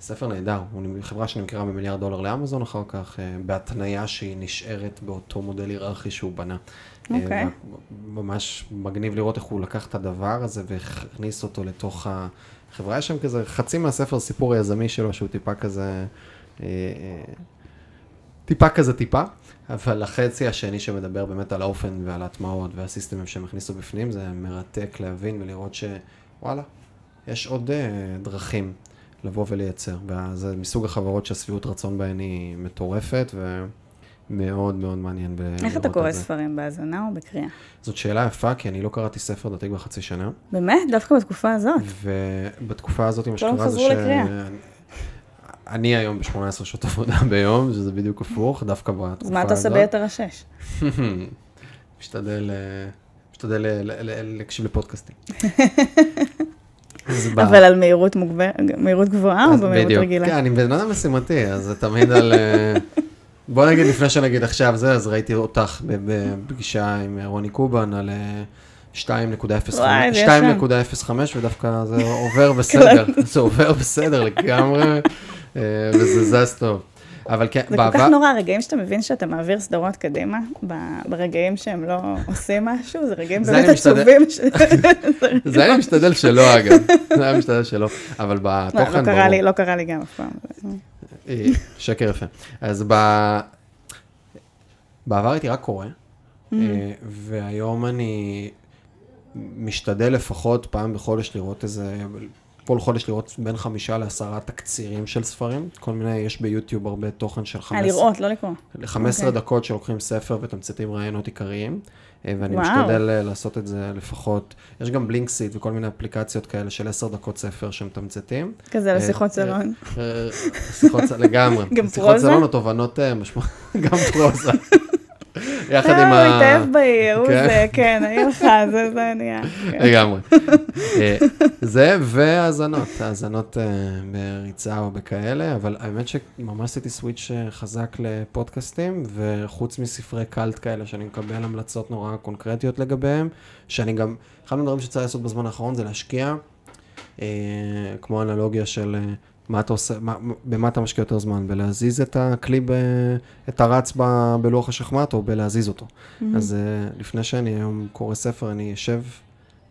ספר נהדר, הוא חברה שנמכרה במיליארד דולר לאמזון אחר כך, בהתניה שהיא נשארת באותו מודל היררכי שהוא בנה. אוקיי. Okay. ממש מגניב לראות איך הוא לקח את הדבר הזה והכניס אותו לתוך החברה. יש שם כזה, חצי מהספר סיפור היזמי שלו, שהוא טיפה כזה... אה, אה, טיפה כזה טיפה, אבל החצי השני שמדבר באמת על האופן ועל ההטמעות והסיסטמים שהם הכניסו בפנים, זה מרתק להבין ולראות שוואלה, יש עוד דרכים לבוא ולייצר. וזה מסוג החברות שהשביעות רצון בהן היא מטורפת ומאוד מאוד מעניין לראות את זה. איך אתה קורא ספרים, בהאזנה או בקריאה? זאת שאלה יפה, כי אני לא קראתי ספר דתי בחצי שנה. באמת? דווקא בתקופה הזאת? ובתקופה הזאת, מה שקרה זה ש... אני היום ב-18 שעות עבודה ביום, שזה בדיוק הפוך, דווקא בתקופה הזאת. אז מה אתה עושה ביתר השש? משתדל, משתדל להקשיב לפודקאסטים. אבל על מהירות, מוגבר, מהירות גבוהה או במהירות רגילה? כן, אני בן אדם משימתי, אז זה תמיד על... אה, בוא נגיד, לפני שנגיד עכשיו זה, אז ראיתי אותך בפגישה עם רוני קובן על 2.05, ודווקא זה עובר בסדר, זה עובר בסדר לגמרי. אה, וזה זז טוב. אבל כן, בעבר... זה כל כך נורא, הרגעים שאתה מבין שאתה מעביר סדרות קדימה, ברגעים שהם לא עושים משהו, זה רגעים באמת עצובים. זה היה משתדל שלא, אגב. זה היה משתדל שלא, אבל בתוכן, לא ברור. לא קרה לי גם אף פעם. אה, שקר יפה. אז בעבר הייתי רק קורא, אה, והיום אני משתדל לפחות פעם בחודש לראות איזה... כל חודש לראות בין חמישה לעשרה תקצירים של ספרים. כל מיני, יש ביוטיוב הרבה תוכן של 15... אה, לראות, לא לקרוא. 15 okay. אוקיי. דקות שלוקחים ספר ותמצתים רעיונות עיקריים. אה, ואני וואו. משתדל אה, לעשות את זה לפחות. יש גם בלינקסיט וכל מיני אפליקציות כאלה של 10 דקות ספר שמתמצתים. כזה לשיחות סלון. שיחות סלון, לגמרי. גם פרוזה? שיחות סלון או תובנות משמעות, גם פרוזה. יחד עם ה... הוא התאהב בעיר, הוא כן. זה, כן, העיר לך, זה זה נהיה. כן. לגמרי. אה, זה והאזנות, האזנות אה, בריצה או בכאלה, אבל האמת שממש עשיתי סוויץ' אה, חזק לפודקאסטים, וחוץ מספרי קאלט כאלה שאני מקבל המלצות נורא קונקרטיות לגביהם, שאני גם, אחד מהדברים שצריך לעשות בזמן האחרון זה להשקיע, כמו אנלוגיה של מה אתה עושה, מה, במה אתה משקיע יותר זמן? בלהזיז את הכלי, ב, את הרץ ב, בלוח השחמט או בלהזיז אותו? Mm-hmm. אז uh, לפני שאני היום קורא ספר, אני אשב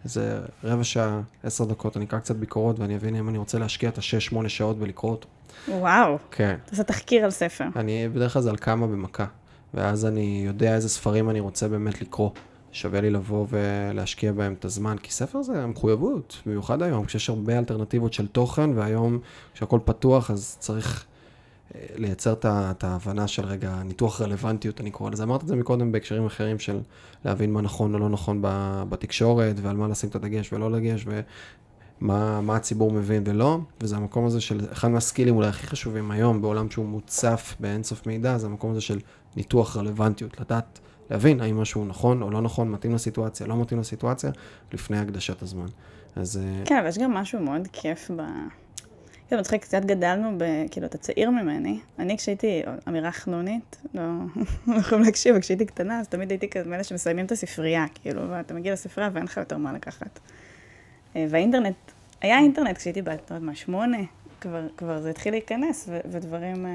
איזה רבע שעה, עשר דקות, אני אקרא קצת ביקורות ואני אבין אם אני רוצה להשקיע את השש, שמונה שעות ולקרוא אותו. וואו. כן. אתה עושה תחקיר על ספר. אני בדרך כלל זה על כמה במכה, ואז אני יודע איזה ספרים אני רוצה באמת לקרוא. שווה לי לבוא ולהשקיע בהם את הזמן, כי ספר זה מחויבות, במיוחד היום, כשיש הרבה אלטרנטיבות של תוכן, והיום כשהכול פתוח, אז צריך אה, לייצר את ההבנה של רגע, ניתוח רלוונטיות, אני קורא לזה. אמרת את זה מקודם בהקשרים אחרים של להבין מה נכון או לא נכון בתקשורת, ועל מה לשים את הדגש ולא דגש, ומה מה הציבור מבין ולא, וזה המקום הזה של, אחד מהסקילים אולי הכי חשובים היום, בעולם שהוא מוצף באינסוף מידע, זה המקום הזה של ניתוח רלוונטיות, לדעת להבין האם משהו נכון או לא נכון, מתאים לסיטואציה, לא מתאים לסיטואציה, לפני הקדשת הזמן. אז... אה, כן, אבל יש גם משהו מאוד כיף ב... כאילו, מצחיק, קצת גדלנו ב... כאילו, אתה צעיר ממני. אני, כשהייתי, אמירה חנונית, לא, לא יכולים להקשיב, כשהייתי קטנה, אז תמיד הייתי כזה מאלה שמסיימים את הספרייה, כאילו, ואתה מגיע לספרייה ואין לך יותר מה לקחת. אה, והאינטרנט, היה אינטרנט כשהייתי בת, לא יודעת מה, שמונה, כבר, כבר זה התחיל להיכנס, ו- ודברים, אה,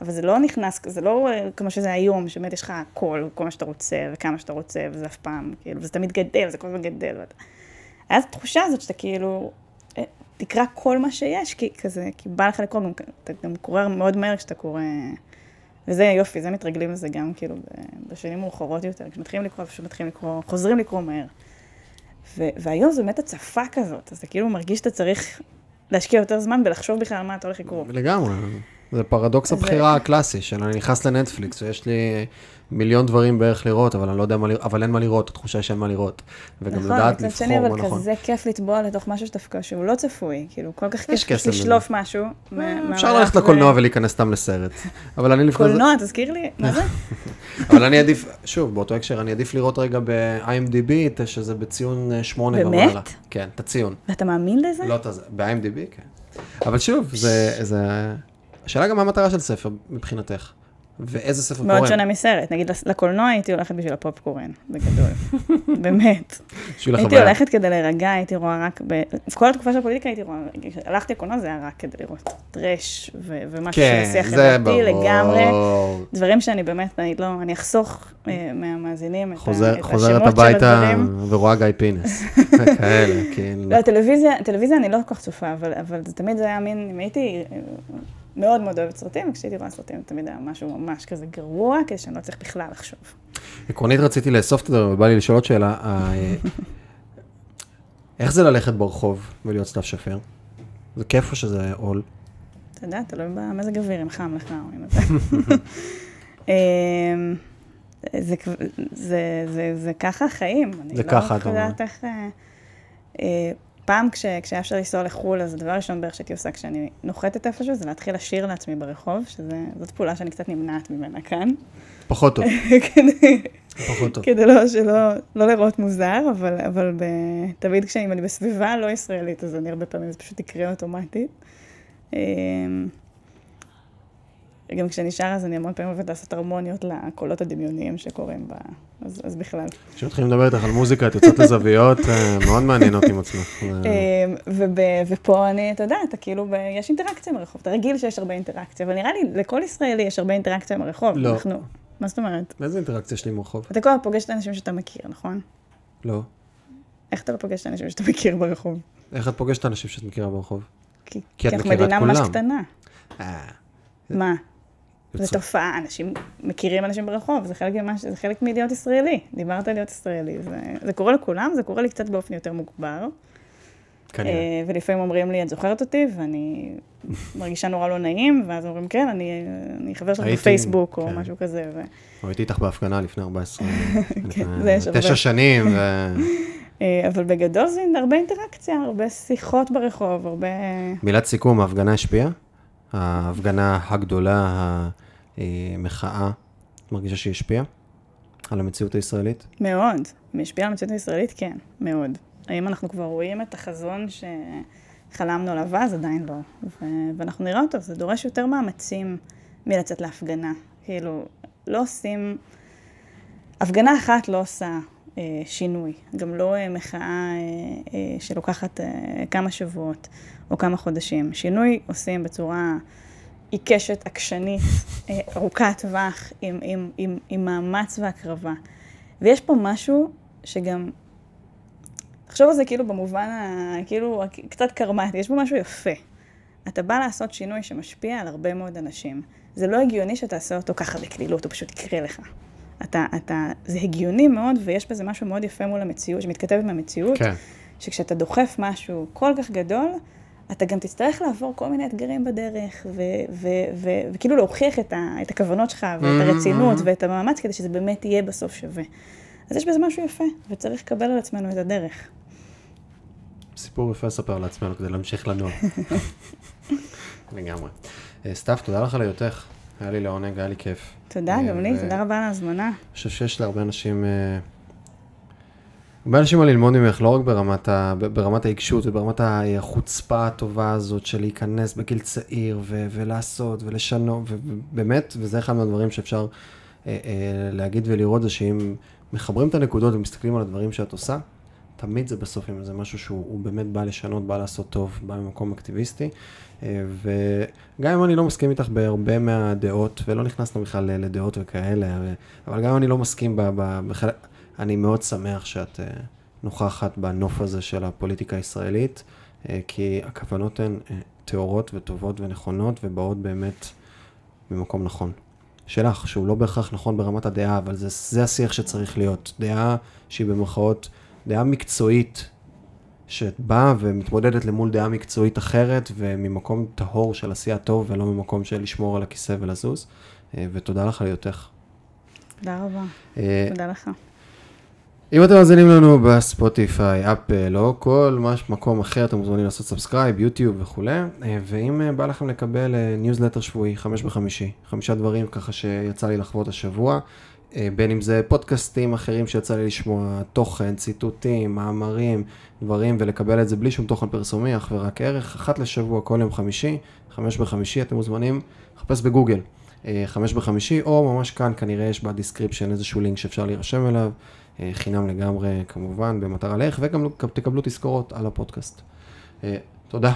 אבל זה לא נכנס, זה לא אה, כמו שזה היום, שבאמת יש לך הכל, כל מה שאתה רוצה, וכמה שאתה רוצה, וזה אף פעם, כאילו, וזה תמיד גדל, זה כל הזמן גדל. ואתה... היה את התחושה הזאת שאתה כאילו, אה, תקרא כל מה שיש, כי כזה, כי בא לך לקרוא, אתה גם קורא מאוד מהר כשאתה קורא, וזה יופי, זה מתרגלים לזה גם כאילו בשנים מאוחרות יותר, כשמתחילים לקרוא, פשוט מתחילים לקרוא, חוזרים לקרוא מהר. ו- והיום זו באמת הצפה כזאת, אז אתה כאילו מרגיש שאתה צריך להשקיע יותר זמן ולחשוב בכלל מה אתה הולך לקרוא. לגמרי. זה פרדוקס הבחירה הקלאסי, של אני נכנס לנטפליקס ויש לי מיליון דברים בערך לראות, אבל אני לא יודע מה לראות, אבל אין מה לראות, התחושה היא שאין מה לראות. וגם נכון, לדעת לבחור מה נכון. נכון. אבל כזה כיף לטבוע לתוך משהו שדווקא שהוא לא צפוי, כאילו כל כך כיף לשלוף משהו. אה, אפשר ללכת לקולנוע ולהיכנס סתם לסרט. אבל אני לפני זה... קולנוע, תזכיר לי, מה זה? אבל אני עדיף, שוב, באותו הקשר, אני עדיף לראות רגע ב-IMDb, שזה בציון 8 ומעלה. באמת? כן, את הציון. ואתה מאמין לזה? לא, ב-IMDb, כן. אבל שוב, זה, זה... השאלה גם מה המטרה של ספר מבחינתך. ואיזה ספר קורן. מאוד שונה מסרט. נגיד לקולנוע הייתי הולכת בשביל הפופקורן, בגדול. באמת. הייתי הולכת כדי להירגע, הייתי רואה רק, כל התקופה של הפוליטיקה הייתי רואה, הלכתי לקולנוע זה היה רק כדי לראות טרש, ומשהו של השיח חברתי לגמרי. דברים שאני באמת, אני לא, אני אחסוך אה, מהמאזינים את השמות של הדברים. חוזרת הביתה ורואה גיא פינס, כאלה, כאילו. לא, טלוויזיה אני לא כל כך צופה, אבל זה תמיד היה מין, אם הייתי מאוד מאוד אוהבת סרטים, וכשהייתי רואה סרטים תמיד היה משהו ממש כזה גרוע, כדי שאני לא צריך בכלל לחשוב. עקרונית רציתי לאסוף את זה, ובא לי לשאול עוד שאלה. אה, איך זה ללכת ברחוב ולהיות סתיו שפיר? זה כיף או שזה עול? אתה יודע, תלוי במזג אוויר, אם חם לך או אם אתה... אמ, זה, זה, זה, זה ככה החיים. זה ככה, אתה אומר. אני לא יודעת איך... פעם כש, כשהיה אפשר לנסוע לחו"ל, אז הדבר הראשון בערך שהייתי עושה כשאני נוחתת איפשהו, זה להתחיל לשיר לעצמי ברחוב, שזאת פעולה שאני קצת נמנעת ממנה כאן. פחות טוב. כדי, פחות טוב. כדי לא, שלא לא לראות מוזר, אבל, אבל ב, תמיד כשאני בסביבה לא ישראלית, אז אני הרבה פעמים, זה פשוט יקרה אוטומטית. גם כשאני שרה, אז אני המון פעמים אוהבת לעשות הרמוניות לקולות הדמיוניים שקורים בה, אז, אז בכלל. כשמתחילים לדבר איתך על מוזיקה, את יוצאת לזוויות אה, מאוד מעניינות עם עצמך. אה, ופה אני, אתה יודע, אתה כאילו, יש אינטראקציה ברחוב, אתה רגיל שיש הרבה אינטראקציה, אבל נראה לי, לכל ישראלי יש הרבה אינטראקציה עם הרחוב. לא. אנחנו, מה זאת אומרת? איזה אינטראקציה יש לי עם הרחוב? אתה כל הזמן פוגש את האנשים שאתה מכיר, נכון? לא. איך אתה לא פוגש את האנשים שאתה מכיר ברחוב? איך את פוגשת את האנשים שאת מכירה ברחוב? כי, כי את מכירה את כולם. כי אנחנו מדינה ממש קטנה. אה. זו תופעה, אנשים מכירים אנשים ברחוב, זה חלק, ממש, זה חלק מלהיות ישראלי. דיברת על להיות ישראלי. זה, זה קורה לכולם, זה קורה לי קצת באופן יותר מוגבר. כנראה. אה, ולפעמים אומרים לי, את זוכרת אותי, ואני מרגישה נורא לא נעים, ואז אומרים, כן, אני, אני חבר שלך בפייסבוק, או כן. משהו כזה. ו... הייתי איתך בהפגנה לפני 14, כן, תשע שנים. ו... אה, אבל בגדול זה הרבה אינטראקציה, הרבה שיחות ברחוב, הרבה... מילת סיכום, ההפגנה השפיעה? ההפגנה הגדולה, המחאה, את מרגישה שהיא השפיעה על המציאות הישראלית? מאוד. היא השפיעה על המציאות הישראלית? כן, מאוד. האם אנחנו כבר רואים את החזון שחלמנו עליו אז? עדיין לא. ו- ואנחנו נראה אותו, זה דורש יותר מאמצים מלצאת להפגנה. כאילו, לא עושים... הפגנה אחת לא עושה שינוי, גם לא אה, מחאה אה, אה, שלוקחת אה, כמה שבועות או כמה חודשים. שינוי עושים בצורה עיקשת, עקשנית, אה, ארוכת טווח, עם, עם, עם, עם מאמץ והקרבה. ויש פה משהו שגם, תחשוב על זה כאילו במובן, ה, כאילו קצת קרמטי, יש פה משהו יפה. אתה בא לעשות שינוי שמשפיע על הרבה מאוד אנשים. זה לא הגיוני שתעשה אותו ככה בקלילות, הוא פשוט יקרה לך. אתה, אתה, זה הגיוני מאוד, ויש בזה משהו מאוד יפה מול המציאות, שמתכתב עם המציאות, כן. שכשאתה דוחף משהו כל כך גדול, אתה גם תצטרך לעבור כל מיני אתגרים בדרך, וכאילו להוכיח את, ה- את הכוונות שלך, ואת Mm-hmm. הרצינות, ואת המאמץ, כדי שזה באמת יהיה בסוף שווה. אז יש בזה משהו יפה, וצריך לקבל על עצמנו את הדרך. סיפור יפה לספר לעצמנו כדי להמשיך לנוע. לגמרי. אה, סתיו, תודה לך על היותך. היה לי לעונג, היה לי כיף. תודה, אה, גם לי, תודה רבה על ההזמנה. אני חושב שיש להרבה אנשים, אה, הרבה אנשים מה ללמוד ממך, לא רק ברמת, ה, ברמת העיקשות וברמת החוצפה הטובה הזאת של להיכנס בגיל צעיר ו, ולעשות ולשנות, ובאמת, וזה אחד מהדברים שאפשר אה, אה, להגיד ולראות, זה שאם מחברים את הנקודות ומסתכלים על הדברים שאת עושה, תמיד זה בסוף, אם זה משהו שהוא הוא באמת בא לשנות, בא לעשות טוב, בא ממקום אקטיביסטי. וגם אם אני לא מסכים איתך בהרבה מהדעות, ולא נכנסנו בכלל לדעות וכאלה, אבל גם אם אני לא מסכים בחלק, אני מאוד שמח שאת אה, נוכחת בנוף הזה של הפוליטיקה הישראלית, אה, כי הכוונות הן אה, טהורות וטובות ונכונות, ובאות באמת ממקום נכון. שלך, שהוא לא בהכרח נכון ברמת הדעה, אבל זה, זה השיח שצריך להיות. דעה שהיא במרכאות, דעה מקצועית, שבאה ומתמודדת למול דעה מקצועית אחרת, וממקום טהור של עשייה טוב, ולא ממקום של לשמור על הכיסא ולזוז. אה, ותודה לך על היותך. תודה רבה. אה, תודה לך. אם אתם מאזינים לנו בספוטיפיי, אפל או כל מש, מקום אחר, אתם מוזמנים לעשות subscribe, יוטיוב וכולי. אה, ואם בא לכם לקבל ניוזלטר שבועי, חמש בחמישי, חמישה דברים ככה שיצא לי לחוות השבוע, בין אם זה פודקאסטים אחרים שיצא לי לשמוע, תוכן, ציטוטים, מאמרים, דברים, ולקבל את זה בלי שום תוכן פרסומי, אך ורק ערך, אחת לשבוע, כל יום חמישי, חמש בחמישי, אתם מוזמנים לחפש בגוגל. אה, חמש בחמישי, או ממש כאן כנראה יש ב description איזשהו לינק שאפשר להירשם אליו, אה, חינם לגמרי כמובן, במטרה לערך, וגם גם תקבלו תזכורות על הפודקאסט. אה, תודה,